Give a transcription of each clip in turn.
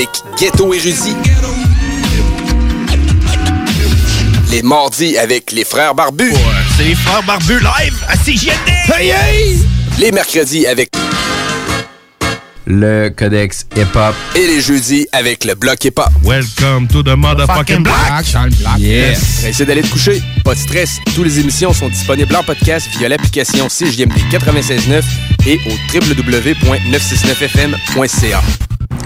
avec Ghetto Érudit. Les mardis avec les frères barbus. C'est les frères barbus live à CGND! Hey, hey! Les mercredis avec le codex hip-hop. Et les jeudis avec le bloc hip-hop. Welcome to the motherfucking block! Yes! Essayez d'aller te coucher. Pas de stress. Toutes les émissions sont disponibles en podcast via l'application CJMD 96.9 et au www.969fm.ca.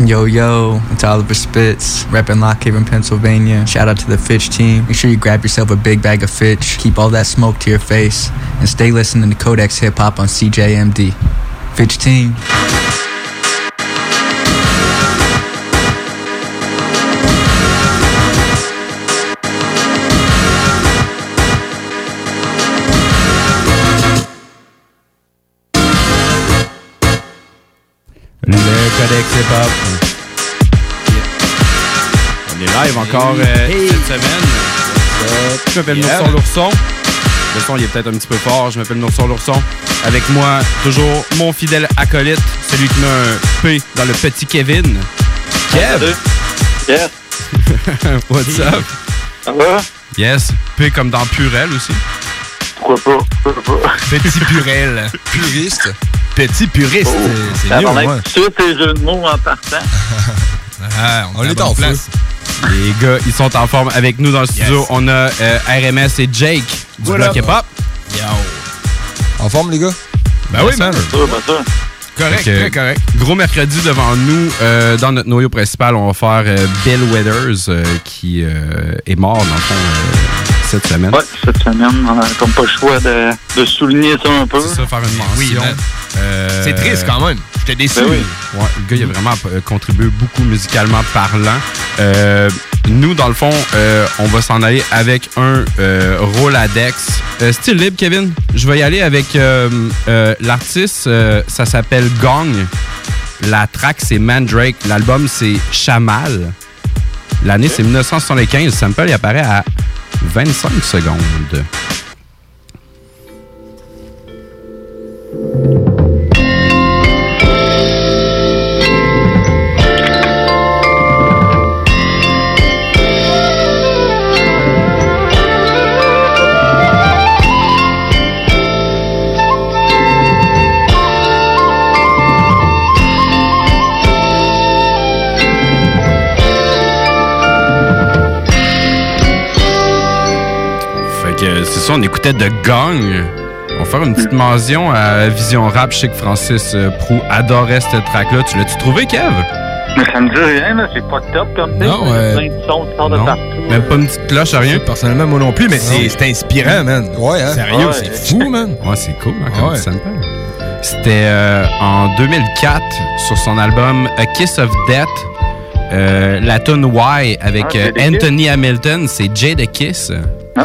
Yo, yo, it's Oliver Spitz, repping Lock Haven, Pennsylvania. Shout out to the Fitch team. Make sure you grab yourself a big bag of Fitch, keep all that smoke to your face, and stay listening to Codex Hip Hop on CJMD. Fitch team. Codex Hip Hop. On est live encore euh, cette semaine. Je m'appelle Yeah. Nourson l'ourson. Le son, il est peut-être un petit peu fort. Je m'appelle Nourson l'ourson. Avec moi, toujours mon fidèle acolyte, celui qui met un P dans le petit Kevin. Kev! Yes. What's up? Ça va? Yes. P comme dans Purel aussi. Pourquoi pas? Pourquoi pas? Petit Purel. Puriste. Petit puriste. Oh, C'est mieux, tes jeux de mots en partant. Ah, On est en feu. Les gars, ils sont en forme avec nous dans le studio. Yes. On a euh, RMS et Jake du What bloc hip-hop. En forme, les gars? Ben oui, man. Correct, très correct. Gros mercredi devant nous. euh, dans notre noyau principal, on va faire euh, Bill Withers, euh, qui euh, est mort, dans le fond, euh, cette semaine. Ouais, cette semaine, on a comme pas le choix de, de souligner ça un peu. C'est ça, faire une mention. Oui. Euh, C'est triste quand même. J'étais déçu. Ben oui. Ouais, le gars, il a vraiment euh, contribué beaucoup musicalement parlant. Euh, nous, dans le fond, euh, on va s'en aller avec un euh, Roladex. Euh, style libre, Kevin. Je vais y aller avec euh, euh, l'artiste. euh, ça s'appelle Gong. La track, c'est Mandrake. L'album, c'est Chamal. L'année, c'est 1975. Sample, il apparaît à 25 secondes. Ça, on écoutait de Gang. On va faire une petite mention à Vision Rap. Je sais que Francis euh, Prou adorait cette track-là. Tu l'as-tu trouvé, Kev? Mais ça me dit rien, là. C'est pas top comme ça. Non, Il y a euh, plein de sons qui sortent de partout. Même pas une petite cloche, rien? Personnellement, moi non plus, mais c'est c'est inspirant, man. Ouais, hein? Sérieux, Ouais. c'est fou, man. Ouais, c'est cool, hein, comme Ouais. petit sample. C'était euh, en 2004 sur son album A Kiss of Death. Euh, la tune Y avec Ah. Anthony Hamilton, c'est Jay the Kiss. Oh.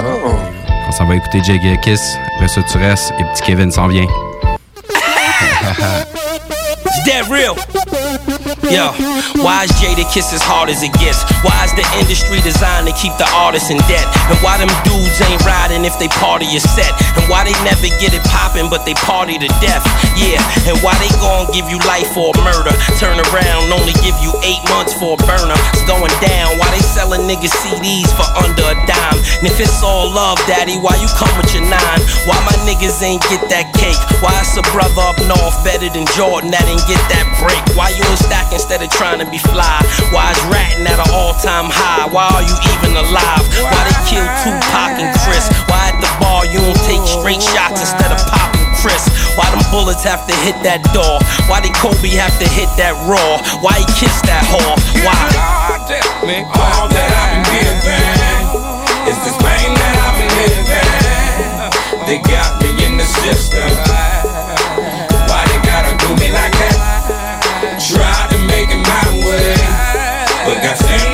On s'en va écouter the Kiss. Après ça, tu restes et petit Kevin s'en vient. Real. Yo, why is Jada Kiss as hard as it gets? Why is the industry designed to keep the artists in debt? And why them dudes ain't riding if they party is set? And why they never get it poppin' but they party to death? Yeah, and why they gon' give you life for murder? Turn around, only give you eight months for a burner. It's going down. Why they selling niggas CDs for under a dime? And if it's all love, daddy, why you come with your nine? Why my niggas ain't get that cake? Why it's a brother up north better than Jordan that didn't get that break? Why you ain't stack instead of trying to be fly? Why is ratting at an all-time high? Why are you even alive? Why they kill Tupac and Chris? Why at the bar you don't take straight shots instead of popping Chris? Why them bullets have to hit that door? Why did Kobe have to hit that raw? Why he kissed that whore? Why? All that I've been giving is this pain that I've been living. They got me in the system. Why they gotta do me like that? Tried way, but got sent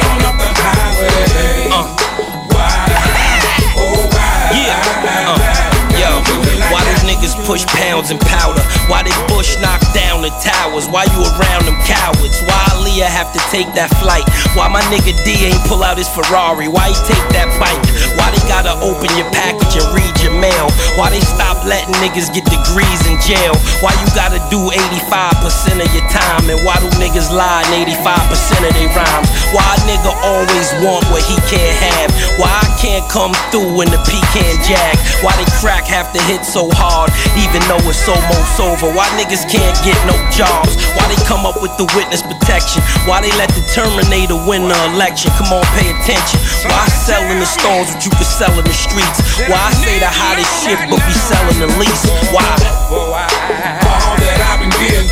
push pounds and powder? Why they bush knock down the towers? Why you around them cowards? Why Aaliyah have to take that flight? Why my nigga D ain't pull out his Ferrari? Why he take that bike? Why they gotta open your package and read your mail? Why they stop letting niggas get degrees in jail? Why you gotta do 85% of your time? And why do niggas lie in 85% of their rhymes? Why a nigga always want what he can't have? Why I can't come through in the pecan jack? Why they crack have to hit so hard, even though it's almost over? Why niggas can't get no jobs? Why they come up with the witness protection? Why they let the Terminator win the election? Come on, pay attention. Why sell in the stores what you could sell in the streets? Why I say the hottest shit but be selling the least? Why? All that I've been given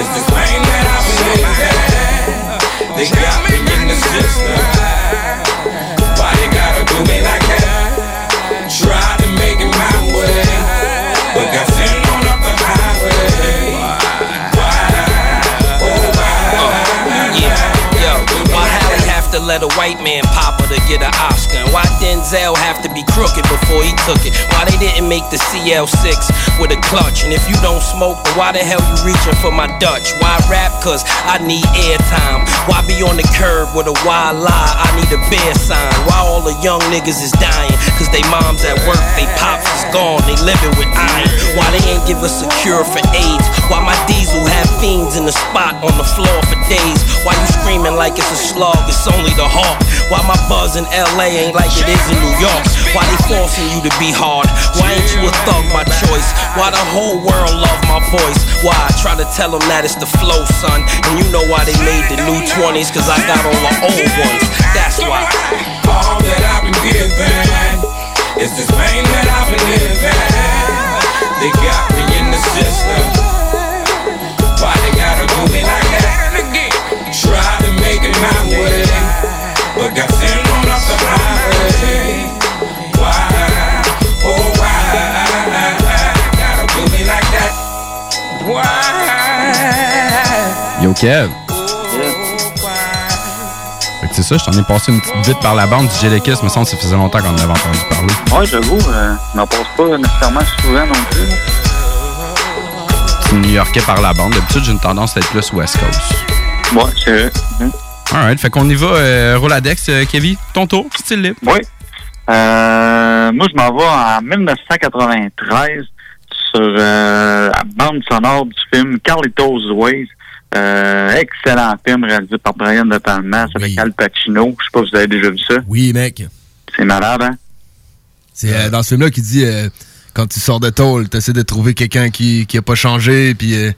is this pain that I've been living. They got me in the system. Let a white man pop her to get an Oscar? And why Denzel have to be crooked before he took it? Why they didn't make the CL6 with a clutch? And if you don't smoke, then why the hell you reaching for my Dutch? Why rap? Cause I need airtime. Why be on the curb with a wild lie? I need a bear sign. Why all the young niggas is dying? Cause they moms at work, they pops is gone, they living with iron. Why they ain't give us a cure for AIDS? Why my diesel have fiends in the spot on the floor for days? Why you screaming like it's a slug? It's only the hawk. Why my buzz in LA ain't like it is in New York? Why they forcing you to be hard? Why ain't you a thug, my choice? Why the whole world love my voice? Why I try to tell them that it's the flow, son? And you know why they made the new 20s? Cause I got all the old ones. That's why. All that I've been given is this pain that I've been living. They got me in the system. Kev. Fait que c'est ça, je t'en ai passé une petite vite par la bande du Gélékis, me semble que ça faisait longtemps qu'on en avait entendu parler. Ouais, j'avoue, euh, on n'en passe pas nécessairement souvent non plus. C'est New-Yorkais par la bande. D'habitude, j'ai une tendance à être plus West Coast. Ouais, c'est vrai. Mhm. Alright, fait qu'on y va. Euh, Roladex, euh, Kevin, ton tour, style libre. Oui. Euh, moi, je m'en vais en 1993 sur euh, la bande sonore du film Carlitos Ways. Euh, excellent film réalisé par Brian De Palma avec Al Pacino. Je sais pas si vous avez déjà vu ça. Oui, mec. C'est malade, hein? C'est euh, dans ce film-là qui dit euh, quand tu sors de tôle, t'essaies de trouver quelqu'un qui, qui a pas changé, puis. euh,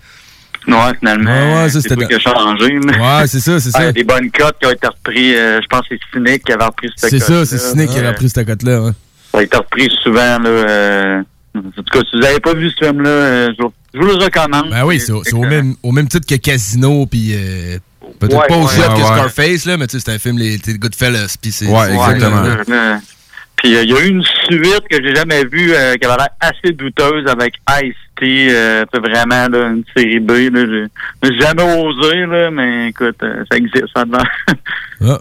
Ouais, finalement. Ouais, ouais, ça, c'était qui a changé. Ouais, c'est ça, c'est ça. des bonnes cotes qui ont été reprises. euh, je pense que c'est Cynic qui avait repris cette C'est ça, c'est Ciné qui a Ouais. repris cette cote-là. Ouais. Ça a été repris souvent. Là, euh, en tout cas, si vous n'avez pas vu ce film-là, euh, je, vous- je vous le recommande. Ben oui, c'est au, même, au même titre que Casino, puis euh, peut-être Ouais, pas aussi ouais, hot que. Scarface, là, mais tu sais, c'est un film, les, les Goodfellas, puis c'est... Ouais, exactement. ouais. Puis euh, il y a eu une suite que j'ai jamais vue euh, qui avait l'air assez douteuse avec Ice-T. Euh, c'est vraiment là, une série B. Là, j'ai jamais osé, là, mais écoute, euh, ça existe là-dedans. Ah,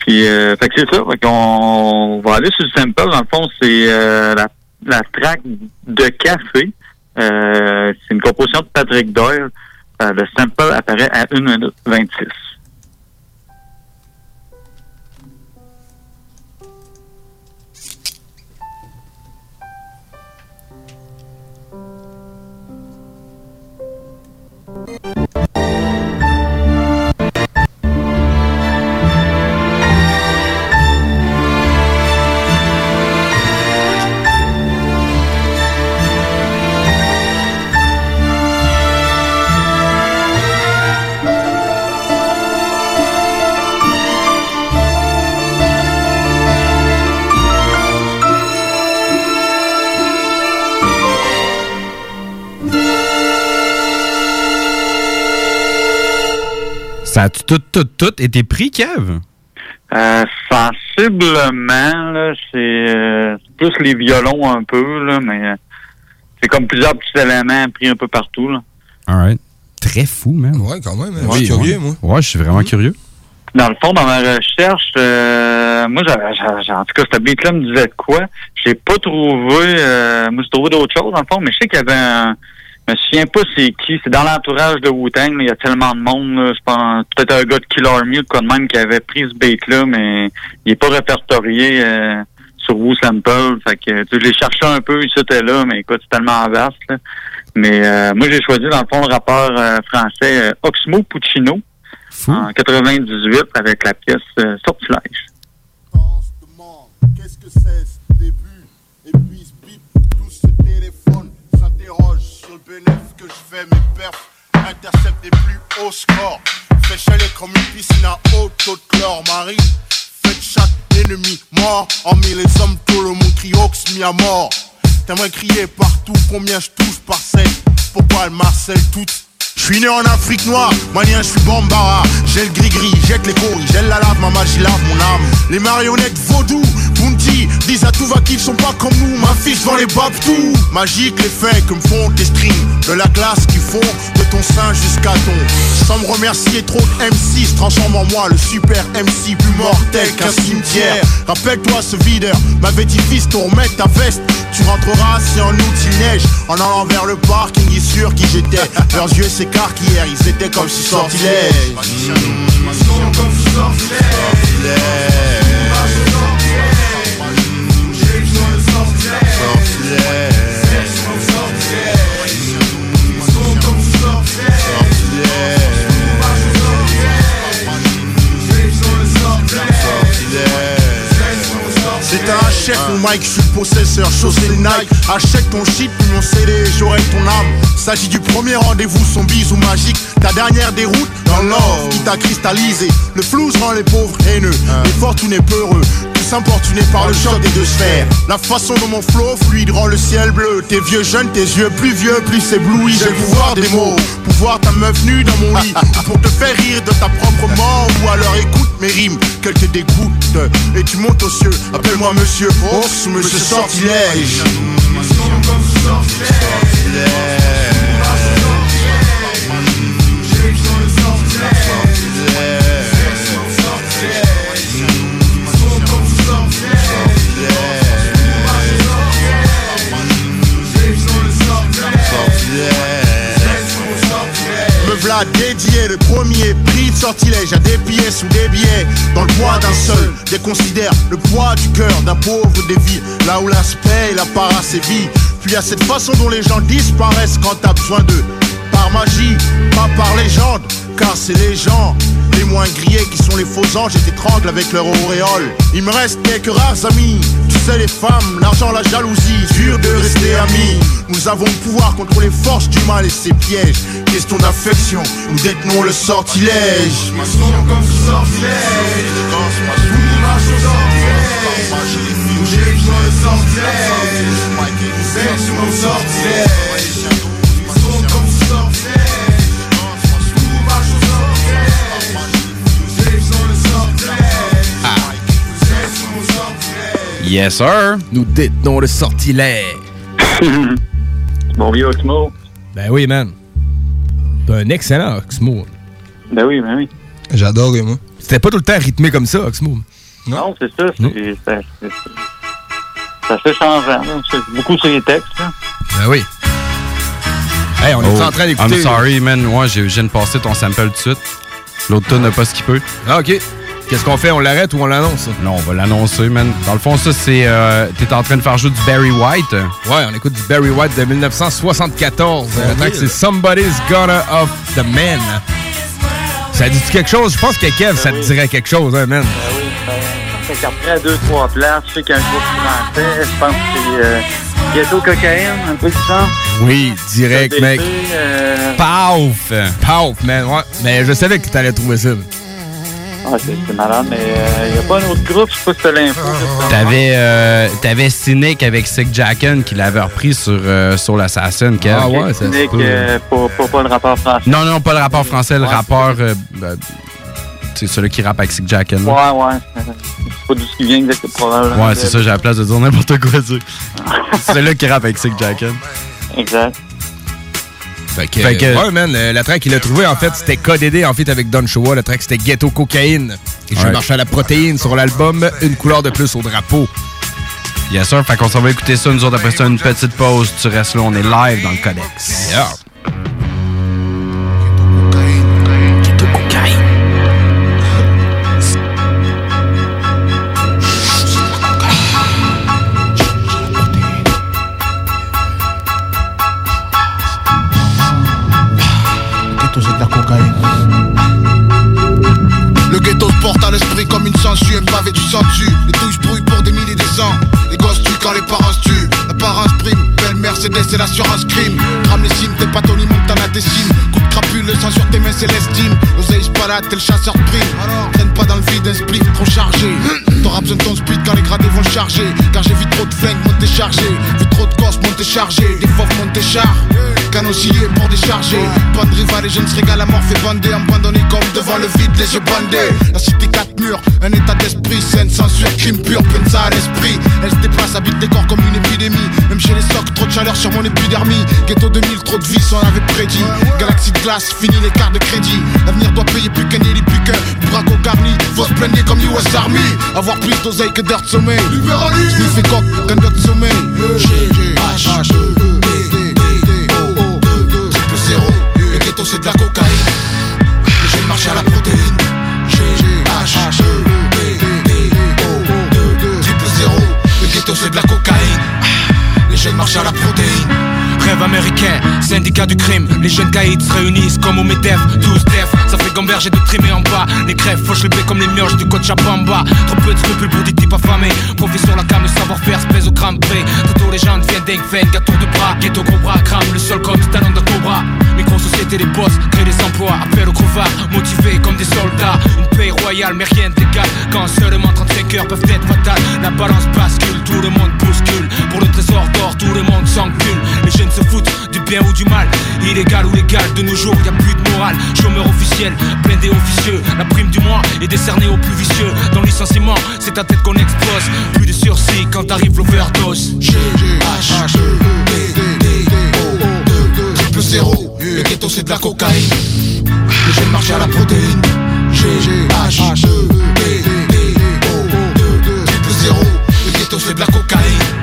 Puis euh, fait que c'est ça. Fait qu'on va aller sur le sample. Dans le fond, c'est euh, la, la track de café. Euh, c'est une composition de Patrick Doyle. Euh, le sample apparaît à 1 minute 26. Ça a tout, tout, tout été pris, Kev? Euh, sensiblement, là, c'est euh, plus les violons un peu, là, mais euh, c'est comme plusieurs petits éléments pris un peu partout. Là. Alright. Très fou, man. Ouais, quand même. Oui, je suis curieux, ouais. moi. Ouais, je suis vraiment curieux. Dans le fond, dans ma recherche, euh, moi, j'avais, j'avais- en tout cas, ce beat-là me disait de quoi? J'ai pas trouvé, euh, moi, j'ai trouvé d'autres choses, dans le fond, mais je sais qu'il y avait un, je me souviens pas c'est qui, c'est dans l'entourage de Wu-Tang, là, il y a tellement de monde, là, je pense, peut-être un gars de Kill Army ou quoi de même qui avait pris ce beat-là, mais il est pas répertorié, euh, sur Wu Sample, fait que, tu sais, je l'ai cherché un peu, il était là, mais écoute, c'est tellement vaste, là. Mais, euh, moi, j'ai choisi, dans le fond, le rappeur euh, français euh, Oxmo Puccino. en 98 avec la pièce euh, Sortilège. Qu'est-ce que c'est ce début? Et puis ce bip, tous ce téléphone s'interroge bénéfice que je fais, mes perfs interceptent des plus hauts scores. Fais chaler comme une piscine à haute taux de chlore, Marie. Faites chaque ennemi mort, hormis les hommes, tout le monde crie Ox mis à mort. T'aimerais crier partout combien je touche par scène. Pourquoi elle marcelle toute je suis né en Afrique noire, malien, je suis bambara. J'ai le gris-gris, jette les courries, j'ai la lave, ma magie lave mon âme. Les marionnettes vaudou, Bounty, disent à tout va qu'ils sont pas comme nous. Ma fiche dans les babs tout. Magique les faits que me font tes strings. De la glace qui font de ton sein jusqu'à ton. Sans me remercier trop de MC, se transforme en moi le super MC plus mortel qu'un cimetière. Rappelle-toi ce videur m'avait dit fils, ton ta veste. Tu rentreras si en août il neige. En allant vers le parking, sûr qui j'étais. Leurs yeux s'écarquillèrent, ils étaient comme si sortilèges. comme si Chef mon Mike, je suis le possesseur, chaussé le Nike. Achète ton shit, puis mon CD, j'aurai ton âme. S'agit du premier rendez-vous, son bisou magique. Ta dernière déroute dans l'or qui t'a cristallisé. Le flou rend les pauvres haineux, les fortunés peureux. Tous importunés par le choc des deux sphères. La façon dont mon flow fluide rend le ciel bleu. T'es vieux jeune, tes yeux plus vieux, plus éblouis. J'ai le pouvoir des mots, pouvoir ta meuf nue dans mon lit. Ou Pour te faire rire de ta propre mort. Ou alors écoute mes rimes, qu'elles te dégoûtent Et tu montes aux cieux, appelle-moi monsieur Ours ou monsieur Sortilège v'là dédié le premier prix de sortilège à des pièces ou des billets dans le poids d'un seul. Déconsidère le poids du cœur d'un pauvre des vies, là où l'aspect et la parasévie. Puis à cette façon dont les gens disparaissent quand t'as besoin d'eux. Par magie, pas par légende, car c'est les gens les moins grillés qui sont les faux anges et t'étranglent avec leur auréole. Il me reste quelques rares amis, les femmes, l'argent, la jalousie, dur de rester amis. Nous avons le pouvoir contre les forces du mal et ses pièges. Question d'affection, nous détenons le comme sortilège. Yes, sir. Nous détenons le sortilège. Bon vieux Oxmo. Ben oui, man. T'as un excellent Oxmo. Ben oui, ben oui. J'adore, moi. C'était pas tout le temps rythmé comme ça, Oxmo. Non, c'est ça. C'est c'est- c'est- c'est assez changeant. beaucoup sur les textes. là. Ben oui. Hey, on est Oh, en train d'écouter. I'm sorry, man. Moi, je viens de passer ton sample tout de suite. L'autre tune n'a pas skippé. Ah, OK. Qu'est-ce qu'on fait? On l'arrête ou on l'annonce? Non, on va l'annoncer, man. Dans le fond, ça, c'est... euh, T'es en train de faire jouer du Barry White. Ouais, on écoute du Barry White de 1974. Le track, c'est Somebody's Gonna of the Man. Ça dit quelque chose? Je pense que Kev, ça te dirait quelque chose, hein, man? Ben oui, ben, fait qu'après deux, trois places, je sais qu'il y a un groupe français, je pense que c'est euh, Ghetto Cocaïne, un peu de ça. Oui, direct, mec. euh, Paf! Paf, man, ouais. Mais je savais que t'allais trouver ça. Ah, c'est c'est malade, mais il n'y a pas un autre groupe, je sais pas si t'as l'info. T'avais euh, t'avais Cynic avec Sick Jacken qui l'avait repris sur, euh, sur l'Assassin. Ah ouais, ça se Cynic, euh, pas, le rappeur français. Non, non, pas le rappeur français, le rappeur... euh, ben, c'est celui qui rappe avec Sick Jacken. Ouais, ouais. Je sais pas d'où ce qui vient exactement, probablement. Ouais, c'est ça, j'ai la place de dire n'importe quoi, dire. c'est celui qui rappe avec Sick Jacken. Exact. Fait que, Fait que- ouais, man, la track qu'il a trouvé, en fait, c'était KDD, en fait, avec Don Showa. Le track, c'était Ghetto Cocaine. Et je Ouais. marchais à la protéine sur l'album Une couleur de plus au drapeau. Yes, sir. Fait qu'on s'en va écouter ça. Nous autres, après ça, une petite pause. Tu restes là, on est live dans le codex. Yeah. C'est l'estime. L'oseille se balade, t'es le chasseur de primes. Traîne pas dans le vide, un split trop chargé. T'auras besoin de ton speed quand les gradés vont le charger. Car j'ai vu trop de flingues monter chargé. Vu trop de gosses monter chargé. Des fauves monter char. Canosier pour décharger. Pas de rival, les jeunes se régalent à mort fait bander. Abandonné comme devant le vide, les yeux bandés. La cité quatre murs, un état d'esprit, saine censure, crime pur, pleine ça à l'esprit. Elle se déplace, habite des corps comme une épidémie. Même chez les socs, trop de chaleur sur mon épidermie. Ghetto 2000, trop de vices, on avait prédit. Galaxie de glace, fini les cartes de crédit. L'avenir doit payer plus qu'un plus qu'un braco garni. Faut se plaigner comme US Army. Avoir plus d'oseille que d'heures de sommeil. Libéralisme, fait coq qu'un de sommeil. G, G, H, H, à la protéine. Rêve américain, syndicat du crime. Les jeunes caïds se réunissent comme au MEDEF. 12 def, ça fait gamberger de trimer en bas. Les crèves fauchent les blés comme les mioches du coach à bamba. Trop peu de scrupules pour des types affamés. Professeur la cam, le savoir-faire se pèse au crâne près. Toto les gens deviennent dingue tour de bras. Ghetto gros bras, crame le sol comme talent d'un cobra. Micro-société, les boss, créent des emplois. Appel au crevard, motivés comme des soldats. Une paix royale, mais rien d'égal. Quand seulement 35 heures peuvent être fatales La balance bascule, tout le monde bouscule. Pour le trésor d'or, tout le monde s'encule. Les jeunes se du bien ou du mal Illégal ou légal, de nos jours y a plus de morale Chômeur officiel, blindé officieux La prime du mois est décernée aux plus vicieux Dans le c'est ta tête qu'on explose Plus de sursis quand arrive l'overdose G, H, H, E, D, D, D, D, O, O, 2, 2, triple zéro. Le ghetto c'est de la cocaïne. Les jeunes marchent à la protéine. G, H, H, E, D, D, D, D, O, O, 2, 2, triple zéro. Le ghetto c'est de la cocaïne.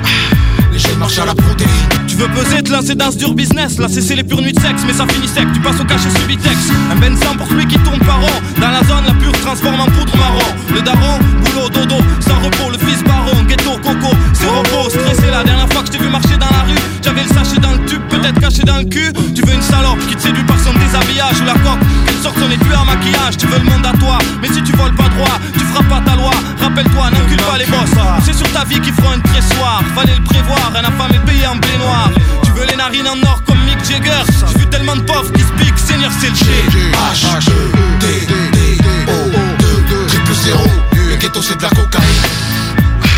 Les jeunes marchent à la protéine. Tu veux peser, te lancer dans ce dur business. Là c'est les pures nuits de sexe mais ça finit sec. Tu passes au cachet Subitex Un Benson pour celui qui tourne par rond. Dans la zone la pure transforme en poudre marron. Le daron, boulot, dodo, sans repos. Le fils baron, ghetto, coco, c'est repos. Stressé la dernière fois que je t'ai vu marcher dans la rue. J'avais le sachet dans le tube, peut-être caché dans le cul. Tu veux une salope qui te séduit par son déshabillage Ou la coque, qu'elle sorte son étui en maquillage. Tu veux le monde à toi, mais si tu voles pas droit Tu feras pas ta loi, rappelle-toi, n'incule pas les boss. C'est sur ta vie qu'ils feront un tressoir Fallait le prévoir, un affamé payé en blé noir tu veux les narines en or comme Mick Jagger? J'ai vu tellement de pauvres qui se piquent, Seigneur c'est le G H, H, E, D, D, D, D, O, O, 2, 2, triple zéro. Le ghetto c'est de la cocaïne.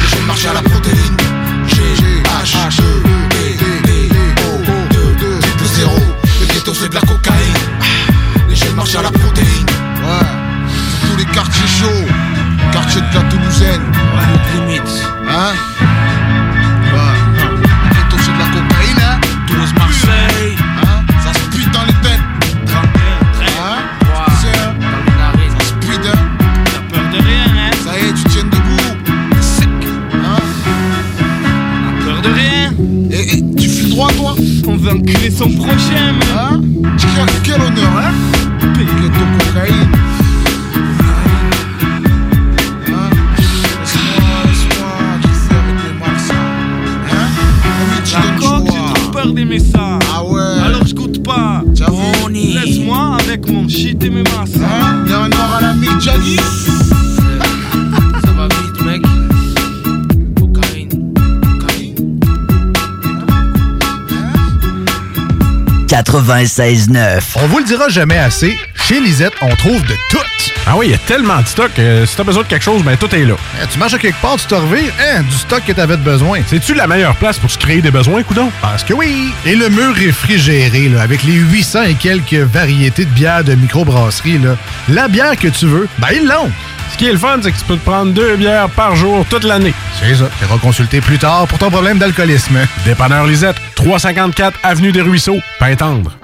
Les jeunes marchent à la protéine. G, G, H, E, D, D, D, D, O, O, 2, 2, triple zéro. Le ghetto c'est de la cocaïne. Les jeunes marchent à la protéine. Ouais, tous les quartiers chauds. Quartier de la Toulousaine. Ouais, limite. Hein? Son prochain 96.9. On vous le dira jamais assez, chez Lisette, on trouve de tout. Ah oui, il y a tellement de stock. euh, si t'as besoin de quelque chose, ben tout est là. Eh, tu marches à quelque part, tu te revires, hein, du stock que t'avais de besoin. C'est-tu la meilleure place pour se créer des besoins, coudon? Parce que oui! Et le mur réfrigéré, là, avec les 800 et quelques variétés de bières de microbrasserie, là, la bière que tu veux, ben ils l'ont! Ce qui est le fun, c'est que tu peux te prendre deux bières par jour toute l'année. C'est ça. Tu consulter plus tard pour ton problème d'alcoolisme. Dépanneur Lisette, 354 Avenue des Ruisseaux, Pintendre.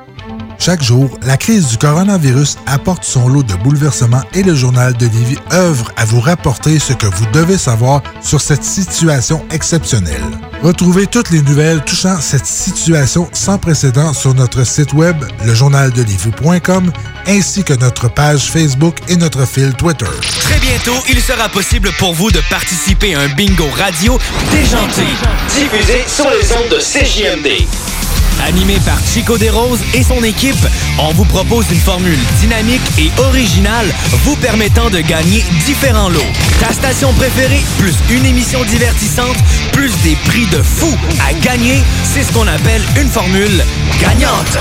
Chaque jour, la crise du coronavirus apporte son lot de bouleversements et le journal de Lévis œuvre à vous rapporter ce que vous devez savoir sur cette situation exceptionnelle. Retrouvez toutes les nouvelles touchant cette situation sans précédent sur notre site web, lejournaldelivie.com, ainsi que notre page Facebook et notre fil Twitter. Très bientôt, il sera possible pour vous de participer à un bingo radio déjanté, diffusé sur les ondes de CJMD. Animé par Chico Desroses et son équipe, on vous propose une formule dynamique et originale vous permettant de gagner différents lots. Ta station préférée, plus une émission divertissante, plus des prix de fou à gagner, c'est ce qu'on appelle une formule gagnante.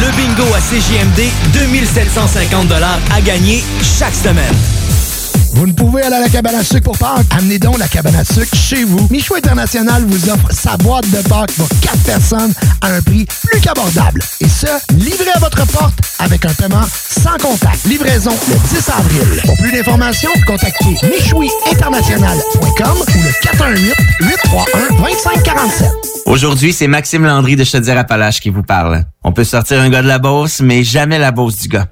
Le bingo à CJMD, 2750 à gagner chaque semaine. Vous ne pouvez aller à la cabane à sucre pour Pâques? Amenez donc la cabane à sucre chez vous. Michou International vous offre sa boîte de Pâques pour 4 personnes à un prix plus qu'abordable. Et ce, livré à votre porte avec un paiement sans contact. Livraison le 10 avril. Pour plus d'informations, contactez michouiinternational.com ou le 418-831-2547. Aujourd'hui, c'est Maxime Landry de Chaudière-Appalaches qui vous parle. On peut sortir un gars de la Beauce, mais jamais la Beauce du gars.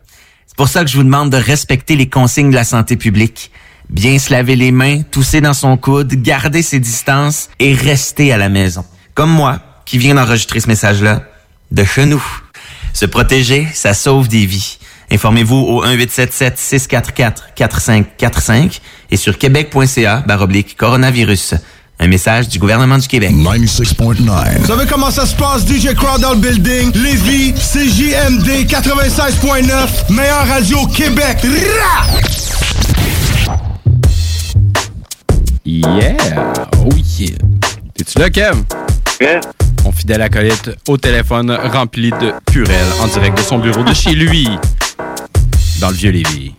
C'est pour ça que je vous demande de respecter les consignes de la santé publique. Bien se laver les mains, tousser dans son coude, garder ses distances et rester à la maison. Comme moi, qui viens d'enregistrer ce message-là, de chez nous. Se protéger, ça sauve des vies. Informez-vous au 1877-644-4545 et sur québec.ca baroblique coronavirus. Un message du gouvernement du Québec. 96.9. Vous savez comment ça se passe, DJ Crowd dans le building? Lévis, CJMD 96.9, meilleure radio Québec. Rah! Yeah! Oh yeah! T'es-tu là, Kev? Mon fidèle acolyte au téléphone rempli de purelles en direct de son bureau de chez lui. Dans le vieux Lévis.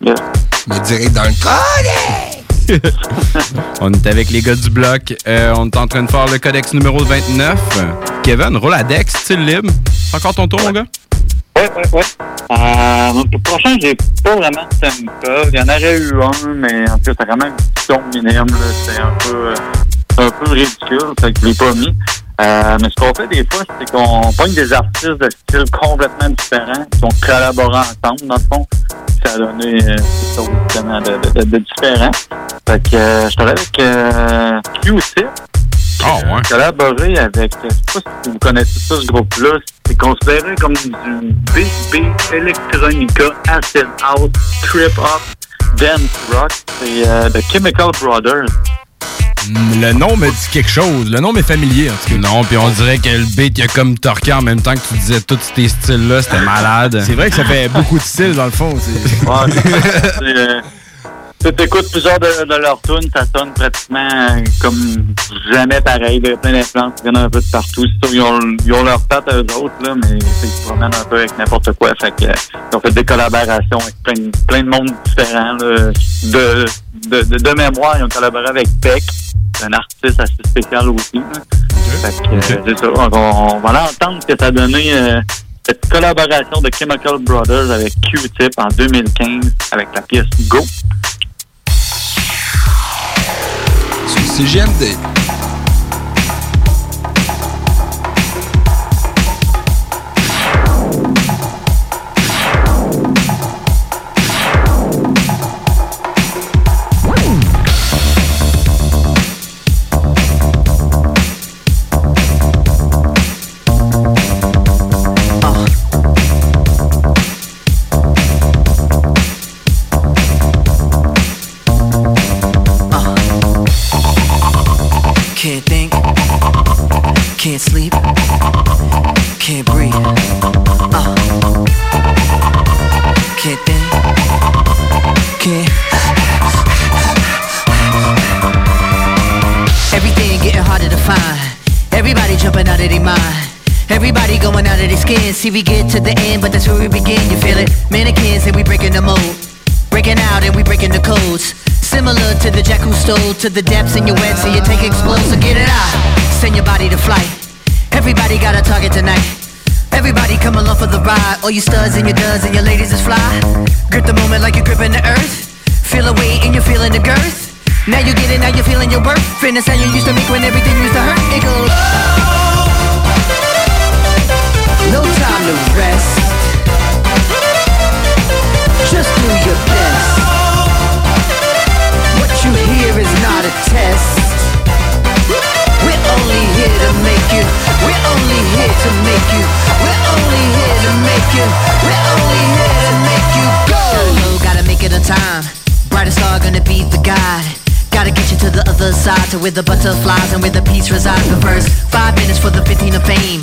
Mais direct dans le! on est avec les gars du bloc. Euh, on est en train de faire le codex numéro 29. Kevin, Roladex, style libre. Encore ton tour, mon gars? Ouais, ouais, ouais. Euh, le prochain, j'ai pas vraiment de thème. Il y en aurait eu un, mais en fait, c'est vraiment une question minime. C'est un peu, euh, un peu ridicule, fait que je l'ai pas mis. Euh, mais ce qu'on fait des fois, c'est qu'on pogne des artistes de styles complètement différents qui ont collaboré ensemble, dans le fond. Ça a donné euh, quelque chose justement de, de, de, de différent. Fait que euh, je travaille avec euh, Q-Tip. Ah ouais. Collaboré avec, je sais pas si vous connaissez ça, ce groupe-là. C'est considéré comme du beat electronica, acid house, trip hop, dance rock. C'est euh, The Chemical Brothers. Mm, Le nom me dit quelque chose. Le nom m'est familier, en tout cas. Non, puis on dirait que le beat, il a comme torqué en même temps que tu disais tous ces styles-là. C'était malade. C'est vrai que ça fait beaucoup de style, dans le fond. c'est- Ouais, c'est, euh, tu écoutes plusieurs de, de leurs tunes, ça sonne pratiquement euh, comme jamais pareil. Il y a plein d'influences qui viennent un peu de partout. C'est sûr, ils ont, ils ont leur patte eux autres, là, mais ils se promènent un peu avec n'importe quoi. Fait que, euh, ils ont fait des collaborations avec plein, de- plein de monde différents. là. De, de, de, de mémoire, ils ont collaboré avec Beck, un artiste assez spécial aussi. là. Fait que, c'est ça. On, on va l'entendre ce que ça a donné euh, cette collaboration de Chemical Brothers avec Q-Tip en 2015 avec la pièce Go. CGMD. Can't sleep, can't breathe. Uh. Can't think, can't. Everything getting harder to find. Everybody jumping out of their mind. Everybody going out of their skin. See, we get to the end, but that's where we begin. You feel it? Mannequins and we breaking the mold. Breaking out and we breaking the codes. Similar to the jack who stole to the depths in your wet, so you take explode, so get it out. Send your body to flight. Everybody got a target tonight. Everybody come along for the ride. All you studs and your duds and your ladies is fly. Grip the moment like you're gripping the earth. Feel a weight and you're feeling the girth. Now you get it, now you're feeling your worth. Fitness how you used to make when everything used to hurt. It goes. Oh. No time to rest. Just do your best. A test. We're only here to make you. We're only here to make you. We're only here to make you. We're only here to make you go. Low, gotta make it on time. Brightest star gonna be the guide. Gotta get you to the other side, to where the butterflies and where the peace resides. But first, five minutes for the 15 of fame.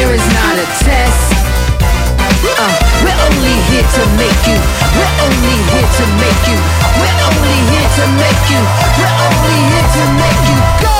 Hear is not a test. Uh, we're only here to make you. We're only here to make you. We're only here to make you. We're only here to make you. Go.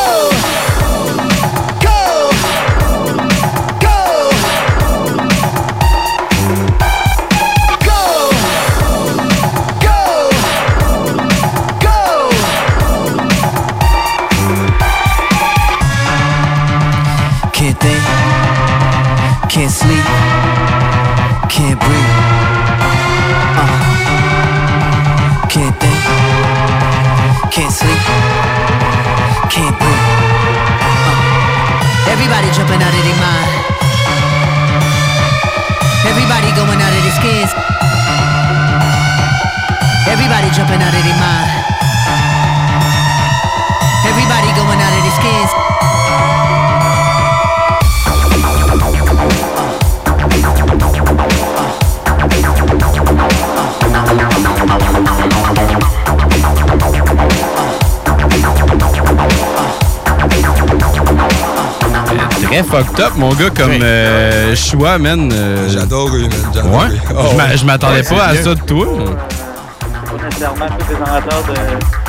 Fucked up, mon gars, comme euh, choix, man. J'adore, man. J'adore. Ouais. Oh, Je m'a- Je m'attendais ouais, pas à c'est ça de toi. Pas nécessairement tous les amateurs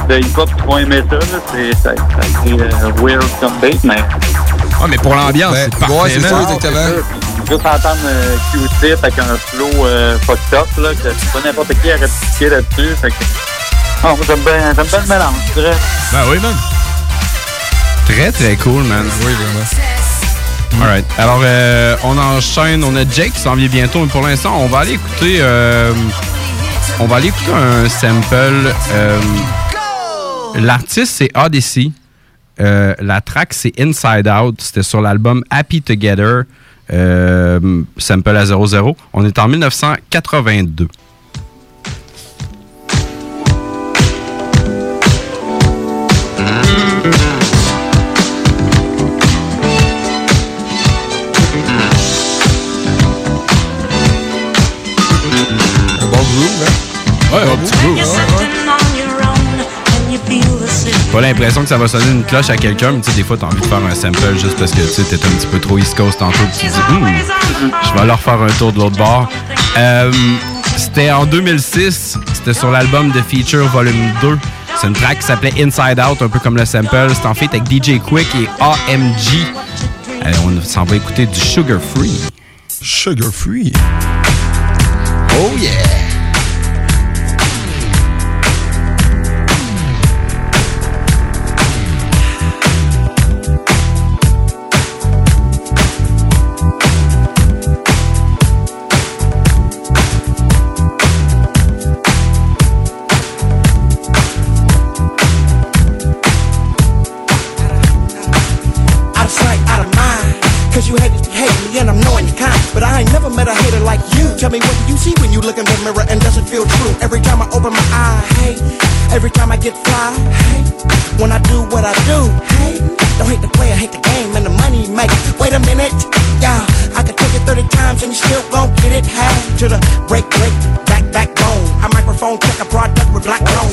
de, de hip-hop qui vont aimer ça. là. C'est ça, ça a été euh, weird comme bait, mais... Ah, mais pour l'ambiance, c'est parfait. ouais, c'est ça, exactement. Juste entendre euh, Q-Tip avec un flow euh, fucked up, là, que pas n'importe qui aurait piqué là-dessus. Fait que... Oh, moi, j'aime bien, j'aime bien le mélange, je dirais. Ben oui, man. Très, très cool, man. Oui, vraiment. Alright. Alors, euh, on enchaîne. On a Jake qui s'en vient bientôt, mais pour l'instant, on va aller écouter. euh, on va aller écouter un sample. euh, L'artiste, c'est Odyssey. La track, c'est Inside Out. C'était sur l'album Happy Together. sample à 00. On est en 1982. Pas l'impression que ça va sonner une cloche à quelqu'un, mais tu sais, des fois, t'as envie de faire un sample juste parce que tu sais, t'es un petit peu trop East Coast tantôt, tu te dis, Hum, je vais leur faire un tour de l'autre bord. Euh, c'était en 2006, c'était sur l'album The Feature Volume 2. C'est une track qui s'appelait Inside Out, un peu comme le sample. C'est en fait avec DJ Quick et AMG. Allez, on s'en va écouter du Sugar Free. Sugar Free. Oh yeah! Every time I my eye, hey. Every time I get fly, hey. When I do what I do, hey. Don't hate the player, hate the game and the money make. Wait a minute, yeah. I could take it 30 times and you still gon' get it. Half to the break, break, back, backbone. A microphone check a product with black tone.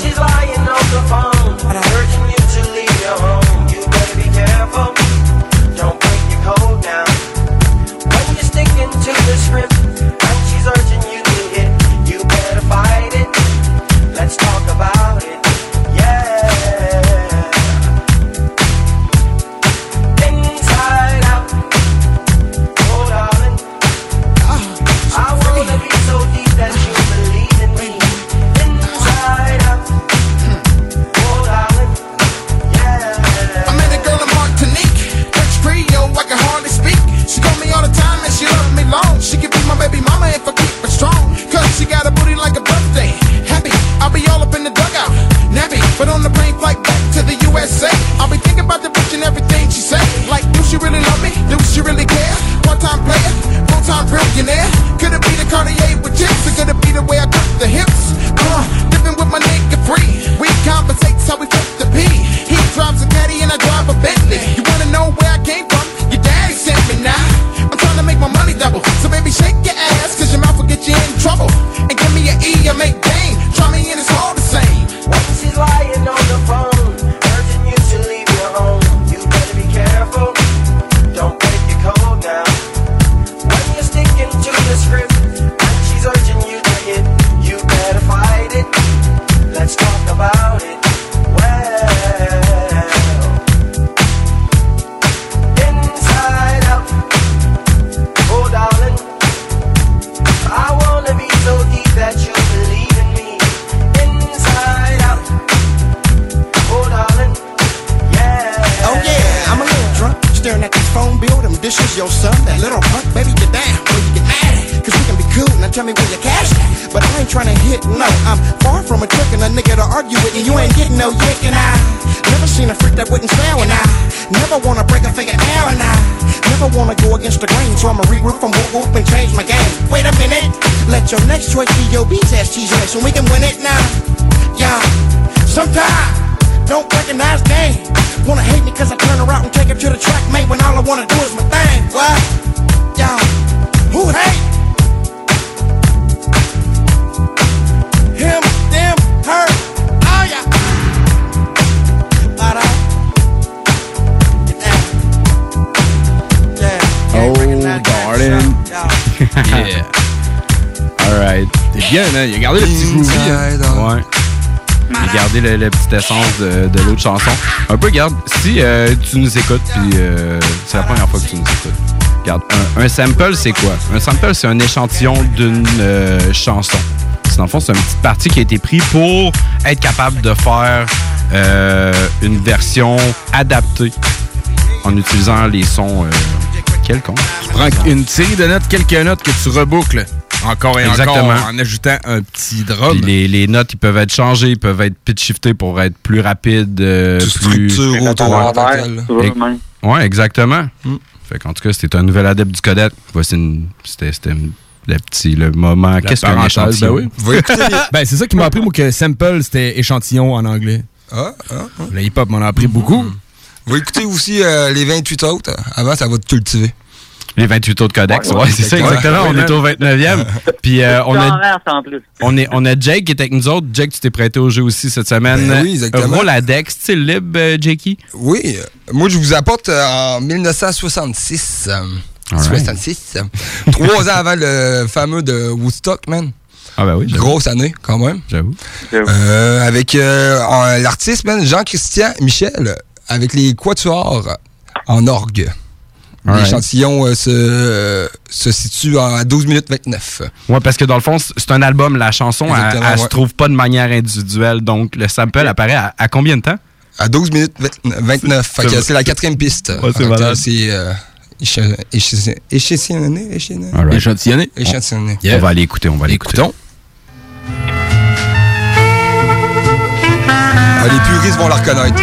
Essence de, l'autre chanson. Un peu, regarde, si euh, tu nous écoutes, puis euh, c'est la première fois que tu nous écoutes. Regarde, un, sample, c'est quoi? Un sample, c'est un échantillon d'une euh, chanson. Dans le fond, c'est une petite partie qui a été prise pour être capable de faire euh, une version adaptée en utilisant les sons quelconques. Tu prends une série de notes, quelques notes que tu reboucles encore et Exactement. encore en ajoutant un petit drum. Puis les, les notes, ils peuvent être changées, ils peuvent être pitch shiftés pour être plus rapides, euh, plus... structure autour Ouais, exactement. Fait qu'en tout cas, c'était un nouvel adepte du codec. Voici une- C'était le petit le moment. La Qu'est-ce qu'un échantillon? ben oui. ben, c'est ça qui m'a appris, moi, que sample, c'était échantillon en anglais. Ah, ah, ah. Le hip-hop m'en a appris beaucoup. Vous écoutez aussi euh, les 28 autres. Avant, ça va te cultiver. Les 28 autres codex, ouais, Ouais, ouais, c'est ça exactement. On est au 29e. Puis euh, on, a, on, est, on a Jake qui est avec nous autres. Jake, tu t'es prêté au jeu aussi cette semaine. Ben oui, exactement. Roladex, tu sais, libre, euh, Jakey? Oui. euh, Moi, je vous apporte euh, en 1966. euh, Alright. 66. euh, Trois ans avant le fameux de Woodstock, man. Ah ben oui. Grosse année, quand même. J'avoue. Euh, avec euh, l'artiste, man, Jean-Christian Michel, avec les quatuors en orgue. L'échantillon euh, se, euh, se situe à 12 minutes 29. Ouais, parce que dans le fond, c'est un album. La chanson, elle, Exactement, elle se ouais. trouve pas de manière individuelle. Donc, le sample apparaît à, à combien de temps? À 12 minutes 29. Fait que C'est- c'est la quatrième piste. Ouais, c'est euh, écha- écha- échantillonné. échantillonné? Alright. Échantillonné. Échantillonné. On va aller écouter, on va aller écouter. Ah, les puristes vont la reconnaître.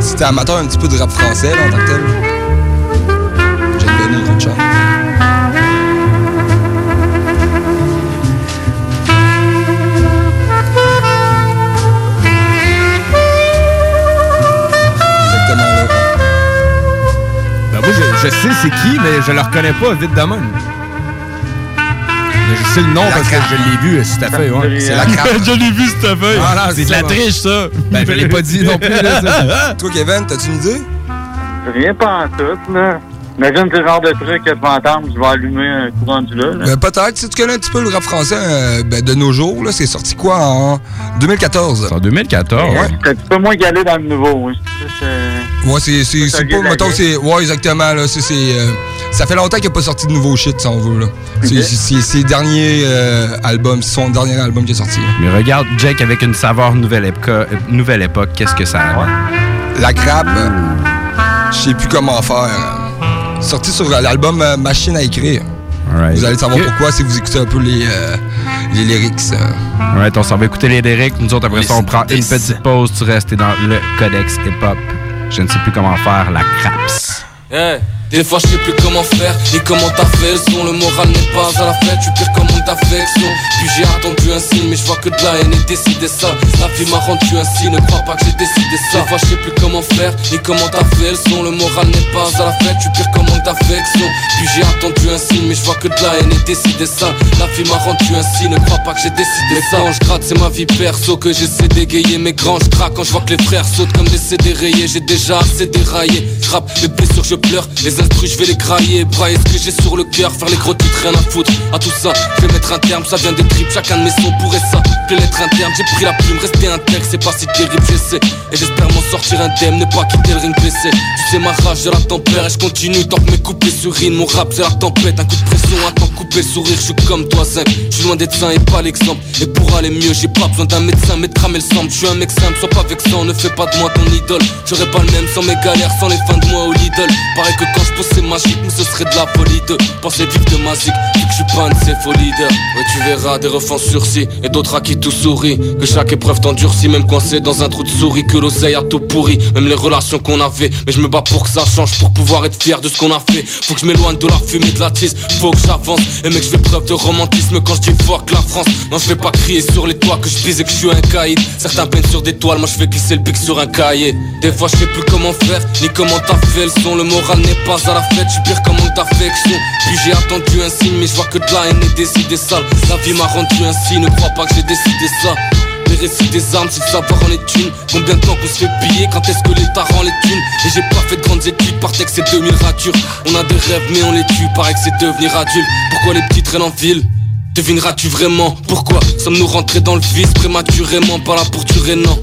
Si t'es amateur un petit peu de rap français, là, en tant que tel, moi, je, je sais c'est qui, mais je le reconnais pas vite de même. Mais je sais le nom parce que je l'ai vu, euh, cette affaire. Ouais. C'est la crape. je l'ai vu, cette affaire. Voilà, c'est de la triche, ça. Ben, je l'ai pas dit non plus. là, ça. Toi, Kevin, t'as-tu une idée? Rien pas en tout, là. Imagine ce genre de truc que je vais entendre, je vais allumer un courant du là. là. Ben, peut-être. Si tu connais un petit peu le rap français euh, ben, de nos jours, là, c'est sorti quoi en 2014? En 2014? Ouais. C'est un petit peu moins galé dans le nouveau. hein. C'est- c'est- Ouais, c'est c'est c'est pas mettons c'est ouais exactement là, c'est c'est euh, ça fait longtemps qu'il n'y a pas sorti de nouveau shit si on veut là. C'est ses derniers euh, albums, c'est son dernier album qui est sorti. là. Mais regarde, Jake avec une saveur nouvelle, époque, nouvelle époque, qu'est-ce que ça a? La crabe, je sais plus comment faire. Sorti sur l'album euh, Machine à écrire. Vous allez savoir pourquoi si vous écoutez un peu les euh, les lyrics. euh. Alright, on s'en va écouter les lyrics. Nous autres, après Les ça, on prend une petite pause. Tu restes dans le codex hip-hop. Je ne sais plus comment faire la craps. Des fois je sais plus comment faire. Et comment t'as fait son. Le moral n'est pas à la fête, tu pires comme mon affection. Puis j'ai attendu un signe mais je vois que de la haine et décidé ça. La vie m'a rendu ainsi, ne crois pas que j'ai décidé ça. Des fois je sais plus comment faire. Et comment t'as fait son. Le moral n'est pas à la fête, tu pires comme mon affection. Puis j'ai attendu un signe mais je vois que de la haine et décidé ça. La vie m'a rendu ainsi, ne crois pas que j'ai décidé ça. Quand je gratte c'est ma vie perso que j'essaie d'égayer. Mes grands je craque quand je vois que les frères sautent comme des CD rayés. J'ai déjà assez déraillé, je les blessures je pleure. Les je vais les grailler, brailler ce que j'ai sur le cœur Faire les gros titres, rien à foutre. À tout ça, je vais mettre un terme, ça vient des tripes Chacun de mes sons pourrait ça, les lettres internes J'ai pris la plume, rester intègre, c'est pas si terrible j'essaie Et j'espère m'en sortir indemne, ne pas quitter le ring blessé Tu sais ma rage, je la tempère et je continue Tant que mes couplets surinent, mon rap c'est la tempête Un coup de pression, un temps coupé, sourire, je suis comme toi zinc. Je suis loin d'être sain et pas l'exemple. Et pour aller mieux, j'ai pas besoin d'un médecin Mais de le sang, je suis un mec simple, sois pas vexant Ne fais pas de moi ton idole, j'aurais pas le même sans mes galères Sans les fins de mois au Lidl. Que quand je pense c'est magique, mais ce serait de la folie de penser vivre de ma zik. Vu que je suis pas un de ces faux leaders. Tu verras des refs sursis et d'autres à qui tout sourit. Que chaque épreuve t'endurcit, même coincé dans un trou de souris. Que l'oseille a tout pourri, même les relations qu'on avait. Mais je me bats pour que ça change, pour pouvoir être fier de ce qu'on a fait. Faut que je m'éloigne de la fumée de la tisse, faut que j'avance. Et mec, je fais preuve de romantisme quand je dis fuck la France. Non, je fais pas crier sur les toits que je bise et que je suis un caïd. Certains peignent sur des toiles, moi je fais glisser le pic sur un cahier. Des fois, je sais plus comment faire, ni comment t'as fait le son. Le moral n'est pas à la fête, je pire comme manque d'affection. Puis j'ai attendu un signe, mais je vois que de la haine et des idées sales. La vie m'a rendu ainsi, ne crois pas que j'ai décidé ça. Les récits des armes, c'est le savoir en est une. Combien de temps qu'on se fait piller, quand est-ce que l'État rend les thunes? Et j'ai pas fait de grandes études, par texte c'est 2000 ratures. On a des rêves, mais on les tue, paraît que c'est devenir adulte. Pourquoi les petits traînent en ville? Devineras-tu vraiment? Pourquoi? Sommes-nous rentrés dans le vice prématurément Pas là pour tuer, non.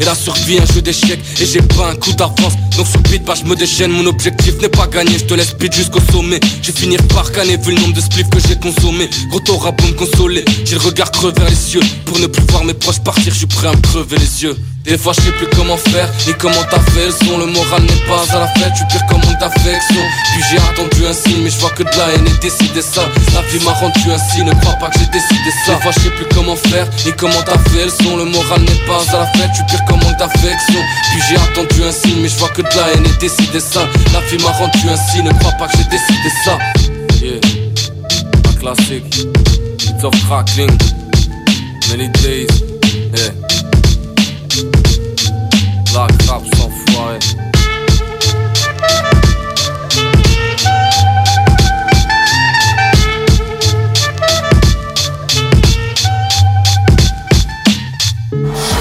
Et la survie, un jeu d'échecs, et j'ai pas un coup d'avance. Donc sur beat, bah je me déchaîne. Mon objectif n'est pas gagner, je te laisse beat jusqu'au sommet. Je vais finir par canner vu le nombre de spliffs que j'ai consommé. Gros t'auras pour me consoler. J'ai le regard creux vers les cieux. Pour ne plus voir mes proches partir, je suis prêt à me crever les yeux. Des fois je sais plus comment faire, ni comment t'as fait le son Le moral n'est pas à la fête, suis pire comme manque d'affection Puis j'ai attendu un signe, mais je vois que de la haine et décidé ça. La vie m'a rendu ainsi, ne crois pas que j'ai décidé ça. Des fois je sais plus comment faire, ni comment t'as fait le son Le moral n'est pas à la fête, suis pire comme manque d'affection Puis j'ai attendu un signe, mais je vois que de la haine et décidé ça. La vie m'a rendu ainsi, ne crois pas que j'ai décidé ça. Yeah, un classique, it's of crackling. Many days, yeah Black rap sans foirer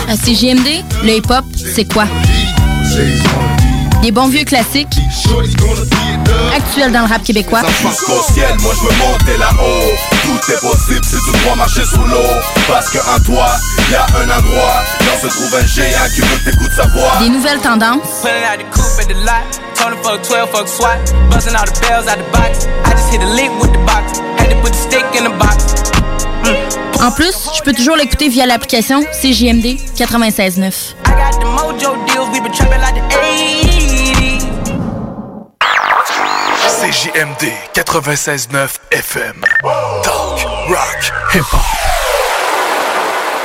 À CJMD, le hip-hop, c'est quoi? Des bons vieux classiques, actuels dans le rap québécois, Ça passe qu'au ciel, moi je veux monter là-haut Tout est possible si tu dois marcher sous l'eau. Parce qu'en toi, y a un endroit Là se trouve un géant qui veut t'écouter sa voix des nouvelles tendances, Pulling out the coupe at the lot. Tony fuck 12, fuck SWAT. Busting all the bells out the box. I just hit a lick with the box. Had to put the stick in the box. En plus, je peux toujours l'écouter via l'application CJMD 96.9. I got the mojo deals. We been trapping like the 80s. CJMD 96.9 FM. Talk, rock, hip-hop.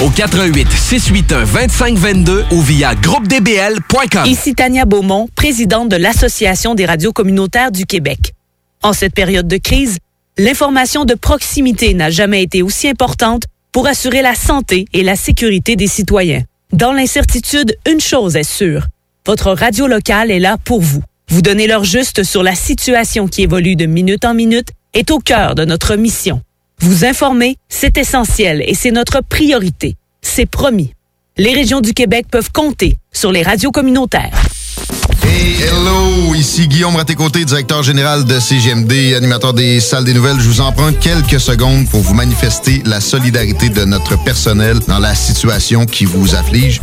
au 88 681 2522 ou via groupedbl.com. Ici Tania Beaumont, présidente de l'Association des radios communautaires du Québec. En cette période de crise, l'information de proximité n'a jamais été aussi importante pour assurer la santé et la sécurité des citoyens. Dans l'incertitude, une chose est sûre. Votre radio locale est là pour vous. Vous donner l'heure juste sur la situation qui évolue de minute en minute est au cœur de notre mission. Vous informer, c'est essentiel et c'est notre priorité. C'est promis. Les régions du Québec peuvent compter sur les radios communautaires. Hello! Ici Guillaume Raté-Côté, directeur général de CGMD, animateur des salles des nouvelles. Je vous emprunte quelques secondes pour vous manifester la solidarité de notre personnel dans la situation qui vous afflige.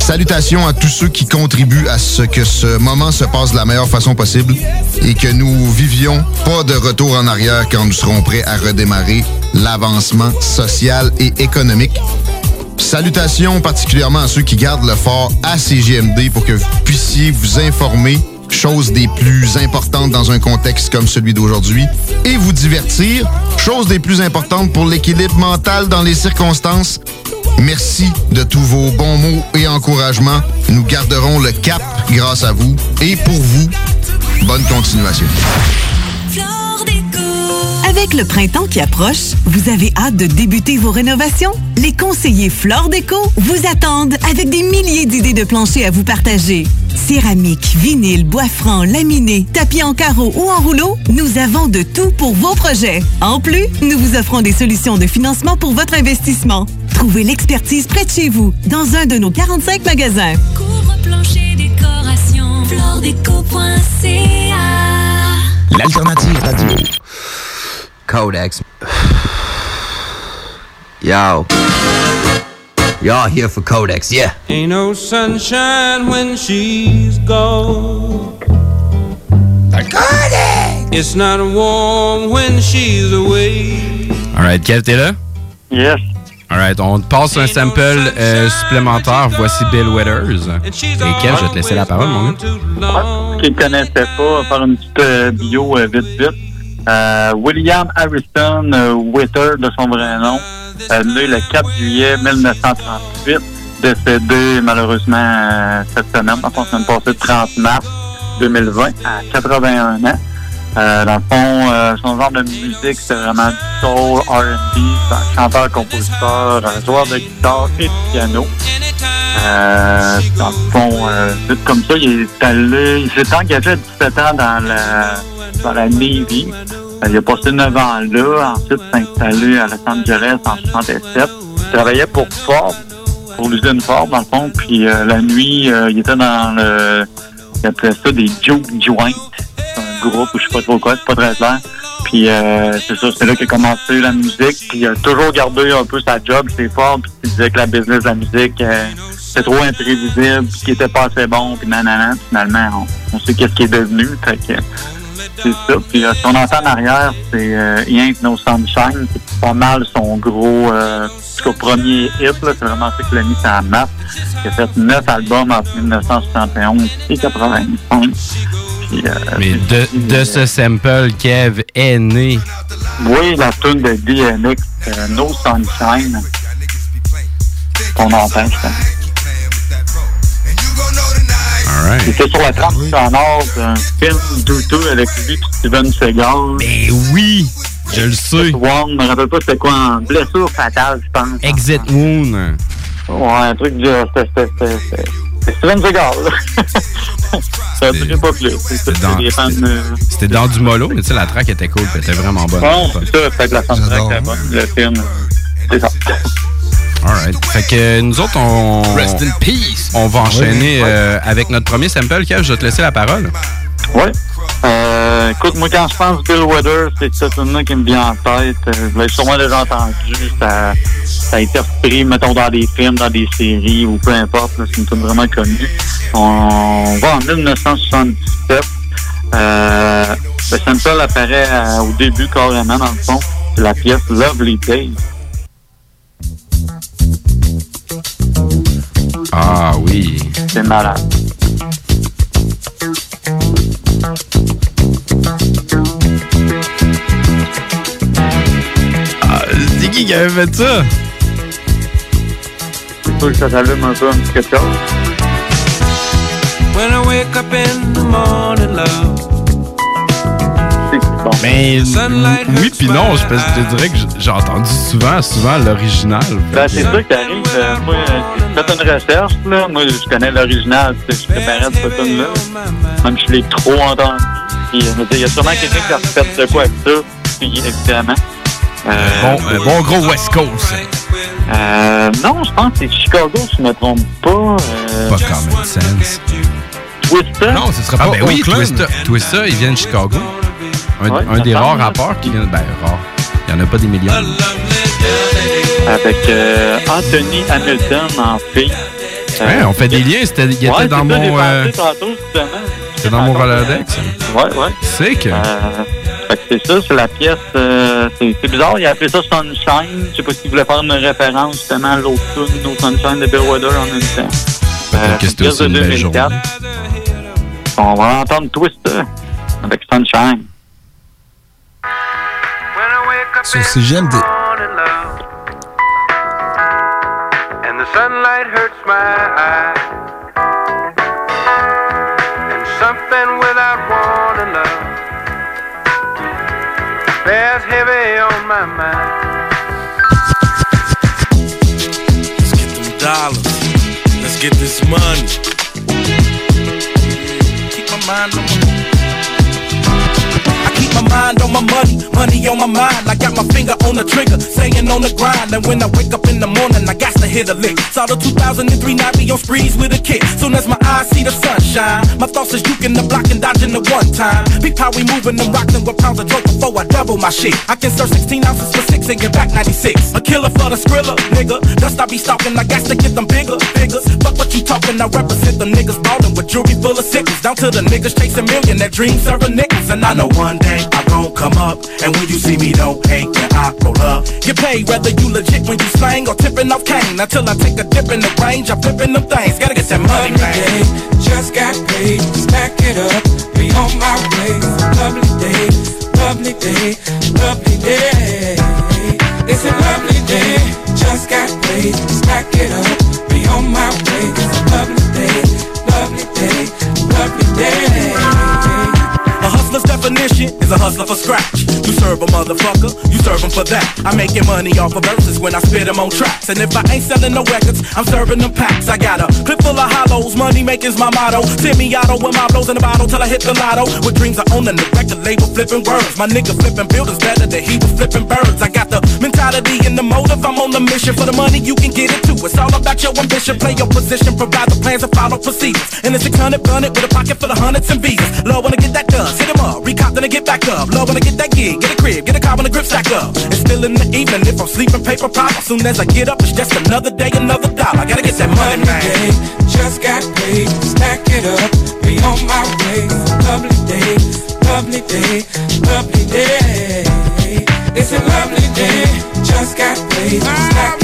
Salutations à tous ceux qui contribuent à ce que ce moment se passe de la meilleure façon possible et que nous vivions pas de retour en arrière quand nous serons prêts à redémarrer l'avancement social et économique. Salutations particulièrement à ceux qui gardent le fort à CGMD pour que vous puissiez vous informer, chose des plus importantes dans un contexte comme celui d'aujourd'hui, et vous divertir, chose des plus importantes pour l'équilibre mental dans les circonstances. Merci de tous vos bons mots et encouragements. Nous garderons le cap grâce à vous et pour vous. Bonne continuation. Avec le printemps qui approche, vous avez hâte de débuter vos rénovations? Les conseillers Flore Déco vous attendent avec des milliers d'idées de planchers à vous partager. Céramique, vinyle, bois franc, laminé, tapis en carreau ou en rouleau, nous avons de tout pour vos projets. En plus, nous vous offrons des solutions de financement pour votre investissement. Trouvez l'expertise près de chez vous, dans un de nos 45 magasins. Couvre plancher décoration. Floredeco.ca l'alternative radio. Codex. Yo. Y'all here for Codex, yeah. Ain't no sunshine when she's gone. It's not warm when she's away. Alright, Kev, t'es là? Yes. Alright, on te passe un sample euh, supplémentaire. Voici Bill Withers. Et Kev, je vais te laisser la parole, mon gars. qui ne connaissait pas, faire une petite euh, bio euh, vite vite. Euh, William Harrison euh, Witter, de son vrai nom, euh, né le 4 juillet 1938, décédé malheureusement cette semaine, la semaine passée, le 30 mars 2020, à 81 ans. Euh, dans le fond, euh, son genre de musique, c'est vraiment du soul, R&B, chanteur, compositeur, joueur de guitare et de piano. Euh, dans le fond, euh, comme ça, il est allé, il s'est engagé à 17 ans dans la, dans la Navy. Euh, il a passé 9 ans là. Ensuite, s'est installé à Los Angeles en 67. Il travaillait pour Ford, pour l'usine Ford, dans le fond. Puis euh, la nuit, euh, il était dans le, il appelait ça des Juke Joint. C'est un groupe, ou je sais pas trop quoi, c'est pas très clair. Puis euh, c'est ça, c'est là qu'il a commencé la musique. Puis il a toujours gardé un peu sa job chez Ford. Puis il disait que la business de la musique, euh, trop imprévisible, puis qu'il était pas assez bon, puis nanana. Finalement, on, sait qu'est-ce qui est devenu. Fait que c'est ça. Puis euh, si on entend en arrière, c'est euh, Ain't No Sunshine. C'est pas mal son gros, euh, premier hit. C'est vraiment ça qu'il a mis sur la map. Il a fait neuf albums entre 1971 et 85. Puis, euh, Mais de, de ce sample, Kev est né. oui, la tune de DMX, euh, No Sunshine, qu'on entend, je. Alright. C'était sur la trame sonore d'un film douteux avec lui et Steven Seagal. Mais oui, je le sais. One, je me rappelle pas c'était quoi, en blessure fatale, je pense. Exit Wound. Ouais, un truc de... C'était Steven Seagal. Ça durait pas plus. C'est ça, dans- c'est des fans... euh, C'était dans du mollo, mais tu sais, la track était cool, puis elle était vraiment bonne. Bon, c'est ça, fait que la soundtrack était bonne, le film. C'est ça. Alright. Fait que nous autres, on. Rest in peace. On va enchaîner euh, avec notre premier sample. Kev, je vais te laisser la parole. Ouais. Euh, écoute, moi, quand je pense Bill Weather, c'est ça tune qui me vient en tête. Euh, Je l'ai sûrement déjà entendu. Ça, ça a été repris, mettons, dans des films, dans des séries ou peu importe. C'est une tune vraiment connue. On va en 1977. Euh, le sample apparaît euh, au début carrément, dans le fond. C'est la pièce Lovely Day. Ah oui. C'est malade. Qui avait fait ça? C'est sûr que ça s'allume un peu, un petit quelque chose. When I wake up in the morning, love. Mais oui puis non, je, je te dirais que j'ai entendu souvent, souvent l'original. Ben, c'est ça qui arrive. Euh, moi, j'ai fait une recherche, là. Moi, je connais l'original. tu sais, Je préparais de cette tune là Même si je l'ai trop entendu. Puis, euh, il y a sûrement quelqu'un qui a refait de quoi avec ça. Puis, évidemment. Euh, Bon, un bon gros West Coast. euh, non, je pense que c'est Chicago, si je me trompe pas. Euh, Pas common sense. Twister? Non, ce serait Ah pas ben oui. Twister, Twister, il vient de Chicago. Un, Ouais, un ça des rares là. rappeurs qui vient... Ben, rare. Il n'y en a pas des millions. Avec euh, Anthony Hamilton en fille. Euh, Ouais, on fait des liens. C'était, il était ouais, dans ça, mon... euh, tantôt, justement. c'était dans mon Rolodex. Ouais, ouais. C'est que... Euh, fait que c'est ça, c'est la pièce. euh, c'est bizarre, il a appelé ça Sunshine. Je sais pas s'il voulait faire une référence justement à l'autre tune, No Sunshine de Bill Weather en même temps. Peut-être que c'était pièce aussi une de belle 2004. On va entendre Twister avec Sunshine. Sur CGMD. And the sunlight hurts my eye. Heavy on my mind. Let's get them dollars. Let's get this money. Keep my mind on mind on my money, money on my mind. I got my finger on the trigger, staying on the grind. And when I wake up in the morning, I got to hit a lick. Saw the 2003 Navi on sprees with a kid. Soon as my eyes see the sunshine, my thoughts is juking the block and dodging the one time. Peep how we moving and rocking with pounds of dope before I double my shit. I can serve 16 ounces for six and get back 96. A killer for the skrilla, nigga. Dust I be stalking, I got to get them bigger, figures. Fuck what you talking, I represent the niggas ballin' with jewelry full of sickles. Down to the niggas chasing million, that dream serving nickels. And I know one day I gon' come up. And when you see me, don't hate, yeah, I roll up. Get paid whether you legit when you slang or tipping off cane. Until I take a dip in the range, I'm flipping them things. Gotta get that money, man. Day, Just got paid, stack it up, be on my way. Lovely day, lovely day, lovely day. It's a lovely day, just got paid, stack it up, be on my way. It's a lovely day, lovely day, lovely day. Hustler's definition is a hustler for scratch. You serve a motherfucker, you serve him for that. I'm making money off of verses when I spit them on tracks. And if I ain't selling no records, I'm serving them packs. I got a clip full of hollows, money making's my motto. Semi-auto with my blows in the bottle till I hit the lotto. With dreams of owning the record label, flipping words. My nigga flipping buildings better than he was flipping birds. I got the mentality and the motive, I'm on the mission. For the money, you can get it too. It's all about your ambition. Play your position, provide the plans and follow procedures. And it's a hundred bun it with a pocket full of hundreds and visas. When I get that done, hit him up, recop then I get back up. Love when I get that gig, get a crib, get a car when the grip stack up. It's still in the evening if I'm sleeping paper pop. As soon as I get up, it's just another day, another dollar. I gotta get that money, man. Just got paid, stack it up, be on my way. Lovely day, lovely day, lovely day. It's a lovely day, just got paid, stack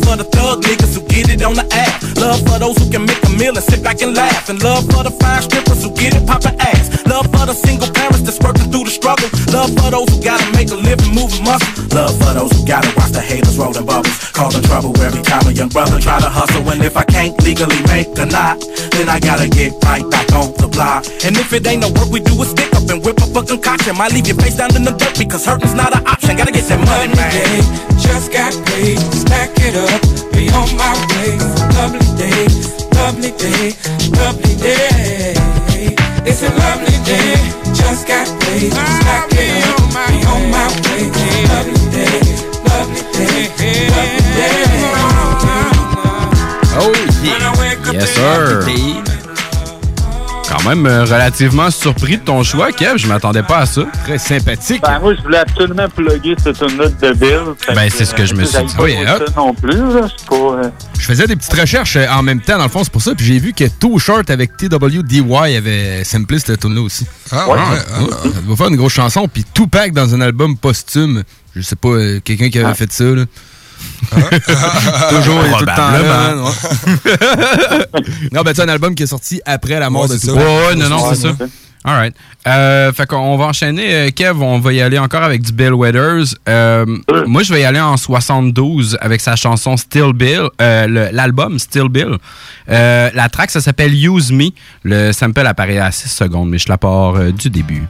for the thug niggas who get it on the app. Love for those who can make a meal and sit back and laugh. And love for the fine strippers who get it poppin' ass. Love for the single parents that's working through the struggle. Love for those who gotta make a living moving muscle. Love for those who gotta watch the haters rollin' bubbles. Causing trouble every time a young brother try to hustle. And if I can't legally make a knot, then I gotta get right back on the block. And if it ain't no work, we do a stick up and whip up a concoction. Might leave your face down in the dirt because hurting's not an option. Gotta get that money, man. Just got paid, stack it up, be on my way. Lovely day, lovely day, lovely day. It's a lovely day, just got paid, stack it up, be on my way. Lovely day, lovely day, lovely day. Oh yeah. Yes, sir. Quand même euh, relativement surpris de ton choix, Kev. Je m'attendais pas à ça. Très sympathique. Ben, moi, je voulais absolument plugger cette note de Bill. Ben, c'est ce que je me suis dit. Oui, ça non plus, là. C'est pas... euh, Je faisais des petites recherches euh, en même temps, dans le fond, c'est pour ça. Puis j'ai vu que Too Short avec TWDY avait samplé cette tune-là aussi. Ah, ouais, ouais, Ça va faire une grosse chanson. Puis Tupac dans un album posthume. Je sais pas, euh, quelqu'un qui avait fait ça, là. Toujours et tout le temps là, non, ben, c'est un album qui est sorti après la mort Ouais, de ça. Ouais, ouais, non, non, c'est ça. All right. Euh, fait qu'on va enchaîner. euh, Kev, on va y aller encore avec du Bill Withers. Euh, moi, je vais y aller en 72 avec sa chanson Still Bill, euh, l'album Still Bill. Euh, la track, ça s'appelle Use Me. Le sample apparaît à 6 secondes, mais je la pars euh, du début.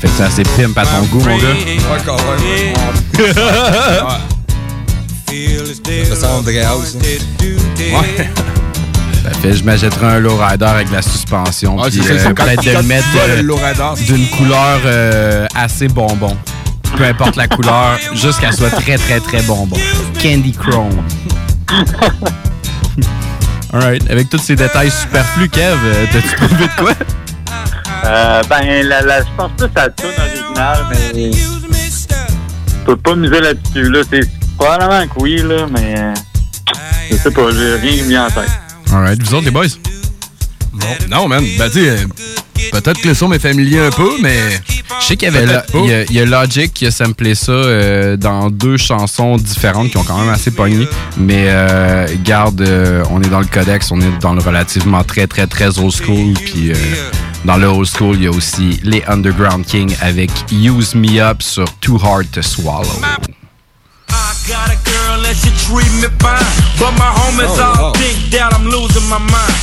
Fait que c'est assez pimp à ton goût, mon gars. Ouais, quand même. Ça sent André House. Ouais. Ça fait, je m'achèterai un lowrider avec la suspension. Ah, puis, c'est ça, euh, c'est peut-être de le mettre euh, c'est- d'une couleur euh, assez bonbon. Peu importe la couleur, juste qu'elle soit très, très, très bonbon. Candy Chrome. Alright, avec tous ces détails superflus, Kev, euh, t'as-tu trouvé de quoi? Euh, ben, la, la, je pense plus à la tune originale, mais je peux pas miser là-dessus. Là. C'est probablement que oui, là, mais je sais pas, j'ai rien vient en tête. Alright, vous autres, les boys? Non, non, man. Ben, tu peut-être que le son m'est familier un peu, mais. Je sais qu'il y avait y, a- il y a Logic qui a samplé ça euh, dans deux chansons différentes qui ont quand même assez pogné. Mais euh, garde, euh, on est dans le codex, on est dans le relativement très très très old school. Puis euh, dans le old school, il y a aussi les Underground King avec Use Me Up sur Too Hard to Swallow. Got a girl and she treat me fine. But my homies Oh, all wow. think that I'm losing my mind.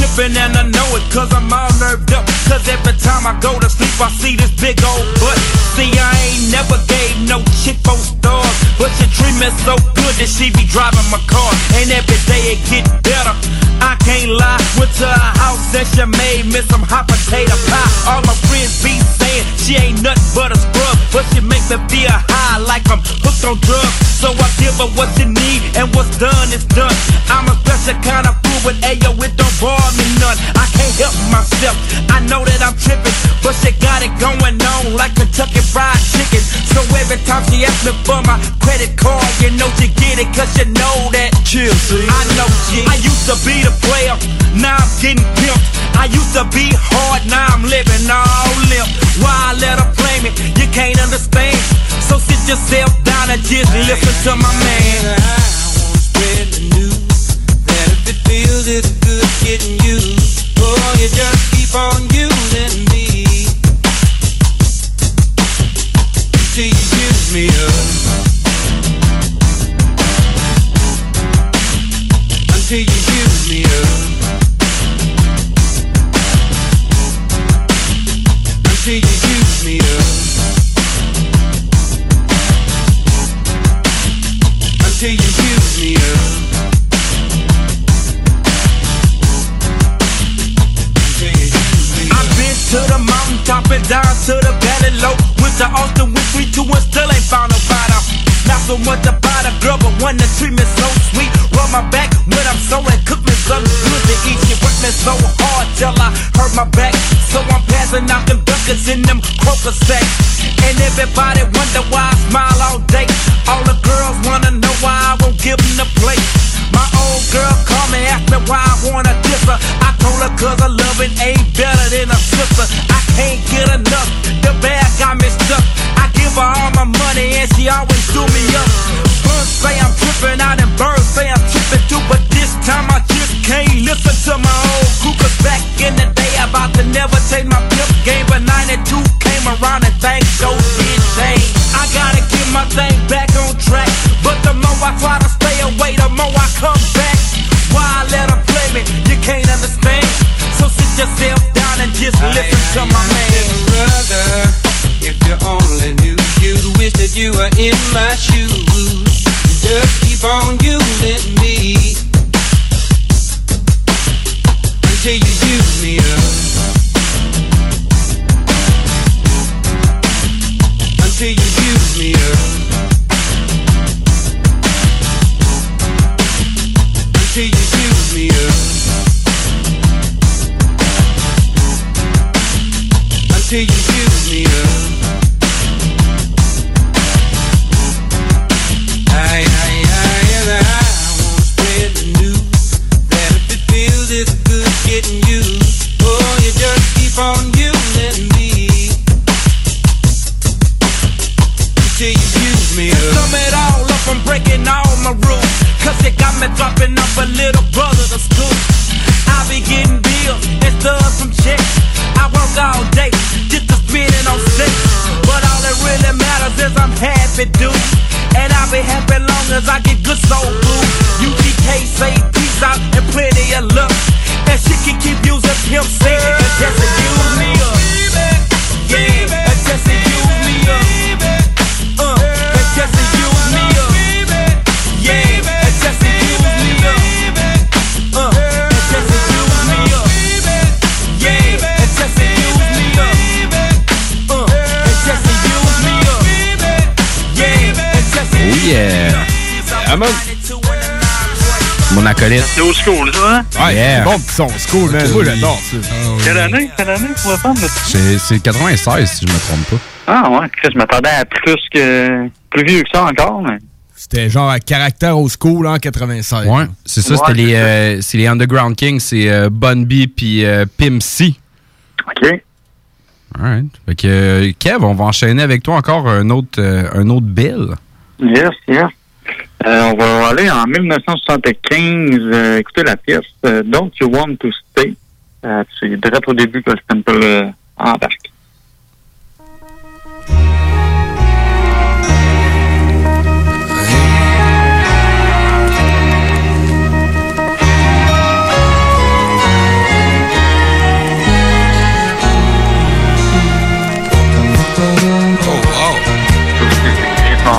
Tripping and I know it cause I'm all nerved up. Cause every time I go to sleep, I see this big old butt. See, I ain't never gave no chick four stars. But she treat me so good that she be driving my car. And every day it get better. I can't lie. Went to her house and she made me some hot potato pie. All my friends be saying she ain't nothing but a scrub. But she make me feel high like I'm hooked on drugs. So I give her what she need and what's done is done. I'm a special kind of fool, but ayo, it don't bore me none. I can't help myself. I know that I'm tripping, but she got it going on like Kentucky Fried Chicken. Every time she asks me for my credit card, you know she get it, cause you know that. Chill, see. I know shit. I used to be the player, now I'm getting pimped. I used to be hard, now I'm living all limp. Why I let her play me? You can't understand. So sit yourself down and just listen to my man. I wanna spread the news that if it feels it's good getting used, oh, you just keep on using me up. Until you use me up. Until you use me up. Until you use me up. I've been to the mountain top and down to the valley low. Went to Austin two, and still ain't found nobody. Not so much about a girl, but one that treat me so sweet. Rub my back when I'm and cook me something good to eat. She worked me so hard till I hurt my back. So I'm passing out them duckers in them croaker sacks. And everybody wonder why I smile all day. All the girls wanna know why I won't give them the plate. My old girl called me, asked me why I wanna diss her. I told her cause her loving ain't better than a sister. I can't get enough, the bag got me stuck. I give her all my money and she always do me up. Birds say I'm tripping out and birds say I'm tripping too, but this time I just can't listen to my old. Cause back in the day, about to never take my pimp game, but 92 came around and things so did. I gotta get my thing back on track, but the more I try to stay away, the more I come back. Why I let her play me? You can't understand. So sit yourself down and just listen to my man. brother. If you only knew, you'd wish that you were in my shoes. Just keep on using me until you use me up. Until you use me up. Until you use me up. Until you use me up. I, I, I, and I won't spread the news that if it feels it's good getting used, oh, you just keep on using me until you use me up. Sum it all up, I'm breaking all my rules. Cause it got me dropping off a little brother to school. I be getting bills and stubs from checks. I work all day just to spend it on sex. But all that really matters is I'm happy, dude. And I'll be happy long as I get good soul food. UGK say peace out and plenty of luck. And she can keep using Pimp C and just use me up. Yeah, and just use me up. Uh, and just Ah, man. Mon acolyte. C'est au school, ça, hein? Ouais, Yeah. c'est bon petit son school, man. Moi, j'adore ça. Quelle année? Quelle année pour? C'est c'est 96, si je me trompe pas. Ah ouais, Chris, je m'attendais à plus que... plus vieux que ça encore, mais... C'était genre à caractère au school en 96. Ouais, c'est ça, c'était les, euh, c'est les Underground Kings, c'est euh, Bun B puis euh, Pimp C. OK. Alright. Fait que, euh, Kev, on va enchaîner avec toi encore un autre, euh, un autre bill. Yes, yes. Euh, on va aller en 1975 euh, écouter la pièce euh, Don't You Want to Stay. Euh, c'est direct au début que le sample embarque.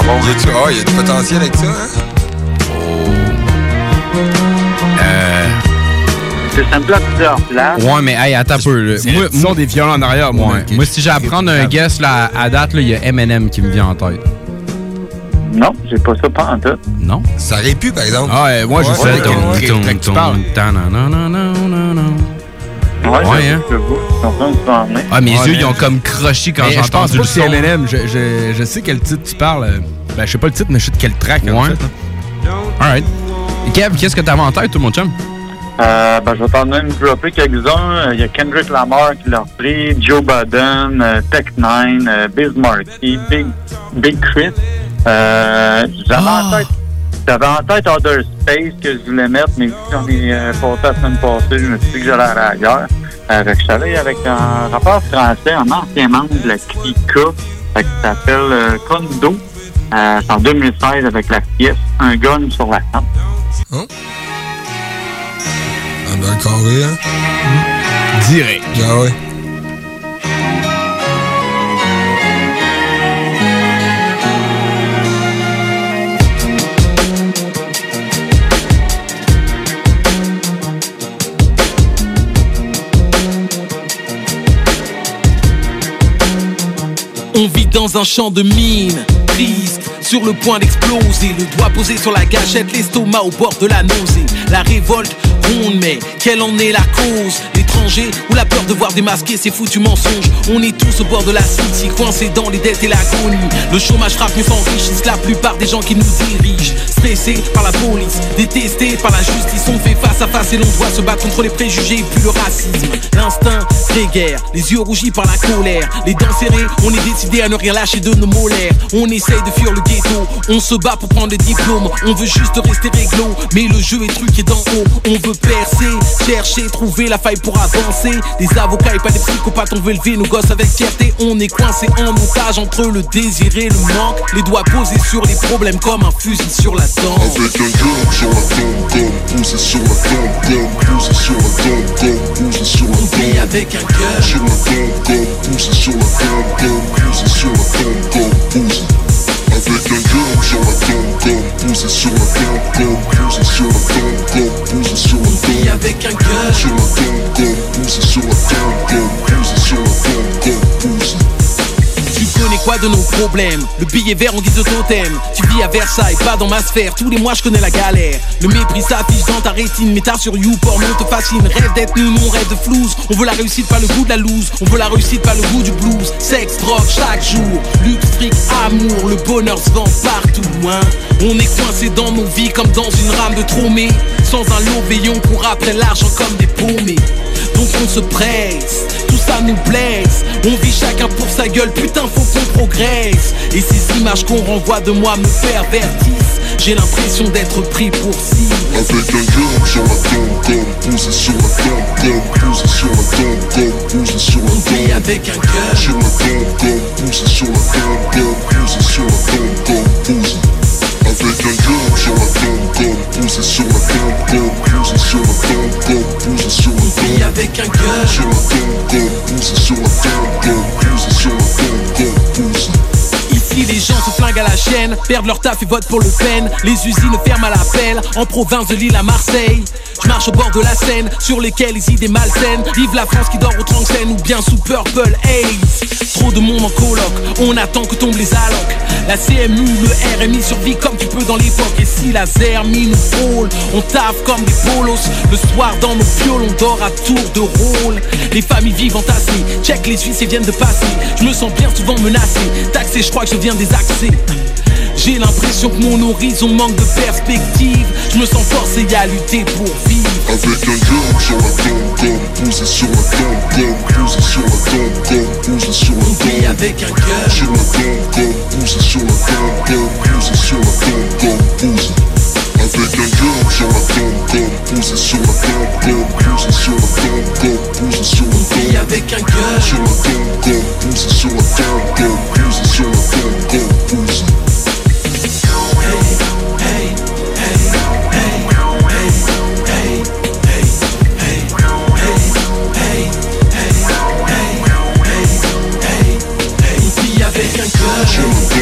Bon. Y ah, y a du potentiel avec ça, hein? Euh, C'est samplé à plusieurs places. ouais, mais hey, attends un peu. là. Moi, des violons en arrière, moi. ouais. Moi, si j'ai à prendre un guess, là, à date, là, il y a Eminem qui me vient en tête. Non, j'ai pas ça pas en tout. Non? Ça aurait pu, par exemple. Ah, ouais, moi, je sais ouais, tu parles. Ouais, Ouais, je- hein? je vois. Ah, mes Ouais, yeux, ils ont comme croché quand j'ai je pense entendu le son. Je, je, je sais quel titre tu parles. euh, Ben, je sais pas le titre, mais je sais de quel track, en Ouais. fait. Alright. Kev, qu'est-ce que t'avais en tête, tout mon chum? Euh, ben, je vais t'en même dropper quelques-uns. Il y a Kendrick Lamar qui l'a repris, Joe Budden, euh, Tech Nine, euh, Biz Markie, Big, Big Chris. Euh, j'avais en tête. J'avais en tête Other Space que je voulais mettre, mais vu j'en ai euh, passé la semaine passée, je me suis dit que j'allais aller ailleurs. Euh, que je allé avec un rappeur français, un ancien membre de la Clica, qui s'appelle euh, Kondo. Euh, c'est en 2016 avec la pièce Un gun sur la tente. Un bel carré, hein? Direct. Ah ouais. On vit dans un champ de mine, triste, sur le point d'exploser. Le doigt posé sur la gâchette, l'estomac au bord de la nausée. La révolte ronde, mais quelle en est la cause? Ou la peur de voir démasquer ces foutus mensonges On est tous au bord de la city, coincés dans les dettes et l'agonie. Le chômage frappe mais s'enrichissent la plupart des gens qui nous dirigent. Stressés par la police, détestés par la justice, on fait face à face et l'on doit se battre contre les préjugés et puis le racisme. L'instinct guerre, les yeux rougis par la colère, les dents serrées, on est décidé à ne rien lâcher de nos molaires. On essaye de fuir le ghetto, on se bat pour prendre le diplôme, on veut juste rester réglo, mais le jeu est truqué d'en haut. On veut percer, chercher, trouver la faille pour avancer. Des avocats et pas des psychopathes, on veut élever nos gosses avec fierté. On est coincé en otage entre le désir et le manque. Les doigts posés sur les problèmes comme un fusil sur la dent. Avec un gun sur la tombe, comme posé sur la tombe, comme posé sur la tombe, comme posé sur la tombe. avec un gun sur la tombe, comme posé sur la tombe, comme posé sur la tombe, comme posé. Avec un gun sur la tombe, comme posé sur la tombe, comme posé sur la tombe, comme posé sur la tombe. avec un gun sur la tombe, comme posé sur la tombe, comme posé sur la tombe, comme posé. Connais quoi de nos problèmes Le billet vert en guise de totem Tu vis à Versailles, pas dans ma sphère. Tous les mois je connais la galère. Le mépris s'affiche dans ta rétine. Mais t'as sur YouPorn, on te fascine. Rêve d'être nous, on rêve de flouze. On veut la réussite, pas le goût de la loose. On veut la réussite, pas le goût du blues. Sexe, drogue, chaque jour. Luxe, fric, amour. Le bonheur se vend partout, hein. On est coincé dans nos vies comme dans une rame de tromé Sans un long veillon pour après l'argent comme des paumés. Donc on se presse, ça nous blesse. On vit chacun pour sa gueule, putain faut qu'on progresse. Et ces images qu'on renvoie de moi me pervertissent J'ai l'impression d'être pris pour Avec un gun sur la tombe, comme posé sur la tombe, comme posé sur la tombe, comme posé sur la tombe. avec un gun sur la tombe, comme posé sur la tombe, comme posé sur la tombe, comme posé. Avec un gun sur la tombe, comme posé sur la tombe, comme posé sur la tombe, comme posé sur la tombe. avec un gun sur la tombe, comme posé sur la tombe, comme posé sur la tombe, comme posé. Ici les gens se flinguent à la chaîne, perdent leur taf et votent pour Le Pen. Les usines ferment à l'appel, en province de Lille à Marseille. Je marche au bord de la Seine, sur lesquels les idées malsaines. Vive la France qui dort au Tranxène ou bien sous Purple Haze. Trop de monde en coloc, on attend que tombent les allocs. La CMU, le RMI survit comme tu peux dans l'époque. Et si la ZERMI nous frôle, on taffe comme des polos. Le soir dans nos pioles, on dort à tour de rôle. Les familles vivent entassées, check les Suisses et viennent de passer. Je me sens bien souvent menacé, taxé, je crois que je viens désaxé. J'ai l'impression que mon horizon manque de perspective. Je me sens forcé à lutter pour vivre. Avec un gun sur la tombe, comme posé sur la tombe, comme posé sur la tombe, comme posé sur la tombe. avec un gun sur la tombe, comme posé sur la tombe, comme posé sur la tombe, comme posé. Avec un gun sur la tombe, comme posé sur la tombe, comme posé sur la tombe, comme posé sur la tombe. avec un gun sur la tombe, comme posé sur la tombe, comme posé sur la tombe, comme posé. Avec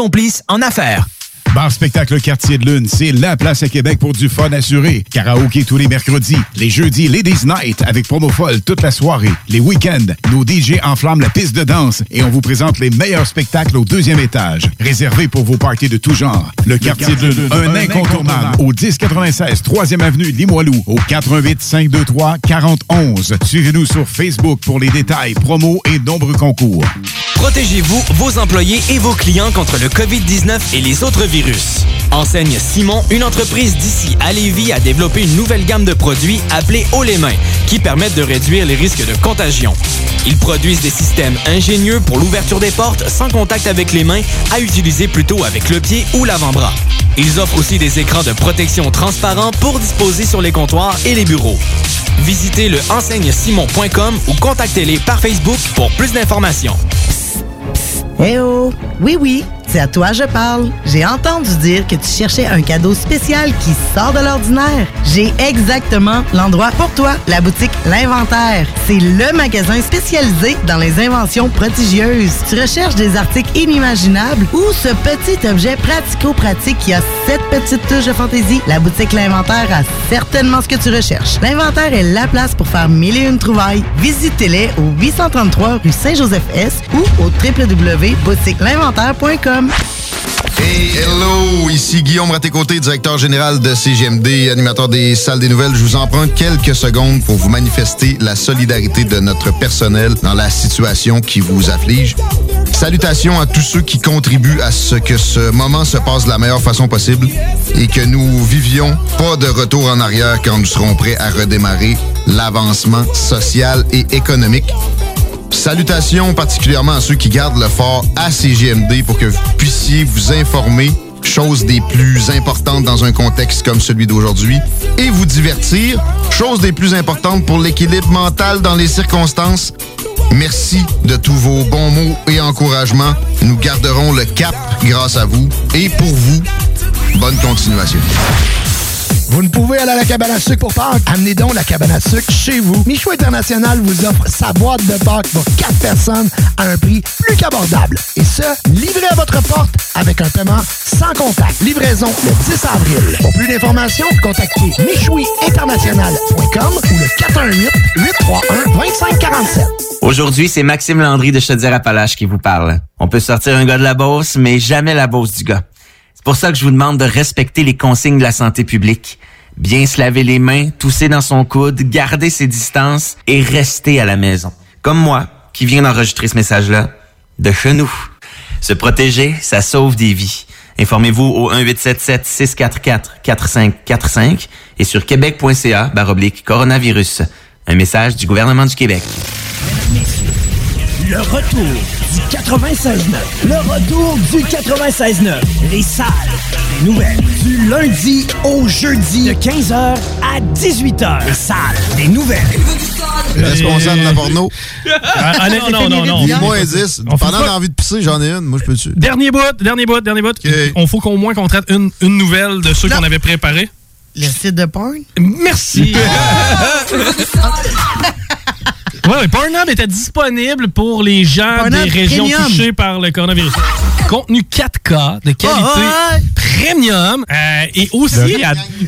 complice en affaires. Bar Spectacle Quartier de Lune, c'est la place à Québec pour du fun assuré. Karaoké tous les mercredis. Les jeudis, Ladies Night avec promo folle toute la soirée. Les week-ends, nos DJ enflamment la piste de danse et on vous présente les meilleurs spectacles au deuxième étage. Réservé pour vos parties de tout genre. Le, Quartier de Lune, un, incontournable. Au 1096 3e Avenue Limoilou, au 418 523 4011. Suivez-nous sur Facebook pour les détails, promos et nombreux concours. Protégez-vous, vos employés et vos clients contre le COVID-19 et les autres virus. Enseigne Simon, une entreprise d'ici à Lévis, a développé une nouvelle gamme de produits appelés Haut les mains, qui permettent de réduire les risques de contagion. Ils produisent des systèmes ingénieux pour l'ouverture des portes sans contact avec les mains, à utiliser plutôt avec le pied ou l'avant-bras. Ils offrent aussi des écrans de protection transparents pour disposer sur les comptoirs et les bureaux. Visitez le enseignesimon.com ou contactez-les par Facebook pour plus d'informations. Eh oh! Oui, oui, c'est à toi je parle. J'ai entendu dire que tu cherchais un cadeau spécial qui sort de l'ordinaire. J'ai exactement l'endroit pour toi, la boutique L'Inventaire. C'est le magasin spécialisé dans les inventions prodigieuses. Tu recherches des articles inimaginables ou ce petit objet pratico-pratique qui a cette petite touche de fantaisie? La boutique L'Inventaire a certainement ce que tu recherches. L'Inventaire est la place pour faire mille et une trouvailles. Visitez-les au 833 rue Saint-Joseph-S ou au www.boutiquelinventaire.com. Hey, hello! Ici Guillaume Raté-Côté, directeur général de CGMD, animateur des salles des nouvelles. Je vous emprunte quelques secondes pour vous manifester la solidarité de notre personnel dans la situation qui vous afflige. Salutations à tous ceux qui contribuent à ce que ce moment se passe de la meilleure façon possible et que nous vivions pas de retour en arrière quand nous serons prêts à redémarrer l'avancement social et économique. Salutations particulièrement à ceux qui gardent le fort à CGMD pour que vous puissiez vous informer chose des plus importantes dans un contexte comme celui d'aujourd'hui, et vous divertir, chose des plus importantes pour l'équilibre mental dans les circonstances. Merci de tous vos bons mots et encouragements. Nous garderons le cap grâce à vous et pour vous. Bonne continuation. Vous ne pouvez aller à la cabane à sucre pour Pâques? Amenez donc la cabane à sucre chez vous. Michou International vous offre sa boîte de Pâques pour 4 personnes à un prix plus qu'abordable. Et ce, livré à votre porte avec un paiement sans contact. Livraison le 10 avril. Pour plus d'informations, contactez michouiinternational.com ou le 418-831-2547. Aujourd'hui, c'est Maxime Landry de Chaudière-Appalaches qui vous parle. On peut sortir un gars de la Beauce, mais jamais la Beauce du gars. Pour ça que je vous demande de respecter les consignes de la santé publique. Bien se laver les mains, tousser dans son coude, garder ses distances et rester à la maison. Comme moi, qui viens d'enregistrer ce message-là, de chez nous. Se protéger, ça sauve des vies. Informez-vous au 1877-644-4545 et sur québec.ca baroblique coronavirus. Un message du gouvernement du Québec. Le retour du 96.9. Le retour du 96.9. Les salles des nouvelles. Du lundi au jeudi. De 15h à 18h. Les salles des nouvelles. Responsable de la porno. Ah, non, non, non, non. Il moins 10. On fait Pendant pas- l'envie de pisser, j'en ai une. Moi, je peux dessus. Dernier bout, dernier bout, dernier bout. On faut qu'au moins qu'on traite une, une nouvelle de ceux qu'on avait préparés. Le site de porn? Merci. Ouais, ouais, Pornhub était disponible pour les gens Pornhub des régions Premium. touchées par le coronavirus. Contenu 4K de qualité Ah, ouais. premium euh, et aussi.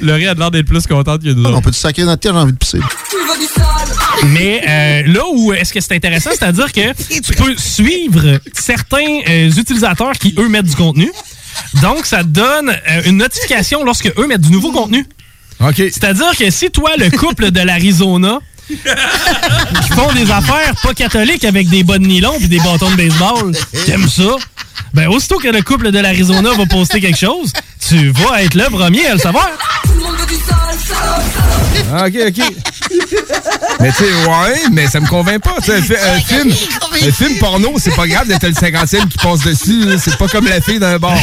Laurie a, l'air d'être plus contente que nous On autres. peut-tu sacrer notre terre, j'ai envie de pisser. Mais euh, là où est-ce que c'est intéressant, c'est-à-dire que tu peux suivre certains euh, utilisateurs qui, eux, mettent du contenu. Donc, ça te donne euh, une notification lorsque eux mettent du nouveau contenu. OK. C'est-à-dire que si toi, le couple de l'Arizona, qui font des affaires pas catholiques avec des bas de nylon et des bâtons de baseball, t'aimes ça, ben aussitôt que le couple de l'Arizona va poster quelque chose, tu vas être le premier à le savoir. Ah, OK, OK. mais tu sais, ouais, mais ça me convainc pas. Un, fi- un film, un film porno, c'est pas grave d'être le 50e qui passe dessus. C'est pas comme la fille d'un bar.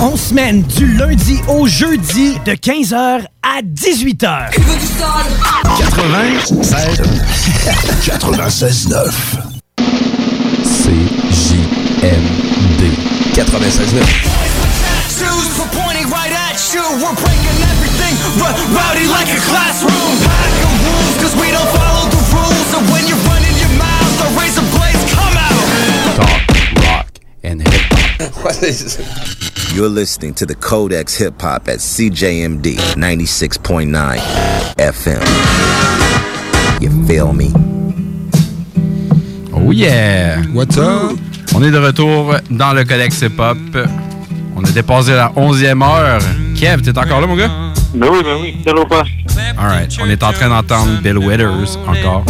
On semaine du lundi au jeudi de 15h à 18h. 96 96 9 CJMD 96.9. Shoes were pointing right at you. We're breaking everything r- rowdy like a classroom. Pack of rules, cause we don't follow the rules. And when you're running your mouth, the razor blades come out. Talk, rock, and hip What is You're listening to the Codex Hip Hop at CJMD 96.9 FM. You feel me? Oh yeah! What's up? On est de retour dans le Codex Hip Hop. On a dépassé la 11e heure. Kev, t'es encore là, mon gars? Ben oui, ben oui, c'est au poste. Alright. On est en train d'entendre Bill Withers encore.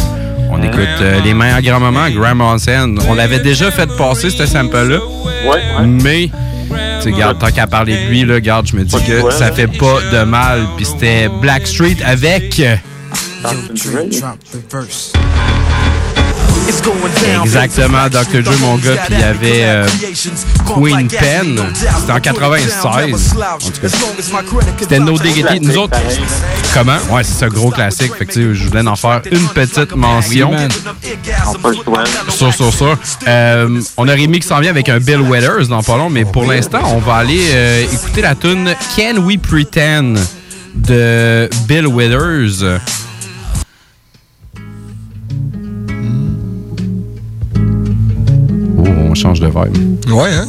On écoute euh, Les mains à grand-maman, Grandma Sen. On l'avait déjà fait passer, ce sample-là. Ouais, Mais, tu sais, garde, tant qu'à parler de lui, là, garde, je me dis que ça fait pas de mal. Puis c'était Blackstreet avec. Exactement, Dr. Dre, mon gars, puis il y avait euh, Queen Pen. C'était en 96. En tout cas, c'était No Diggity. Nous autres, comment? Ouais, c'est un gros classique. Fait que, je voulais en faire une petite mention. Sur, sur, sur. Euh, on a Rémi qui s'en vient avec un Bill Withers dans pas long, mais pour l'instant, on va aller euh, écouter la tune Can We Pretend de Bill Withers. Change de vibe. Ouais, hein?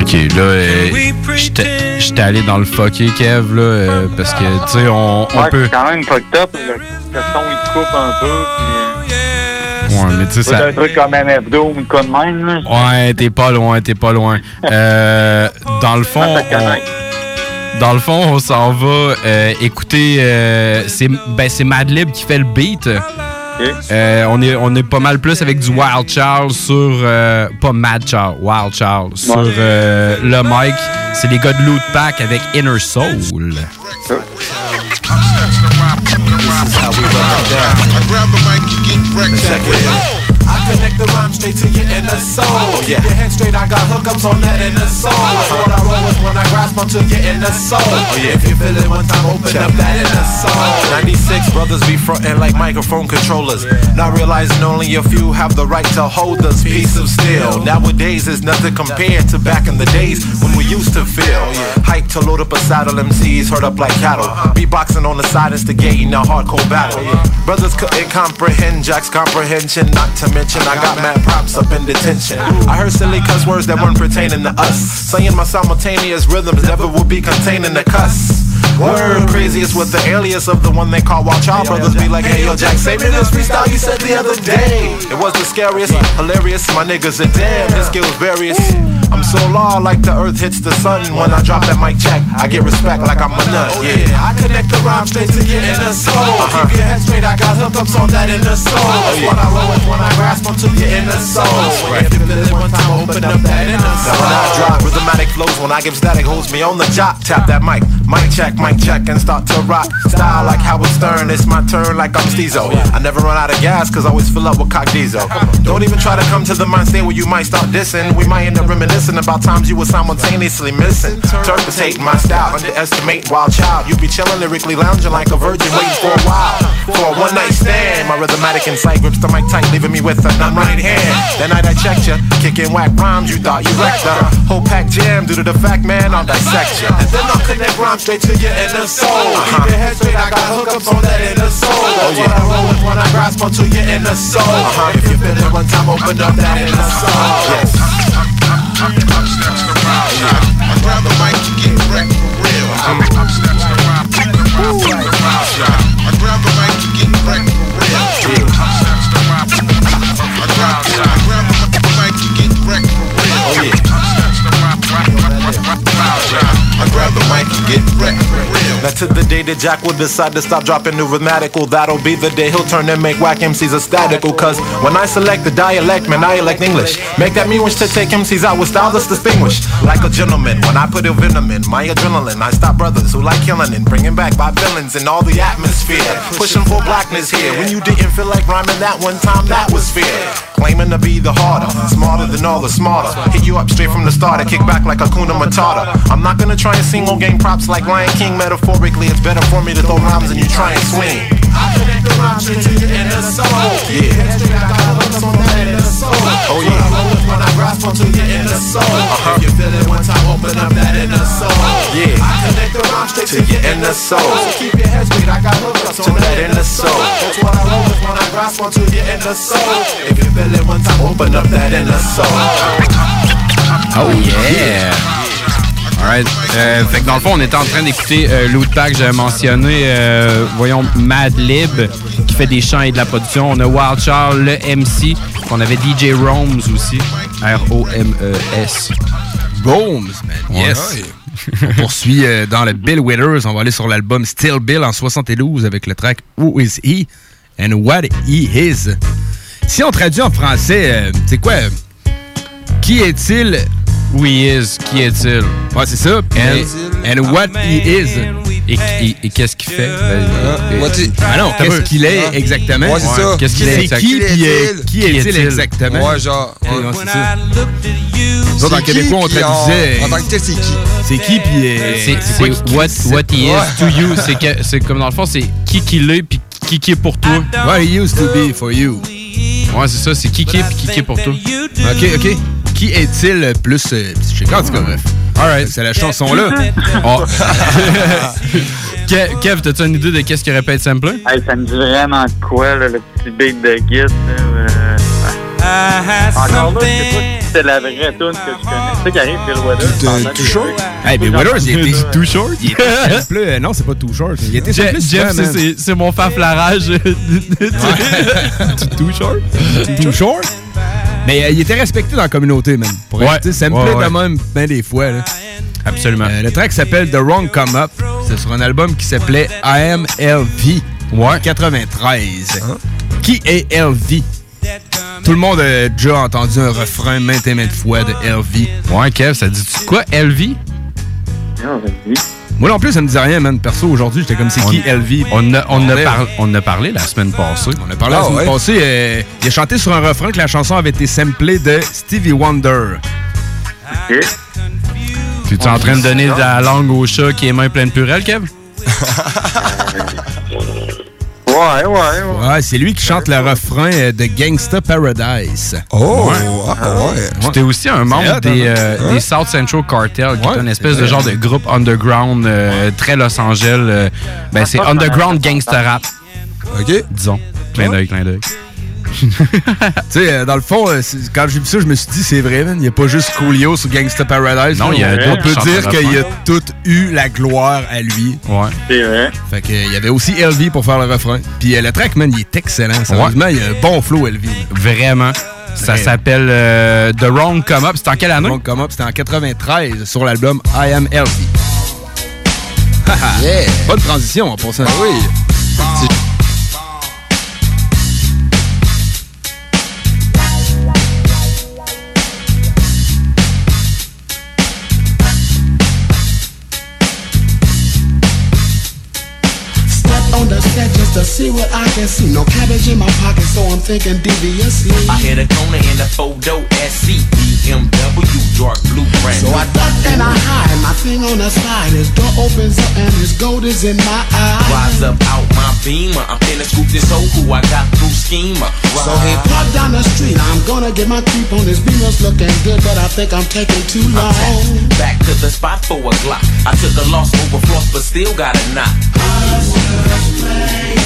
Ok, là, euh, j'étais j'étais allé dans le fucké, Kev, là, euh, parce que, tu sais, on, on ouais, peut. c'est quand même fucked up. Le, le son, il te coupe un peu. Puis, Ouais, mais tu sais, c'est ça. un truc comme MF Doom ou quoi de même. Là. Ouais, t'es pas loin, t'es pas loin. Euh, dans le fond, on, dans le fond, on s'en va euh, écouter. euh, c'est ben, c'est Madlib qui fait le beat. Euh, on, est, on est pas mal plus avec du Wild Child sur. euh, pas Mad Child, Wild Child. Sur euh, le mic. C'est les gars de Loot Pack avec Inner Soul. I connect the rhyme straight to your inner soul. Keep your head straight, I got hookups on that inner soul. What I roll with when I grasp onto your inner soul. Oh, if you feel it one time, open up that inner soul. 96 brothers be frontin' like microphone controllers. Not realizing only a few have the right to hold this piece of steel. Nowadays, there's nothing compared to back in the days when we used to to load up a saddle, MCs herd up like cattle. Beatboxing on the side, instigating a hardcore battle. Brothers couldn't comprehend Jack's comprehension, not to mention I got mad props up in detention. I heard silly cuss words that weren't pertaining to us. Saying my simultaneous rhythms never would be containing the cuss. Word craziest with the alias of the one they call Wild Child Brothers. Be like, hey yo, Jack, save me this freestyle you said the other day. It was the scariest, hilarious. My niggas are damn, his skills various. I'm so law like the earth hits the sun. When I drop that mic check, I get respect like I'm a nut. Oh, yeah. I connect the rhyme straight to your inner soul. Uh-huh. Keep your head straight, I got hookups on that inner soul. Oh, That's what I roll with when I grasp onto your inner soul. If you feel it one time, open up that inner Now when I soul. drop rhythmatic flows, when I give static holds me on the job. Tap that mic, mic check, mic check, and start to rock. Style like Howard Stern, it's my turn like I'm Steezo. I never run out of gas, cause I always fill up with cock diesel. Don't even try to come to the mind state where you might start dissing. We might end up reminiscing about times you were simultaneously missing. Interpretating my style, underestimate wild child. You be chilling lyrically lounging like a virgin waiting for a while. for a one night stand. My rhythmatic insight grips the mic tight, leaving me with a numb right hand. That night I checked ya, kicking whack rhymes, you thought you wrecked the whole pack jam due to the fact, man, I'll dissect ya. And then I'll connect rhymes straight to your inner soul. Keep your head straight, I got hookups on that inner soul. That's what I roll with when I grasp onto your inner soul. Uh-huh. If you feel it one time, open up that inner soul. Yes. I grab the mic to get wrecked for real. Up steps the rhyme. I grab the mic to get wrecked for real. Up steps the rhyme. Grab the mic and get wrecked real. Now to the day that Jack will decide to stop dropping new rhythmatical, that'll be the day he'll turn and make whack MCs ecstatical. Cause when I select the dialect, man, I elect English. Make that mean wish to take MCs out with styles that's distinguished. Like a gentleman, when I put a venom in my adrenaline, I stop brothers who like killing and bringing back by villains in all the atmosphere. Pushing for blackness here. When you didn't feel like rhyming that one time, that was fear. Claiming to be the harder, smarter than all the smarter. Hit you up straight from the start, and kick back like a Kuna Matata. I'm not gonna try and single game props like Lion King. Metaphorically, it's better for me to throw rhymes and you try and swing. I connect the rhymes into your inner soul. Yeah. Oh yeah. When I grasp onto your inner soul. Uh-huh. If you feel it one time, open up that inner soul. Yeah. I connect the rhymes straight to your inner soul. So keep your head straight. I got hookups to that inner soul. That's what I roll with when I grasp onto your inner soul. If you feel it one time, open up that inner soul. Oh yeah! Alright. Euh, fait que dans le fond, on était en train d'écouter euh, l'autre pack que j'avais mentionné, euh, voyons, Madlib, qui fait des chants et de la production. On a Wild Charles, le MC. On avait DJ Roms aussi. R-O-M-E-S. Bones, man. Yes. on poursuit euh, dans le Bill Withers. On va aller sur l'album Still Bill en 72 avec le track Who Is He and What He Is. Si on traduit en français, c'est quoi? Qui est-il? Who he is, qui est-il? Ouais, c'est ça. And, and what he is. Et, et- et qu'est-ce qu'il fait? Ben, What he- Ah non, qu'est-ce qu'il est exactement? Ouais, c'est ça. Qu'est-ce qu'il est? C'est qui, qui puis, euh, est-il? qui est-il exactement? Ouais, genre, ouais. Ouais, c'est ça. Nous autres, en québécois, on traduisait. en- tant que tel, c'est qui? C'est qui, puis. euh, C'est what, what he is to you? C'est comme dans le fond, c'est qui qu'il est puis qui qui est pour toi. What he used to be for you. Ouais, c'est ça, c'est qui qui est puis qui qui est pour toi. Ok, ok. Qui est-il plus. euh, je sais pas, en tout cas, bref. Alright, c'est la chanson-là. Oh. Kev, Kev, t'as-tu une idée de qu'est-ce qui aurait pu être? Hey, ça me dit vraiment quoi, là, le petit beat de Git. là, euh, Encore là, je sais pas si c'est la vraie tune que je connais. C'est ça qui arrive, Bill Withers. pendant Too short? Hey, Bill Withers, il était too short? Il était simple. euh, Non, c'est pas too short. Il était Jeff, simple. Jeff, c'est- c'est c'est mon faflarage. Too short? Too short? Mais euh, il était respecté dans la communauté, man. Pour Ouais. être, tu sais, ça me Ouais, plaît ouais. de même ben des fois. Là. Absolument. Euh, le track s'appelle The Wrong Come Up. C'est sur un album qui s'appelait I Am LV. Ouais. 93. Qui est LV? Tout le monde a déjà entendu un refrain maintes et maintes fois de LV. Ouais, Kev, ça dit-tu quoi, LV? Non, vas-y. Moi non plus, ça me disait rien, man. Perso, aujourd'hui, j'étais comme c'est qui LV? On a, on, a par- on a parlé la semaine passée. On a parlé la Ah, semaine ouais. passée. euh, il a chanté sur un refrain que la chanson avait été samplée de Stevie Wonder. Ok. Tu es en train de donner de la langue au chat qui est main pleine de purée, Kev? Ouais, ouais, ouais. Ouais, c'est lui qui chante le refrain euh, de Gangsta Paradise. Oh, Ouais. ah, ouais. C'était aussi un membre des, hein? euh, Hein? des South Central Cartel, qui est une espèce de genre de groupe underground euh, très Los Angeles. euh, ben, c'est underground gangster rap. OK. Disons. Clin d'œil, clin d'œil. Tu sais, euh, dans le fond, euh, quand j'ai vu ça, je me suis dit, c'est vrai, man. Il n'y a pas juste Coolio sur Gangsta Paradise. Non, il y a On- d'autres On peut dire qu'il a tout eu la gloire à lui. Ouais. C'est vrai. Fait que, euh, il y avait aussi LV pour faire le refrain. Puis euh, le track, man, il est excellent. Sérieusement, il y a un bon flow, LV. Vraiment. Ça s'appelle euh, The Wrong Come Up. C'était en quelle année? Donc, come up, c'était en 93 sur l'album I Am LV. Haha. Yeah. Bonne transition en passant. oui. To see what I can see. No cabbage in my pocket, so I'm thinking deviously. I hit a corner in the photo SC BMW dark blue brand So I duck and I hide. My thing on the side, his door opens up and his gold is in my eye. Rise up out my beamer. I'm finna scoop this hoe who I got through schemer. So he parked down the street. I'm gonna get my creep on his beamer's looking good, but I think I'm taking too long. Back to the spot for a Glock. I took a loss over floss, but still got a knock. Hey, scheme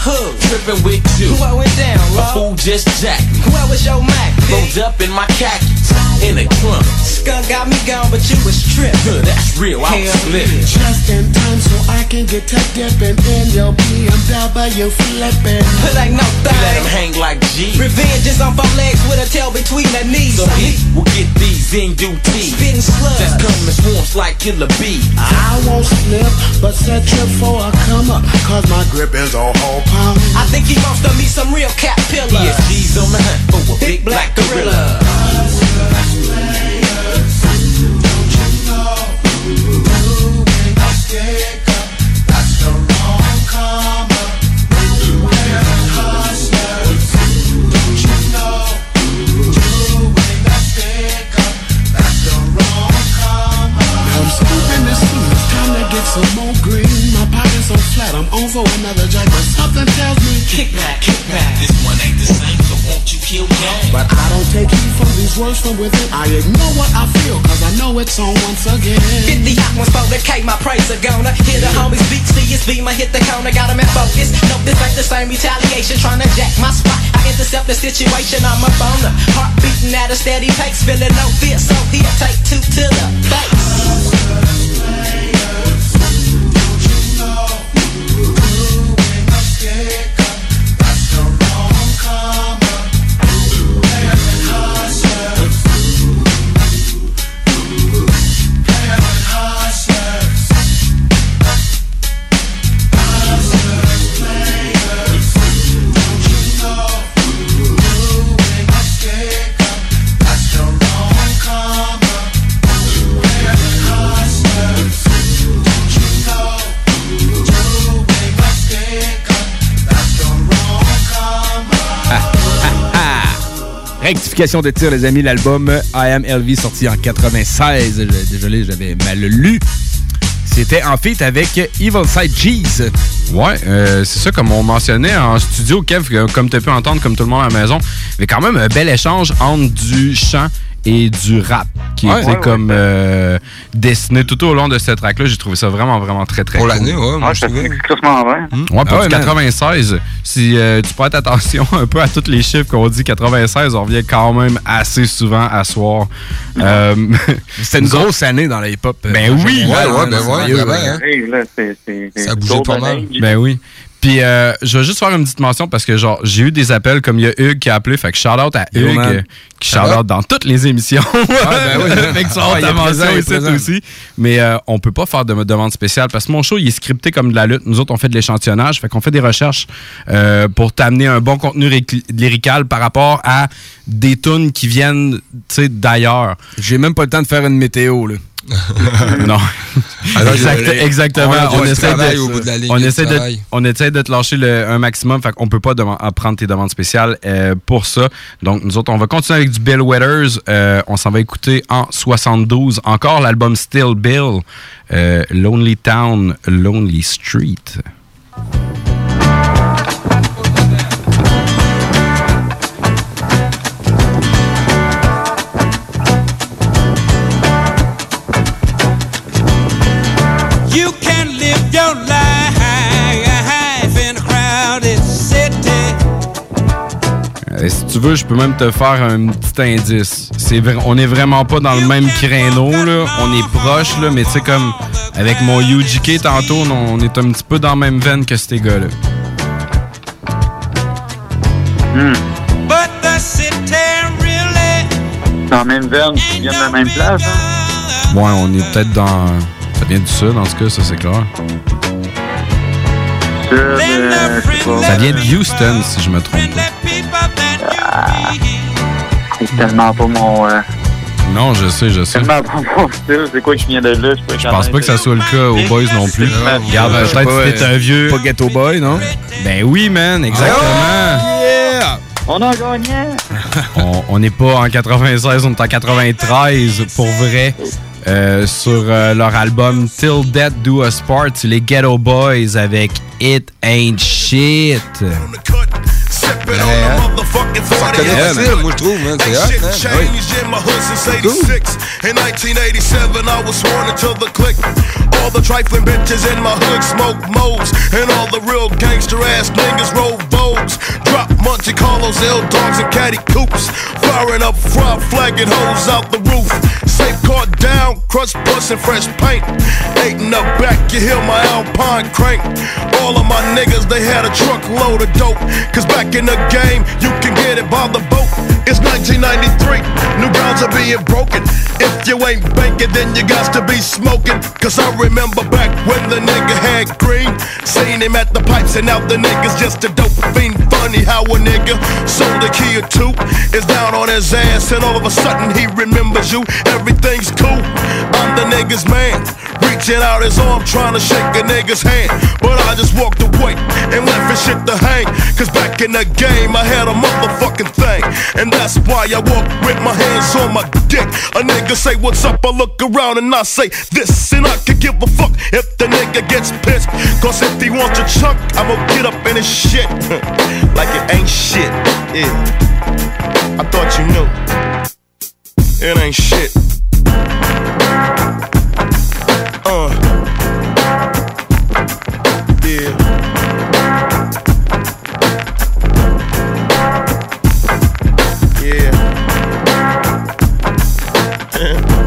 Huh, tripping with you. What went down, A fool just jacked me. Where was your Mac? Rolled up in my khakis, in a clump. Skunk got me gone, but you was tripping. Good, that's real, I was Hell living. Just in time so I can get to dipping in your BMW flipping. It ain't no Let him hang like G. Revenge is on four legs with a tail between the knees. So he will get these in due tea. Spitting slugs. That's coming swarms like killer bees. I won't slip, but set trip for a come up, cause my grip is a whole pound. I think he wants to meet some real cat pillars. ESG's on the hunt for a big black gorilla. Words from within. I ignore what I feel, cause I know it's on once again. 50 hot ones for the K, my praise are gonna hit the homies beat, see his beamer, hit the corner, got him in focus. No, this ain't the same retaliation, trying to jack my spot. I intercept the situation, I'm a boner. Heart beating at a steady pace, feeling no fear, so here, take two to the face. Rectification de tir, les amis, l'album I Am LV sorti en 96. Je- Désolé, j'avais mal lu. C'était en feat avec Evil Side Cheese. Ouais, euh, c'est ça, comme on mentionnait en studio, Kev, comme tu as pu entendre, comme tout le monde à la maison, avait quand même un bel échange entre du chant et du rap qui Ouais, était ouais, ouais. comme euh, dessiné tout au long de cette track-là. J'ai trouvé ça vraiment, vraiment très, très Pour cool. l'année, ouais, moi, je trouvais. Excuse-moi, ouais. Ouais, pour Ah ouais, du man. 96, si euh, tu prêtes attention un peu à tous les chiffres qu'on dit 96, on revient quand même assez souvent à soir. Euh, C'était une grosse année dans la hip-hop. euh, Ben en oui! Ouais, ouais, ben ouais, hein. Ça a bougé pas mal. Ben oui. Puis euh, je vais juste faire une petite mention parce que genre j'ai eu des appels comme il y a Hugues qui a appelé, fait que shout out à Yo, Hugues man. qui shout out dans toutes les émissions. ben oui. fait que Ah, ta mention ici aussi. Mais euh, on peut pas faire de demande spéciale parce que mon show il est scripté comme de la lutte. Nous autres on fait de l'échantillonnage, fait qu'on fait des recherches euh, pour t'amener un bon contenu lyrical par rapport à des tunes qui viennent tu sais d'ailleurs. J'ai même pas le temps de faire une météo, là. non. Alors, Exact- le- le- exactement. on On essaie, de, au bout de la ligne, on, essaie de, on essaie de te lâcher le- un maximum. Fait qu'on peut pas prendre tes demandes spéciales euh, pour ça. Donc, nous autres, on va continuer avec du Bill Withers. Euh, on s'en va écouter en 72. Encore l'album Still Bill. euh, Lonely Town, Lonely Street. Si tu veux, je peux même te faire un petit indice. C'est vrai, on est vraiment pas dans le même créneau, là. On est proche, là, mais tu sais, comme avec mon UGK tantôt, on, est un petit peu dans la même veine que ces gars-là. But the city really Dans la même veine, qui viennent de la même place. Hein? Ouais, on est peut-être dans. Ça vient du sud, en tout cas, ça c'est clair. Sud, euh. Ça vient de Houston, si je me trompe pas. C'est tellement pas mon. euh, Non, je sais, je sais. Tellement pas mon style, c'est quoi qui vient de là? Je pense pas que ça soit le cas aux boys non plus. Regarde, peut-être que t'es euh, un vieux. Pas Ghetto Boy, non? Ben oui, man, exactement. Yeah! On a gagné! on on n'est pas en 96, on est en 93 pour vrai. Euh, sur euh, leur album Till Death Do Us Part, les Ghetto Boys avec It Ain't Shit. Ça connaît Yeah, facile, moi je trouve, man. C'est hot, Shit man. changed in my hood since 86. In 1987, I was sworn into the clique. All the trifling bitches in my hood smoke modes. And all the real gangster ass niggas roll Vogues. Drop Monte Carlos, L dogs, and caddy coops. Firing up front, flagging hoes out the roof. Safe car down, crust busting fresh paint. Eight in the back, you hear my Alpine crank. All of my niggas, they had a truckload of dope. Cause back in the game, you can get it by the boat. It's 1993, new grounds are being broken. If you ain't banking, then you got to be smoking. Cause I remember back when the nigga had green. Seen him at the pipes, and now the nigga's just a dope fiend. Funny how a nigga sold a key or two, is down on his ass, and all of a sudden he remembers you. Everything's cool. I'm the nigga's man. Reaching out his arm, trying to shake a nigga's hand. But I just walked away and left his shit to hang. Cause back in the game, I had a motherfucking thing. And that's why I walk with my hands on my dick. A nigga say, What's up? I look around and I say this. And I could give a fuck if the nigga gets pissed. Cause if he wants a chunk, I'ma get up in his shit. like it ain't shit. Yeah. I thought you knew. It ain't shit. Yeah.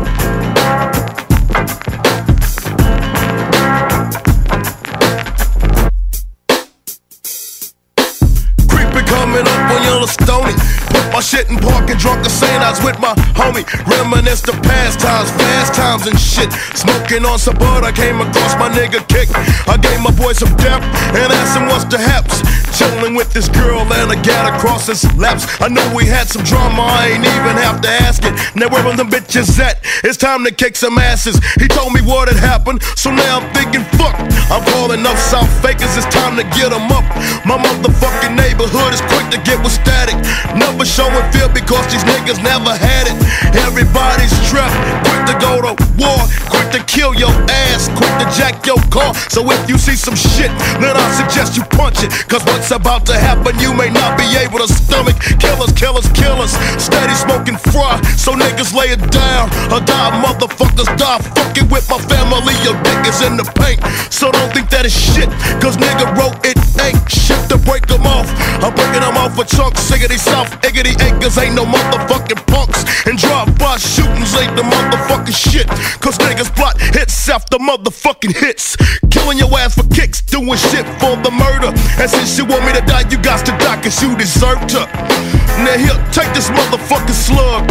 Put my shit in park and drunk St. I was with my homie. Reminisce the past times, fast times and shit. Smoking on some bud, I came across my nigga kick. I gave my boy some depth and asked him what's the haps. Chilling with this girl and a gat across his laps. I knew we had some drama, I ain't even have to ask it. Now where are them bitches at? It's time to kick some asses. He told me what had happened, so now I'm thinking, fuck. I'm calling up South Fakers, it's time to get them up. My motherfucking neighborhood is quick to get with static. Never showing fear because these niggas never had it. Everybody's strapped, quick to go to war, quick to kill your ass, quick to jack your car. So if you see some shit, then I suggest you punch it. Cause what's about to happen, you may not be able to stomach. Killers, killers, killers, steady smoking fry. So niggas lay it down, or die motherfuckers die. Fucking with my family, your dick is in the paint. So don't think that is shit, cause nigga wrote it ain't shit to break them off. I'm breaking them off for chunks, siggity south, iggity acres, ain't no motherfucking punks. And drive-by shootings ain't the motherfucking shit, cause niggas plot hits after motherfucking hits. Killing your ass for kicks, doing shit for the murder. And since you want me to die, you got to die, cause you deserve to. Now here, take this motherfucking slug.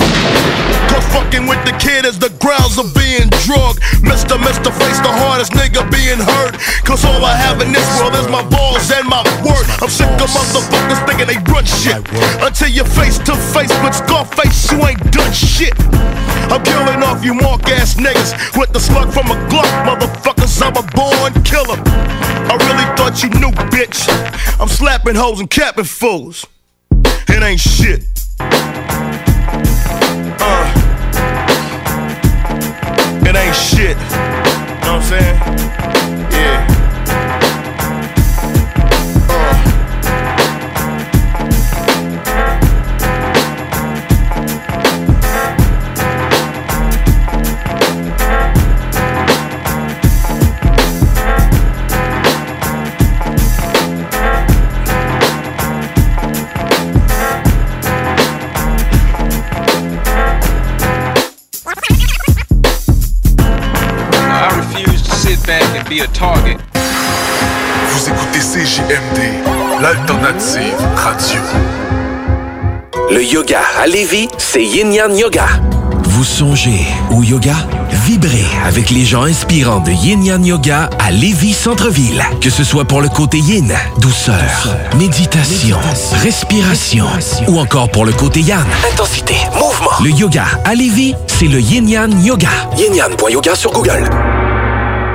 Cause fucking with the kid is the grounds of being drugged. Mr. Mr. Face the hardest nigga being hurt. Cause all I have in this world is my balls and my word. I'm sick of motherfuckers thinking they run shit. Until you're face to face with Scarface, you ain't done shit. I'm killing off you mark ass niggas with the slug from a Glock, motherfuckers. I'm a born killer. I really thought you knew, bitch. I'm slapping hoes and capping fools. It ain't shit. Uh. It ain't shit. Know what I'm saying? Yeah. Be a target. Vous écoutez CJMD, l'alternative radio. Le yoga à Lévis, c'est Yin Yang Yoga. Vous songez au yoga? Vibrez avec les gens inspirants de Yin Yang Yoga à Lévis Centre-Ville. Que ce soit pour le côté yin, douceur, méditation, respiration, ou encore pour le côté yang, intensité, mouvement. Le yoga à Lévis, c'est le Yin Yang Yoga. Yin Yang.yoga sur Google.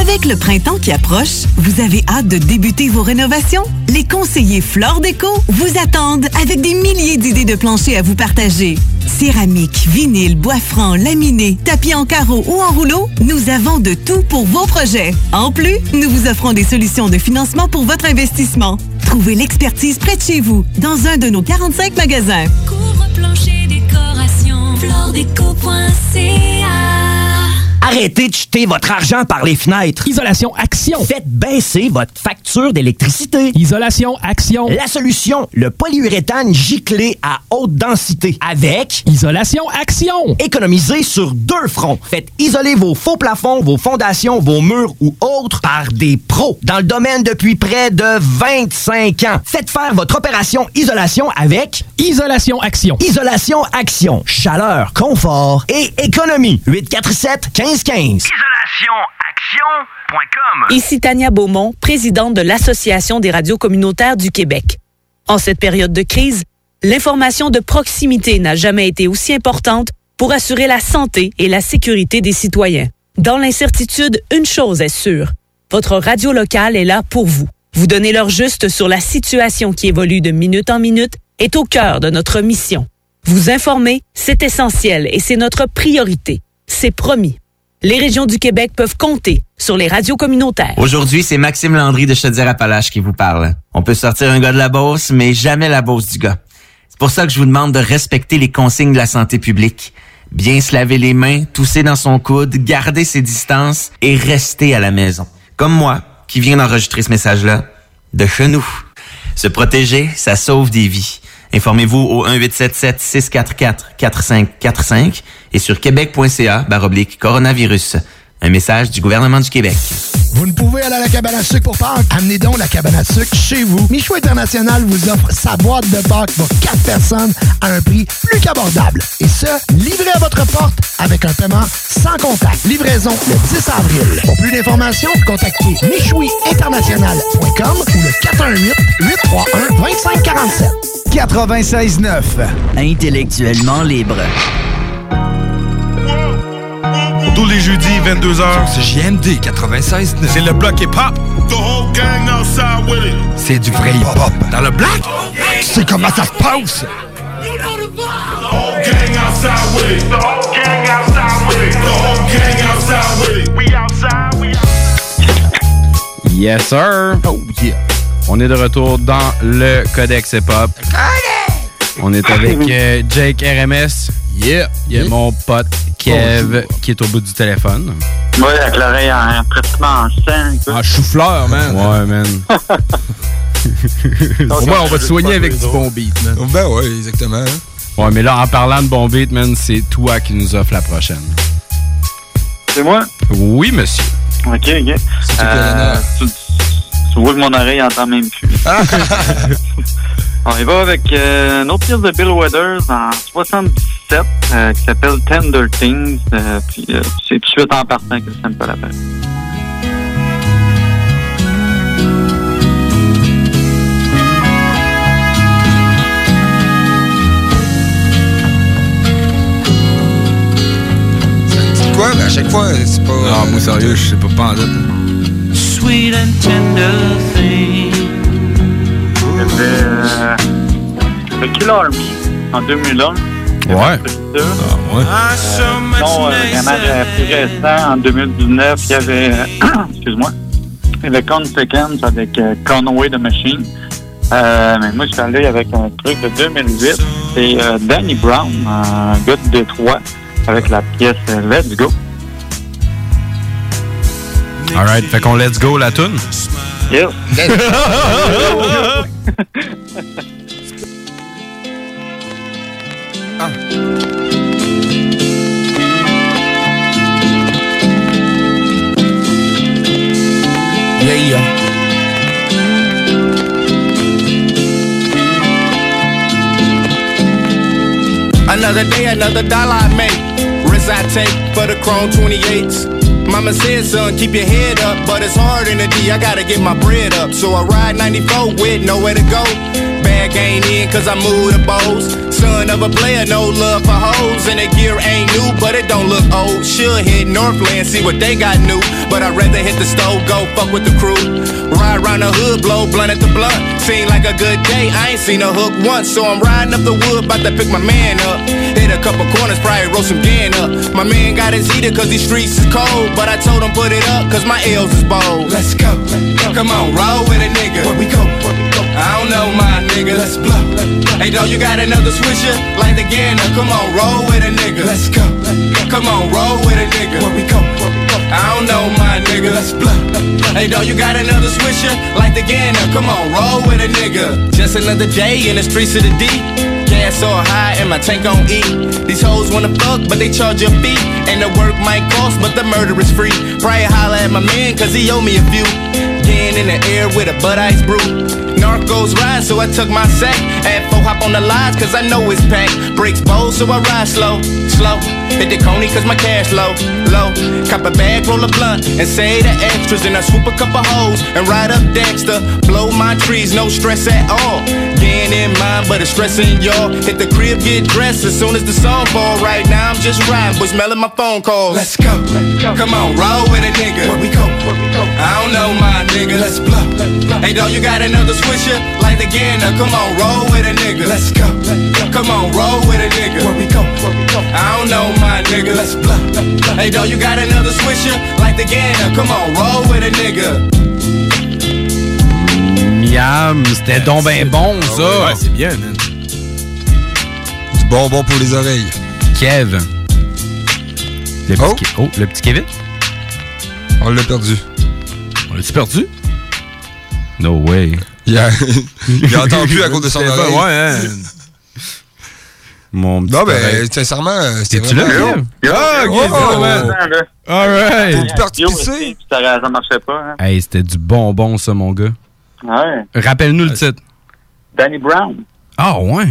Avec le printemps qui approche, vous avez hâte de débuter vos rénovations? Les conseillers Flore Déco vous attendent avec des milliers d'idées de planchers à vous partager. Céramique, vinyle, bois franc, laminé, tapis en carreau ou en rouleau, nous avons de tout pour vos projets. En plus, nous vous offrons des solutions de financement pour votre investissement. Trouvez l'expertise près de chez vous, dans un de nos 45 magasins. Arrêtez de jeter votre argent par les fenêtres. Isolation Action. Faites baisser votre facture d'électricité. Isolation Action. La solution, le polyuréthane giclé à haute densité avec Isolation Action. Économisez sur deux fronts. Faites isoler vos faux plafonds, vos fondations, vos murs ou autres par des pros dans le domaine depuis près de 25 ans. Faites faire votre opération isolation avec Isolation Action. Isolation Action. Chaleur, confort et économie. 847 1515. Ici Tania Beaumont, présidente de l'Association des radios communautaires du Québec. En cette période de crise, l'information de proximité n'a jamais été aussi importante pour assurer la santé et la sécurité des citoyens. Dans l'incertitude, une chose est sûre. Votre radio locale est là pour vous. Vous donner l'heure juste sur la situation qui évolue de minute en minute est au cœur de notre mission. Vous informer, c'est essentiel et c'est notre priorité. C'est promis. Les régions du Québec peuvent compter sur les radios communautaires. Aujourd'hui, c'est Maxime Landry de Chaudière-Appalaches qui vous parle. On peut sortir un gars de la Beauce, mais jamais la Beauce du gars. C'est pour ça que je vous demande de respecter les consignes de la santé publique. Bien se laver les mains, tousser dans son coude, garder ses distances et rester à la maison. Comme moi, qui viens d'enregistrer ce message-là, de chez nous. Se protéger, ça sauve des vies. Informez-vous au 1877-644-4545 et sur québec.ca baroblique coronavirus. Un message du gouvernement du Québec. Vous ne pouvez aller à la cabane à sucre pour Pâques? Amenez donc la cabane à sucre chez vous. Michou International vous offre sa boîte de Pâques pour 4 personnes à un prix plus qu'abordable. Et ce, livré à votre porte avec un paiement sans contact. Livraison le 10 avril. Pour plus d'informations, contactez michouiinternational.com ou le 418-831-2547. 96.9. Intellectuellement libre. Tous les jeudis, 22h, c'est JMD 96. C'est le bloc hip-hop. C'est du vrai hip-hop. Dans le bloc, tu sais comment ça se passe? Yes, sir. Oh, yeah. On est de retour dans le Codex Hip Hop. On est avec euh, Jake RMS. Yeah. Il y a mon pote Kev qui est au bout du téléphone. Oui, avec l'oreille en, pratiquement en sang. Ah, chou-fleur, man. Ouais, man. Au moins, on va te soigner avec du bon beat, man. Ben ouais, exactement. Ouais, mais là, en parlant de bon beat, man, c'est toi qui nous offre la prochaine. C'est moi? Oui, monsieur. OK, OK. Euh, tu, tu vois que mon oreille entend même plus. On y va avec euh, une autre pièce de Bill Withers en 77 euh, qui s'appelle Tender Things. euh, puis euh, c'est tout de suite en partant que ça me fait la peine. Quoi? À chaque fois, c'est pas. Non, moi, sérieux, je sais pas pas en date. Sweet and tender thing. Euh, le Kill Army en 2001. Ouais. Ah, ouais. Non, euh, vraiment euh, plus récent, en 2019, il y avait, excuse-moi, il y avait Consequence avec euh, Conway the Machine. Euh, mais moi, je suis allé avec un truc de 2008. C'est euh, Danny Brown, un gars de Détroit. avec la pièce euh, Let's Go. Alright, fait qu'on let's go la tune. Yeah. Ah. Yeah, yeah. Another day, another dollar I make. Risk I take for the chrome 28s. Mama said, son, keep your head up, but it's hard in the D. I gotta get my bread up. So I ride 94 with nowhere to go. Bag ain't in, cause I moved the bows. Son of a player, no love for hoes. And the gear ain't new, but it don't look old. Should hit Northland, see what they got new. But I'd rather hit the stove, go fuck with the crew. Ride around the hood, blow blunt at the blunt. Seem like a good day, I ain't seen a hook once. So I'm riding up the wood, about to pick my man up. Hit a couple corners, probably roll some gan up. My man got his heater, cause these streets is cold. But I told him put it up, cause my L's is bold. Let's go. Come on, roll with a nigga. Where we go? Where Let's blow. Hey, dog, you got another swisher? Like the Gander. Come on, roll with a nigga. Let's go. Come on, roll with a nigga. Where we go? Where we go? I don't know my nigga. Let's blow. Hey, dog, you got another swisher? Like the Gander. Come on, roll with a nigga. Just another day in the streets of the D. Gas so high and my tank on E. These hoes wanna fuck, but they charge a fee. And the work might cost, but the murder is free. Probably holla at my man, cause he owe me a few. Getting in the air with a Bud Ice brew. Narcos ride, so I took my sack. Had four hop on the lines, cause I know it's packed. Brakes bold, so I ride slow, slow. Hit the coney, cause my cash low, low. Cop a bag, roll a blunt, and say the extras. And I swoop a couple hoes and ride up Dexter. Blow my trees, no stress at all. Getting in mine, but it's stressing y'all. Hit the crib, get dressed as soon as the song fall. Right now, I'm just riding, but smelling my phone calls. Let's go, Come on, roll with a nigga. Where we go? Where we go? I don't know my nigga. Let's blow. Hey, dog, you got another swisher? Like the Gander. Come on, roll with a nigga. Let's go. Come on, roll with a nigga. Where we go? Where we go? I don't know my nigga. Let's blow. Hey, dog, you got another swisher? Like the Gander. Come on, roll with a nigga. Miam, c'était donc ben bon, ça. Ouais, c'est bien, man. Du bonbon pour les oreilles. Kev. Le petit, Oh. Ke- oh, le petit Kevin? On l'a perdu. On l'a-tu perdu? No way. Il a, il a entendu à cause de son oreille. ouais, hein. Mon petit Non, mais oreille. sincèrement, euh, c'était T'es-tu là? Ah, ok, Oh. Alright. T'es parti pisser? Ça, ça marchait pas. Hein. Hey, c'était du bonbon, ça, mon gars. Ouais. Rappelle-nous le titre. Danny Brown. Ah, ouais.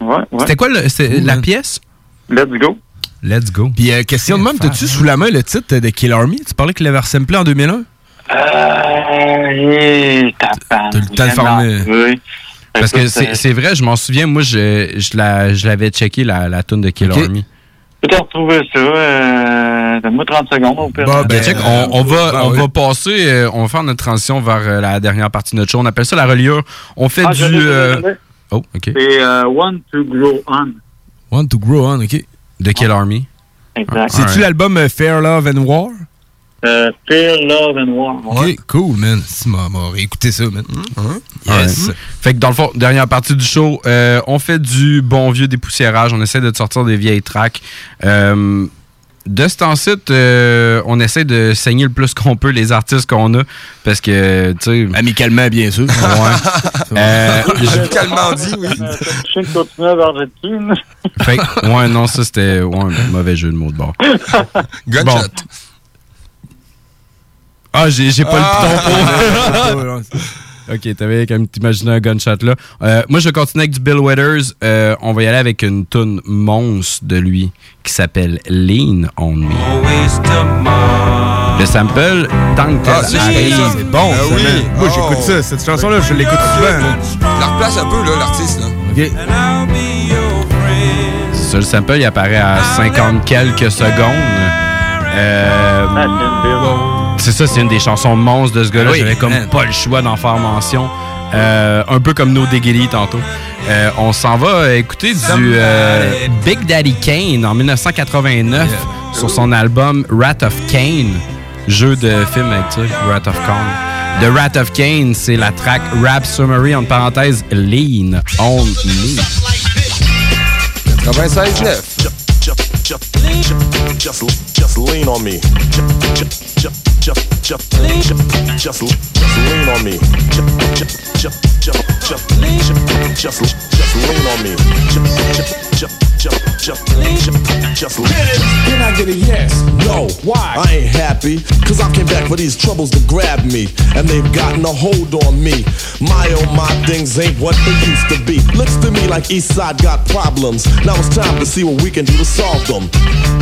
Ouais, ouais. C'était quoi le- la pièce? Let's go. Let's go. Puis, euh, question de même, t'as-tu sous la main le titre de Kill Army? Tu parlais qu'il l'avait ressemblé en 2001? Euh, t'as le temps de farmer. Oui. Parce que c'est vrai, je m'en souviens, moi, je, je la- je l'avais checké, la, la tune de Kill Ok. Army. Tu peux te retrouver ça. Euh, Donne-moi 30 secondes au pire. Bon, Ben, check, on, on va, ben on oui. va passer, euh, on va faire notre transition vers euh, la dernière partie de notre show. On appelle ça la reliure. On fait Ah, du. euh. Oh, ok. C'est euh, One to Grow On. Want to Grow On, OK. De Kill Army. Exact. C'est-tu l'album Fair Love and War? Euh, Fear, Love and War. OK, cool, man. Si m'a réécouté ça, man. Yes. Ouais. Fait que dans le fond, dernière partie du show, euh, on fait du bon vieux dépoussiérage. On essaie de te sortir des vieilles tracks. Euh, de ce temps-ci, euh, on essaie de saigner le plus qu'on peut les artistes qu'on a. Parce que, tu sais. Amicalement, bien sûr. Ouais. Euh, J'ai calmement dit, oui. Je suis une continuelle d'Argentine. Fait que, ouais, non, ça c'était ouais, un mauvais jeu de mots de bord. Gunshot. Bon. Ah, j'ai j'ai pas Ah! le piton pour. ok, t'avais quand même imaginé un gunshot là. Euh, moi, je vais continuer avec du Bill Withers. Euh, on va y aller avec une tune monstre de lui qui s'appelle Lean on Me. Le sample, tant que Ah, c'est arrive. C'est bon, Ah ça, oui. man. Moi, Oh. j'écoute ça. Cette chanson-là, je l'écoute souvent. La replace un peu, là, l'artiste, là. OK. Ça, le sample, il apparaît à 50 quelques secondes. Euh, c'est ça, c'est une des chansons monstres de ce gars-là. Oui, J'avais comme man. pas le choix d'en faire mention. Euh, un peu comme No Diggity tantôt. Euh, on s'en va écouter du euh, Big Daddy Kane en 1989 sur son album Rat of Kane. Jeu de film avec ça, Rat of Kane. The Rat of Kane, c'est la track Rap Summary, en parenthèse, Lean on Me. 96.9. Just, just, just lean on me. Just, just, just, just, lean on me. Just, just, just, just, just, just, just lean on me. Just, just, just, just, just, just lean. Can I get a yes? No. Why? I ain't happy, cause I came back for these troubles to grab me, and they've gotten a hold on me. My oh my things ain't what they used to be. Looks to me like Eastside got problems. Now it's time to see what we can do to solve them.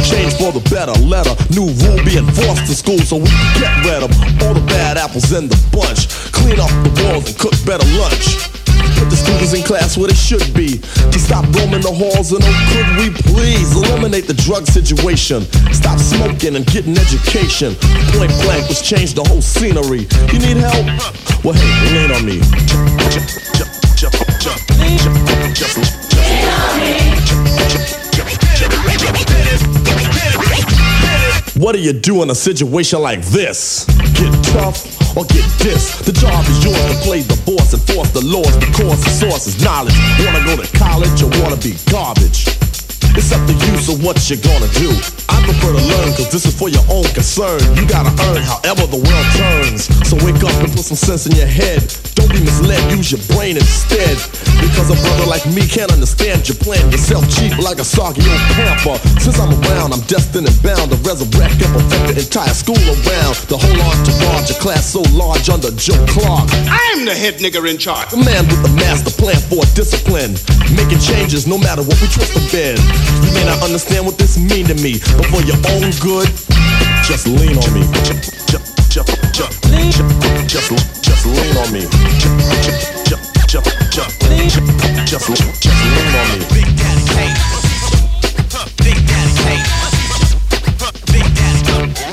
Change for the better, letter, new rule be enforced in school so we can get rid of all the bad apples in the bunch. Clean up the walls and cook better lunch. Put the students in class where they should be. To stop roaming the halls and oh, could we please eliminate the drug situation? Stop smoking and get an education. Point blank was change the whole scenery. You need help? Well, hey, lean on me. Lean on me. What do you do in a situation like this? Get tough or get dissed? The job is yours to play the boss and force the laws because the source is knowledge. Wanna go to college or wanna be garbage? It's up to you, so what you gonna do? I prefer to learn, cause this is for your own concern. You gotta earn however the world turns. So wake up and put some sense in your head. Don't be misled, use your brain instead. Because a brother like me can't understand your plan. Yourself cheap like a soggy old pamper. Since I'm around, I'm destined and bound to resurrect and perfect the entire school around. The whole entourage, a class so large under Joe Clark. I'm the head nigger in charge. The man with the master plan for discipline. Making changes no matter what we twist or bend. You may not understand what this mean to me, but for your own good, just lean on me. Just, just, just, just, just, lean on me. Just, just, just, just, just, just, lean on me. Big Daddy Kane. Big Daddy Kane. Big Daddy.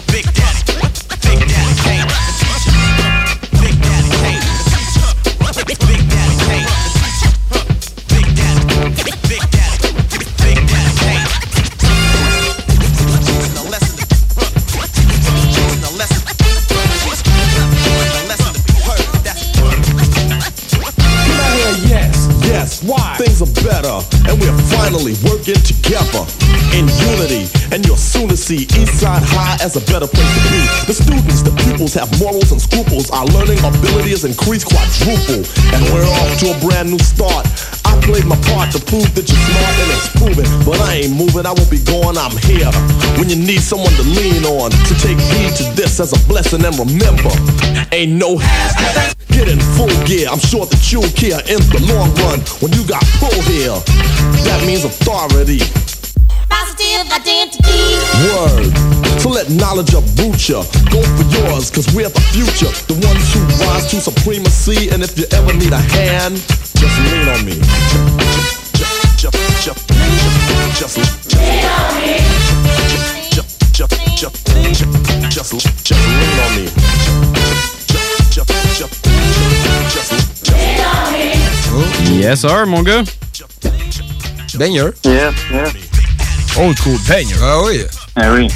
Finally working together in unity. And you'll soon to see Eastside High as a better place to be. The students, the pupils have morals and scruples. Our learning ability is increased quadruple, and we're off to a brand new start. I played my part to prove that you're smart and it's proven, but I ain't moving. I won't be going. I'm here when you need someone to lean on. So take heed to this as a blessing and remember, ain't no Get in full gear. I'm sure that you'll care in the long run when you got full here. That means authority. Positive identity. Word. So let knowledge uproot ya. Go for yours, cause we're the future. The ones who rise to supremacy. And if you ever need a hand, just lean on me. Just, just, just, lean on me. Just lean on me. Yes, sir, mon gars. Banger. Yes, yes. Old school banger. Ah oui. Ah oui.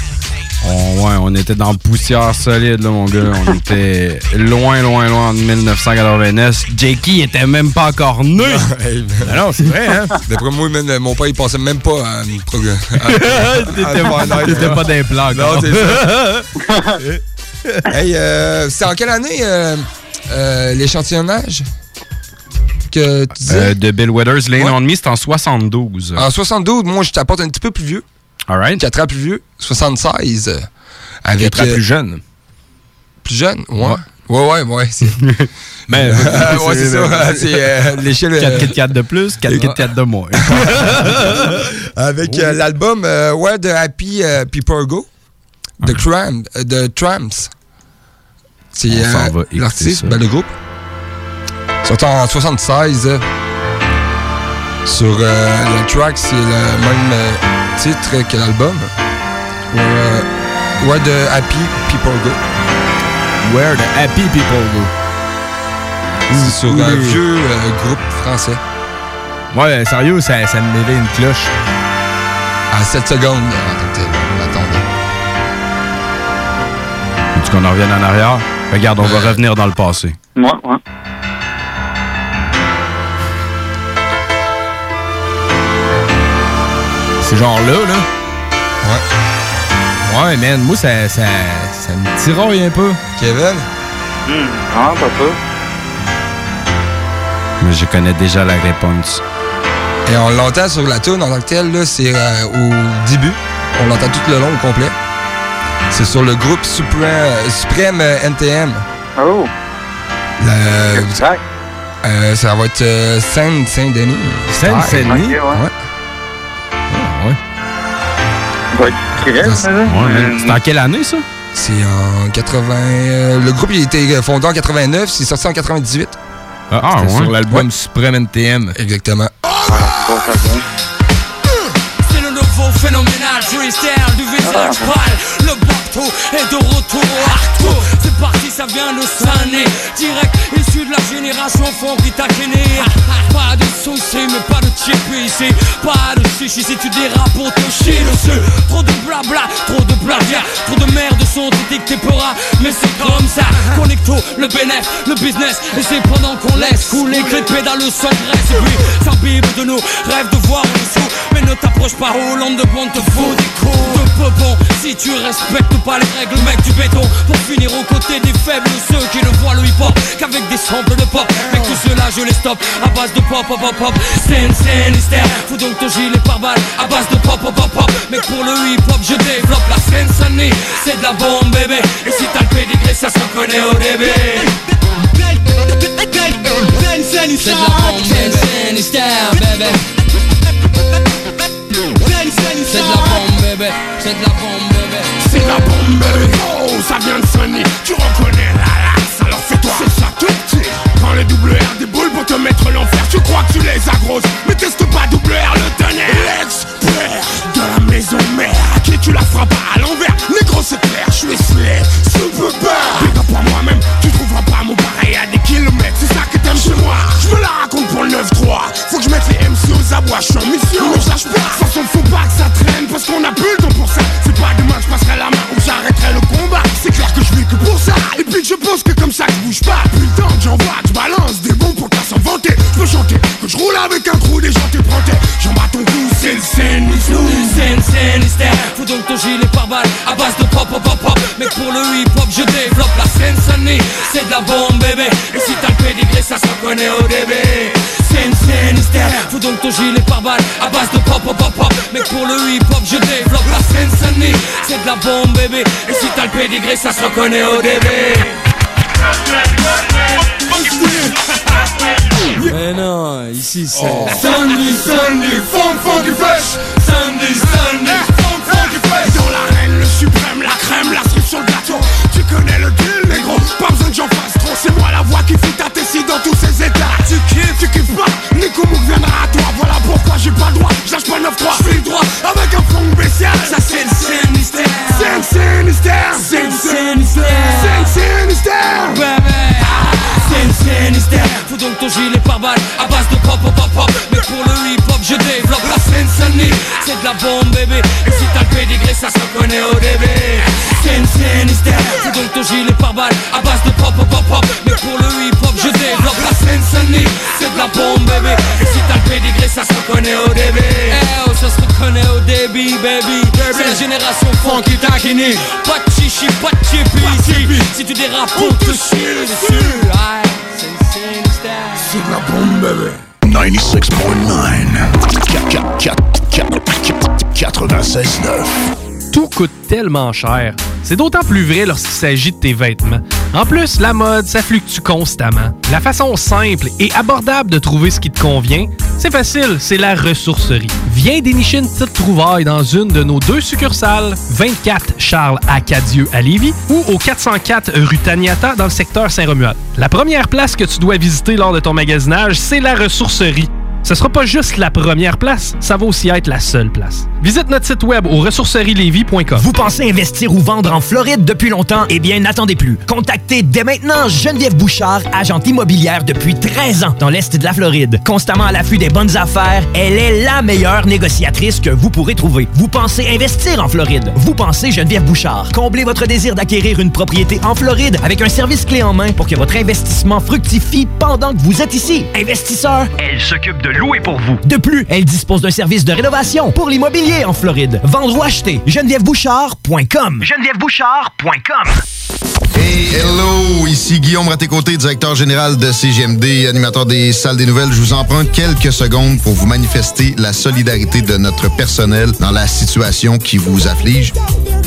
On, ouais, on était dans poussière solide, là, mon gars. On était loin, loin, loin en 1989. Jakey était même pas encore né. Ah non, c'est vrai, hein? D'après moi, mon père, il passait même pas à une programme. T'étais pas- plan, Non, c'est ça. hey, euh, c'était en quelle année euh, euh, l'échantillonnage que tu disais? Euh, de Bill Withers, Lane Ouais. on Me, c'est en 72. En 72, moi, je t'apporte un petit peu plus vieux. All right. 4 ans plus vieux. 76. euh, avec, Quatre ans euh, plus jeune. Plus jeune? Ouais. Ouais, ouais, ouais. c'est- Mais, ouais, c'est ça. C'est euh, l'échelle. euh, 4 Kit Kat de plus, 4 Kit Kat de moins. Avec euh, l'album euh, ouais, de Happy euh, People Go de, Tram, euh, de Trams. C'est euh, l'artiste, ben, le groupe. Sont en 76. euh, sur euh, le track, c'est le même euh, titre que l'album. Euh, ouais, de Happy People Go. Where the happy people go. C'est sur un vieux euh, groupe français. Ouais, sérieux, ça, ça me mêlait une cloche. À 7 secondes, là, en tant que tel. Attendez. Veux-tu qu'on en revienne en arrière? Regarde, on va revenir dans le passé. Ouais, ouais. C'est genre là, là. Ouais. Ouais, man, moi, ça, ça, ça me tiraille un peu. Kevin? Hum, ah, pas ça. Mais je connais déjà la réponse. Et on l'entend sur la tune en tant que telle, là, c'est euh, au début. On l'entend tout le long au complet. C'est sur le groupe Supreme, Supreme euh, NTM. Oh. Le- euh, ça va être euh, Saint- Saint-Denis? Saint-Denis? Ouais. ouais. C'est en quelle année, ça? C'est en 80... euh, le groupe il a été fondé en 89, c'est sorti en 98. Ah, C'était sur l'album Supreme NTM. Exactement. C'est le nouveau phénoménal freestyle du visage pâle Le bateau est de retour au hardcore. C'est parti, ça vient de Sané. Direct issu de la génération funky taquené Pas de soucis mais pas de chip ici. Pas de chichi si tu dérapes pour te chier dessus Trop de blabla, trop de plagiat Trop de merde sont édictés peuras Mais c'est comme ça. Connecto, le bénéf, le business. Et c'est pendant qu'on laisse couler que les pédales le sang graisse Et puis s'imbibe de nous, rêve de voir en dessous Mais ne t'approche pas Hollande de bon te fout des coups de peu bon Si tu respectes pas les règles mec du béton. Pour finir aux côtés des faibles Ceux qui ne voient le hip hop qu'avec des samples de pop. Mec tout cela je les stoppe à base de pop pop pop pop. Scène scène hystère Fous donc ton gilet par balle à base de pop pop pop pop. Mais pour le hip hop je développe la scène sonnie C'est de la bombe bébé. Et si t'as le pédigré ça se reconnaît au début. C'est de la bombe, bébé. C'est de la bombe, bébé. C'est de la bombe, bébé C'est la bombe, bébé. Oh, ça vient de sonner. Tu reconnais la laxe, alors fais-toi. C'est ça tout petit. Prends le double R des boules pour te mettre l'enfer. Tu crois que tu les as grosses, mais teste pas double R le tonnerre. L'expert de la maison mère. À qui tu la frappes à l'envers. Négro, c'est clair, je suis slay. C'est de la bombe bébé. Et si t'as le pédigré ça se reconnaît au début hystère Fous donc ton gilet par balle à base de pop, pop, pop, pop Mais pour le hip hop je développe la scène C'est de la bombe bébé. Et si t'as le pédigré ça se reconnaît au début Mais non, ici c'est. Sandy, funk, funky fresh Sandy, Sandy, qui fait ta tessie dans tous ces états. Tu kiffes, tu kiffes pas, Nico Mouk viendra à toi. Voilà pourquoi j'ai pas le droit, je lâche pas 9-3 Je le droit, avec un fond spécial. Ça c'est le Sinistère Scène, Sinistère Scène, Sinistère Scène, Sinistère Scène, Sinistère Fous donc ton gilet par balle. À base de pop, pop, pop, pop. Mais pour le hip hop je développe la scène C'est de la bombe bébé. Et si t'as le pédigré ça se reconnaît au début. Scène, Sinistère Fous donc ton gilet par balle. À base de pop, pop, pop, pop. Mais pour le C'est de la bombe bébé Et si t'as le pédigré ça se reconnaît au début Eh oh ça se reconnaît au début baby. C'est la génération funky taquini. Pas de chichi, pas de chippy ici. Si tu dérapes on te chie dessus c'est de la bombe, bébé 96.9 Tout coûte tellement cher. C'est d'autant plus vrai lorsqu'il s'agit de tes vêtements. En plus, la mode, ça fluctue constamment. La façon simple et abordable de trouver ce qui te convient, c'est facile, c'est la ressourcerie. Viens dénicher une petite trouvaille dans une de nos deux succursales, 24 Charles Acadieux à Lévis ou au 404 rue Taniata dans le secteur Saint-Romuald. La première place que tu dois visiter lors de ton magasinage, c'est la ressourcerie. Ce sera pas juste la première place, ça va aussi être la seule place. Visite notre site web au ressourcerielevy.com. Vous pensez investir ou vendre en Floride depuis longtemps? Eh bien, n'attendez plus. Contactez dès maintenant Geneviève Bouchard, agente immobilière depuis 13 ans dans l'Est de la Floride. Constamment à l'affût des bonnes affaires, elle est la meilleure négociatrice que vous pourrez trouver. Vous pensez investir en Floride? Vous pensez Geneviève Bouchard? Comblez votre désir d'acquérir une propriété en Floride avec un service clé en main pour que votre investissement fructifie pendant que vous êtes ici. Investisseur, Elle s'occupe de de louer pour vous. De plus, elle dispose d'un service de rénovation pour l'immobilier en Floride. Vendre ou acheter, genevièvebouchard.com. genevièvebouchard.com. Hello, ici Guillaume Raté-Côté, directeur général de CGMD, animateur des salles des nouvelles. Je vous emprunte quelques secondes pour vous manifester la solidarité de notre personnel dans la situation qui vous afflige.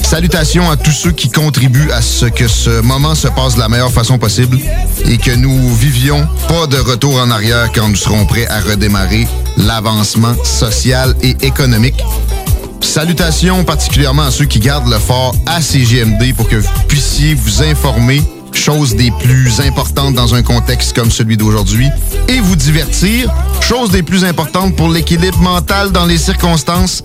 Salutations à tous ceux qui contribuent à ce que ce moment se passe de la meilleure façon possible et que nous vivions pas de retour en arrière quand nous serons prêts à redémarrer l'avancement social et économique. Salutations particulièrement à ceux qui gardent le fort à CGMD pour que vous puissiez vous informer chose des plus importantes dans un contexte comme celui d'aujourd'hui, et vous divertir, chose des plus importantes pour l'équilibre mental dans les circonstances.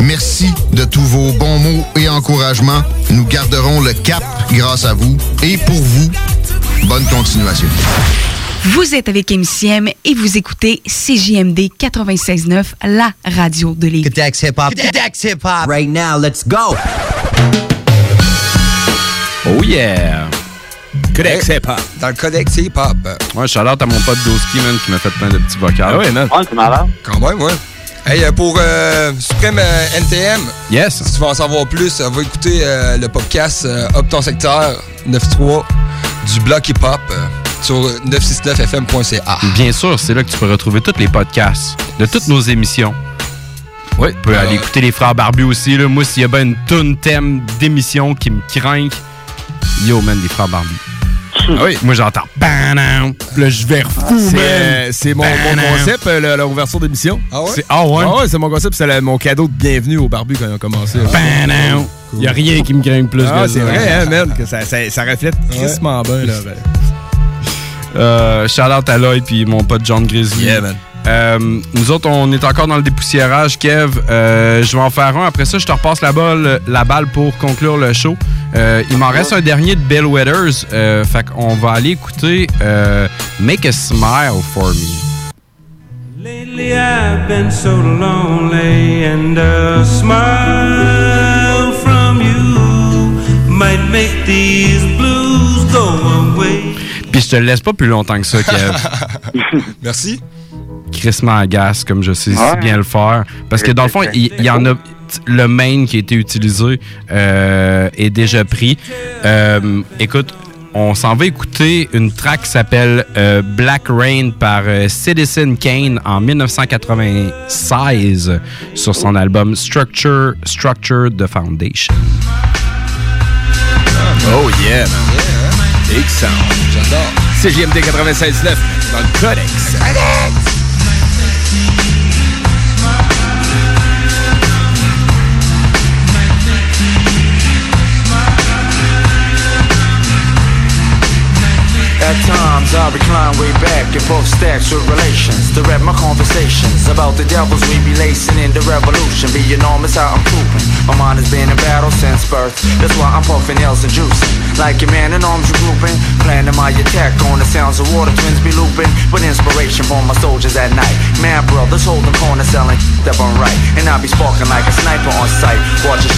Merci de tous vos bons mots et encouragements. Nous garderons le cap grâce à vous. Et pour vous, bonne continuation. Vous êtes avec MCM et vous écoutez CJMD 96.9, la radio de l'île. Codex Hip Hop. Codex Hip Hop. Right now, let's go. Oh yeah! Codex Hip Hop. Dans le Codex Hip Hop. Ouais, shout out à mon pote Doski, man, qui m'a fait plein de petits vocals. Ah ouais, man. Ouais, c'est malade. Quand même, ouais. Hey, euh, pour euh, Suprême euh, NTM, yes. si tu veux en savoir plus, va écouter euh, le podcast euh, Up ton secteur 9.3 du Bloc Hip Hop euh, sur 969fm.ca. Bien sûr, c'est là que tu peux retrouver tous les podcasts de toutes nos émissions. Oui. Tu peux aller écouter les frères barbus aussi. Là. Moi, s'il y a bien une tonne thème d'émission qui me craint, yo, man, les frères barbus. Ah oui. Moi, j'entends. Là, je vais fou, C'est, man. euh, c'est mon, concept, euh, le- leur ouverture d'émission. Ah ouais? C'est- Ah ouais? Ah ouais, c'est mon concept. C'est la- mon cadeau de bienvenue au barbu quand ils ont commencé. Banam. Il n'y a rien qui me craint plus Ah, que c'est vrai, hein, man, que ça, ça, ça reflète crissement bien, là. ben. Euh, shout out à Lloyd puis mon pote John Grizzly. Yeah, man. Euh, nous autres, on est encore dans le dépoussiérage, Kev. Euh, je vais en faire un. Après ça, je te repasse la balle, la balle pour conclure le show. Euh, il m'en reste un dernier de Bill Withers. Euh, fait qu'on va aller écouter euh, Make a Smile for Me. Lately I've been so lonely and a smile from you might make these blues go away. Puis je te le laisse pas plus longtemps que ça, Kev. Merci. Crissement agace, comme je sais si bien le faire. Parce que dans le fond, il il y, en a. Le main qui a été utilisé euh, est déjà pris. Euh, écoute, on s'en va écouter une track qui s'appelle euh, Black Rain par euh, Citizen Kane en 1996 sur son album Structure, Structure the Foundation. Oh yeah, man. Big sound. J'adore. CJMD 96.9 dans le Codex. At times I recline way back in both stacks with relations To rap my conversations about the devils we be lacing in the revolution. Be enormous how I'm pooping My mind has been in battle since birth. That's why I'm puffing L's and juicing. Like a man in arms regrouping Planning my attack on the sounds of water twins be looping. With inspiration for my soldiers at night. Man brothers holding corner selling that I'm right. And I be sparking like a sniper on sight. Watch it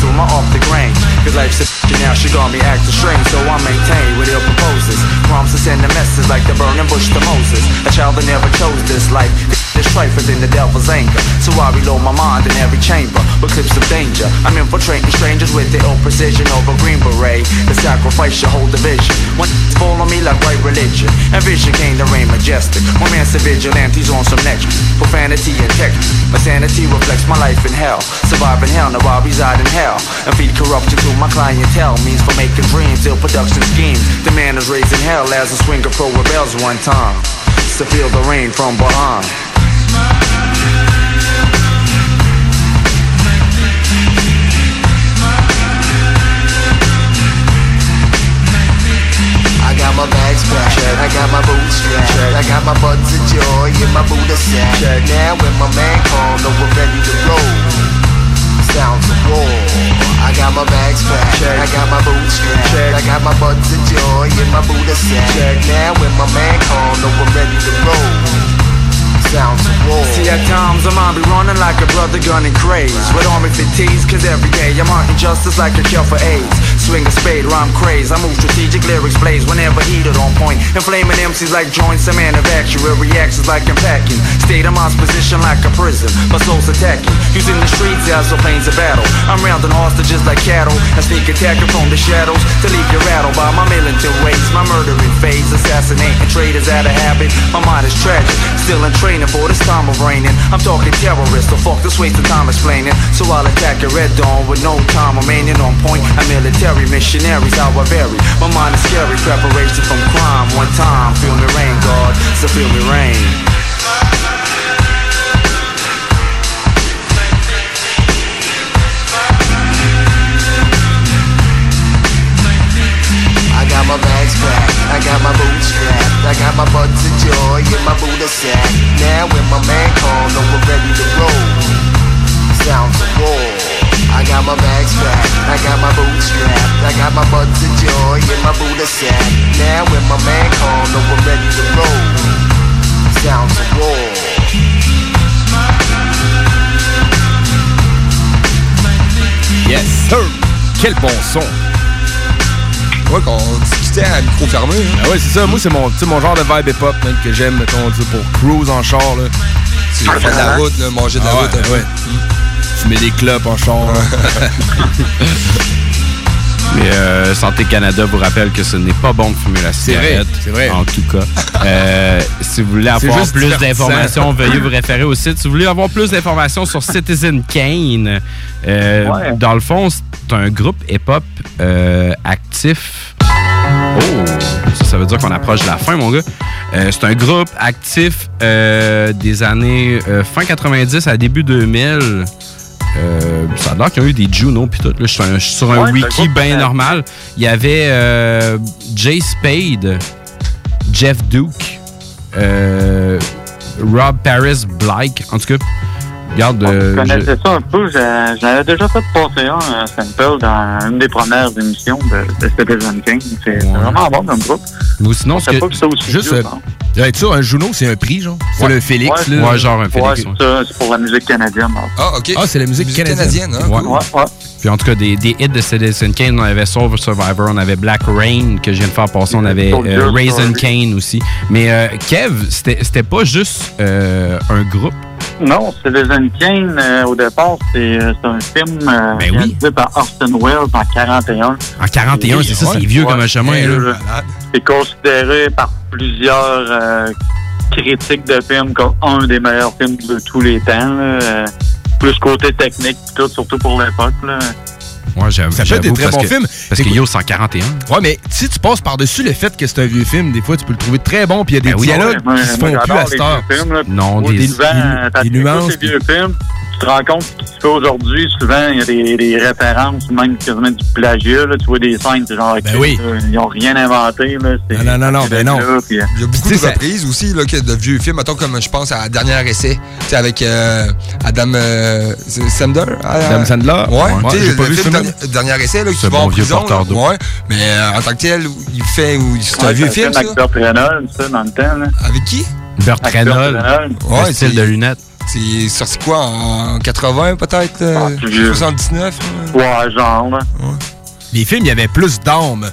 through my off the grain. Cause life's a now she got me acting strange. So I maintain with ill proposes Promise to send a message like the burning bush to Moses. A child that never chose this life. This strife is in the devil's anger. So I reload my mind in every chamber. With clips of danger. I'm infiltrating strangers with the ill precision a green beret. The sacrifice your whole division. When fall on me like white religion. And vision came to reign majestic. Romance and vigilantes on some next. Profanity and tech. My sanity reflects my life in hell. Surviving hell, now I reside in hell. And feed corruption to my clientele. Means for making dreams, ill production schemes. The man is raising hell as a swinger pro rebels one time To feel the rain from behind I got my bags packed, I got my boots strapped, I got my buttons of joy in my Buddha sack. Now when my man called, know got my bags packed, I got my boots strapped, I got my buttons of joy in my Buddha sack. Now when my man called, know we're ready to roll. Sounds of war. See at times I might be running like a brother gunning craze With army fatigues cause every day I'm hunting justice like a cure for AIDS Swing a spade rhyme craze. I move strategic lyrics blaze whenever heated on point. Inflaming MCs like joints, a man of action. actual reactions like impacting. State of mind's position like a prison, my soul's attacking. Using the streets as a planes of battle. I'm rounding hostages like cattle and sneak attacking from the shadows to leave you rattled by my militant ways. My murdering phase, assassinating traitors out of habit. My mind is tragic, still in training for this time of raining. I'm talking terrorists, so fuck this waste of time explaining. So I'll attack your red dawn with no time remaining on point. I'm military missionaries, how I vary. My mind is scary, preparation from crime. One time, feel me rain, God, so feel me rain. I got my bags packed, I got my boots strapped, I got my buds of joy in my Buddha sack. Now when my man call, know we're ready to roll. Sounds war. I got my bags packed, I got my boots strapped, I got my buds of joy in my Buddha sack. Now when my man call, know we're ready to roll. Sounds of war. Yes, sir! Quel bon son! Ouais, qu'on discutait à micro fermé. hein. Ah ouais, c'est ça. Moi, c'est mon, genre de vibe hip-hop que j'aime, mettons, pour cruise en char. Là. Tu fais de la route, là, manger de la Ah route. ouais, un peu. ouais. Mets des clopes en char. Mais euh, Santé Canada vous rappelle que ce n'est pas bon de fumer la cigarette. c'est vrai. En tout cas. Euh, si vous voulez avoir plus d'informations, veuillez vous référer au site. Si vous voulez avoir plus d'informations sur Citizen Kane, euh, Ouais. dans le fond, c'est un groupe hip-hop euh, actif. Oh, ça, ça veut dire qu'on approche de la fin, mon gars. Euh, c'est un groupe actif euh, des années euh, fin 90 à début 2000. Euh, ça a l'air qu'il y a eu des Juno puis tout. Là, je suis un- je suis sur un Ouais, wiki bien normal. Il y avait euh, Jay Spade, Jeff Duke, euh, Rob Paris Blake. En tout cas, regarde. euh, Je je- connaissais ça un peu. L'avais déjà fait passer un euh, sample dans une des premières émissions de, de Citizen King. C'est c'est vraiment bon comme groupe. Ou sinon, Je ce sais que- pas que c'est aussi Juste, vieux, euh, être ça, un Juno, c'est un prix, genre. C'est Ouais. le Félix, Ouais, là. Ouais, genre un Ouais, Félix. c'est ouais. ça. C'est pour la musique canadienne. en fait. Ah, OK. Ah, c'est la musique canadienne. hein? Ouais. cool. Ouais, ouais. Puis en tout cas, des, des hits de Citizen Kane, on avait Soul Survivor, on avait Black Rain que je viens de faire passer, on avait euh, Raisin. Kane aussi. Mais euh, Kev, c'était pas juste euh, un groupe? Non, Citizen Kane, euh, au départ, c'est un film Ben oui. réalisé par Orson Welles en 41. En 41, c'est ça, c'est vieux Ouais. comme un chemin. C'est considéré par plusieurs critiques de films comme un des meilleurs films de tous les temps. là, plus côté technique, tout, surtout pour l'époque. là. Ouais, j'avoue. Ça peut être des très parce bons que- films. Parce que Écoute- Yo, c'est en 41. Ouais, mais si tu passes par-dessus le fait que c'est un vieux film, des fois, tu peux le trouver très bon, puis il y a des Ben oui. dialogues Ouais, qui se font plus à cette heure. vieux films, là. Non, des- des- nuances, vieux films, te rends compte ce qui se fait aujourd'hui. Souvent, il y a des, des références, même quasiment du plagiat. Là. Tu vois des scènes, c'est genre, Ben oui. euh, ils n'ont rien inventé. Là. C'est- Non, non, non, non, ben non. là, puis, euh, Il y a beaucoup Tu de ça- reprises aussi là, que de vieux films. Mettons comme je pense à Dernier Essai. Tu sais, avec euh, Adam euh, Sandler. Adam Sandler? Ouais, Ouais, tu sais, j'ai pas le vu ce film. Dernier, Essai là, qui C'est va bon en vieux prison. porteur là. d'eau. Ouais, mais euh, en tant que tel, il fait. C'est un vieux film, avec Burt Reynolds, ça, dans le temps. Avec qui? Burt Reynolds. Ouais, le style de lunettes. C'est sorti quoi en 80 peut-être euh, Ah, plus vieux. 79 euh? Ouais, genre. Les films, il y avait plus d'âme.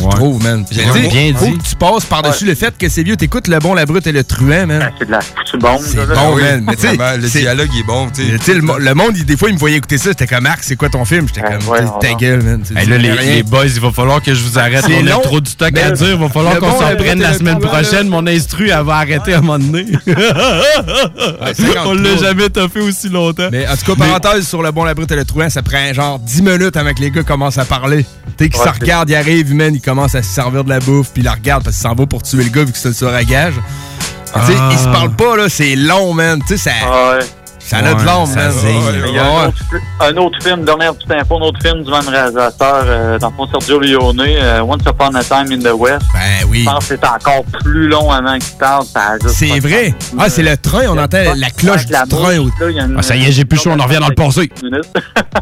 Je Ouais. trouve, man. Bien faut dit. que tu passes par-dessus le fait que c'est vieux. T'écoutes Le Bon, la Brute et le Truand, man. Ben, C'est de la foutue bombe. C'est bon, oui, man. Mais tu sais, vraiment, le dialogue est bon. le, mo- le monde, il- des fois, il me voyait écouter ça. J'étais comme, Marc, c'est quoi ton film? J'étais Ouais, comme, ouais, ta ouais. gueule, man. Hey, là, les, boys, il va falloir que je vous arrête. On a long. trop du stock à dire. Il va falloir qu'on s'en la prenne la semaine prochaine. Mon instru, elle va arrêter à un moment donné. On 53. l'a jamais toffé aussi longtemps. Mais en tout cas, parenthèse sur le bon, la brute et le truand, ça prend genre 10 minutes avant que les gars commencent à parler. Tu sais, qu'ils Ouais, se regardent, ils arrivent, man, ils commencent à se servir de la bouffe, puis la regardent parce qu'ils s'en vont pour tuer le gars vu que c'est le soir à gage. Tu sais, Ah. ils se parlent pas, là, c'est long, man. Tu sais, ça, Ah ouais. Ça a de l'ombre, ça man. zing. Ouais, Il y a ouais. un, autre, fi- un autre film, dernière petite info, un autre film du même réalisateur, euh, dans le fond, Sergio Leone, euh, Once Upon a Time in the West. Ben oui. Je pense que c'est encore plus long avant qu'il parle. ça C'est vrai. Ah, c'est le train, on entend la cloche du La train. Ah, ça y est, j'ai plus chaud, on en revient dans le passé.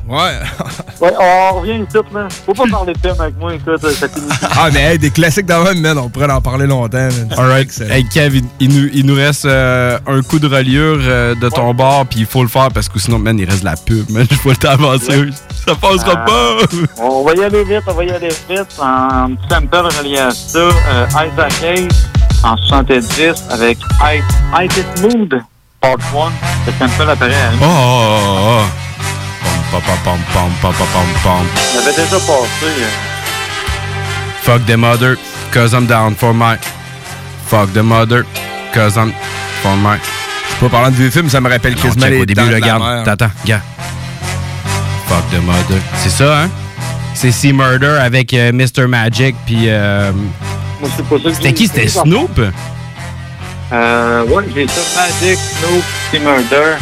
Ouais. ouais, on revient ici, là. Faut pas parler de film avec moi, écoute, cette émission. Ah, mais hey, des classiques dans même, man, on pourrait en parler longtemps. man. Alright. C'est- Hey, Kev, il, il nous, il nous reste euh, un coup de reliure euh, de ton bord, puis puis il faut le faire parce que sinon, man, il reste de la pub, man. Je faut le temps avancer. Ça passera Euh, pas. On va y aller vite, on va y aller vite. Un petit sample relié à ça. Euh, Isaac Hayes en 70 avec I, I It Mood Part 1. Le sample apparaît à Oh, oh, oh, oh. Pom, pom, pom, pom, pom, pom, pom, pom. Il avait déjà passé. euh, Fuck the mother, cause I'm down for my. Fuck the mother, cause I'm for my. Pas parlant de vieux films, ça me rappelle Non, quasiment les au début, Dents de là, la regarde. mer. T'attends, regarde. Fuck the mother. C'est ça, hein? C'est Sea Murder avec euh, Mr. Magic, puis. euh, C'était qui? C'était Snoop? Euh, ouais, j'ai ça, Magic, Snoop, Sea Murder.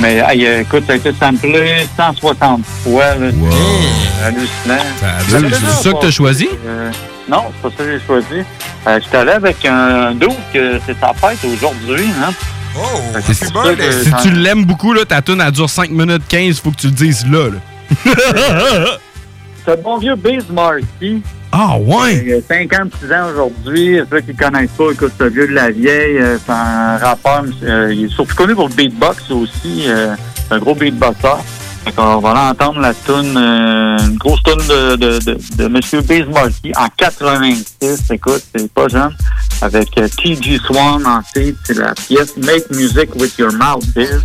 Mais hey, euh, écoute, ça a été samplé 160 fois. Là, C'est hallucinant. C'est ça que t'as choisi? euh, non, c'est pas ça que j'ai choisi. Euh, J'étais allé avec un doute que c'est sa fête aujourd'hui. Hein? Oh, c'est ça que Si tu l'aimes beaucoup, là, ta tune elle dure 5 minutes 15, faut que tu le dises là. là. C'est un bon vieux Biz Markie. Ah, ouais? Il a 56 ans aujourd'hui. Ceux qui ne connaissent pas, écoute, ce vieux de la vieille. euh, C'est un rappeur. euh, il est surtout connu pour le beatbox aussi. euh, C'est un gros beatboxer. Qu'on va l'entendre la tune, euh, une grosse tune de, de, de, de en 86. Écoute, c'est pas jeune. Avec euh, T.G. Swan en titre. C'est la pièce Make Music with Your Mouth, Biz.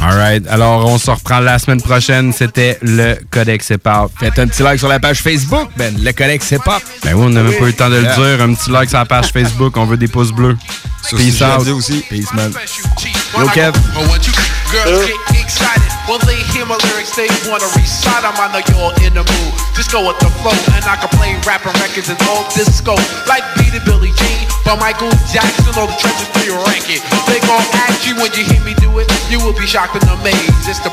Alright, alors on se reprend la semaine prochaine. C'était le Codex Hip-Hop. Faites un petit like sur la page Facebook, Ben. Le Codex Hip-Hop. Ben oui, on n'a même pas eu le temps de le Yeah. dire. Un petit like sur la page Facebook, on veut des pouces bleus. Sur Peace out. aussi. Peace, man. Yo, Kev. Girls get excited when they hear my lyrics. They wanna recite 'em. I know you're in the mood. Just go with the flow, and I can play rapping records and all disco. Like Beat Billy Jean, by Michael Jackson, or the treasures for your ranking. They gon' ask you when you hear me do it. You will be shocked and amazed. It's the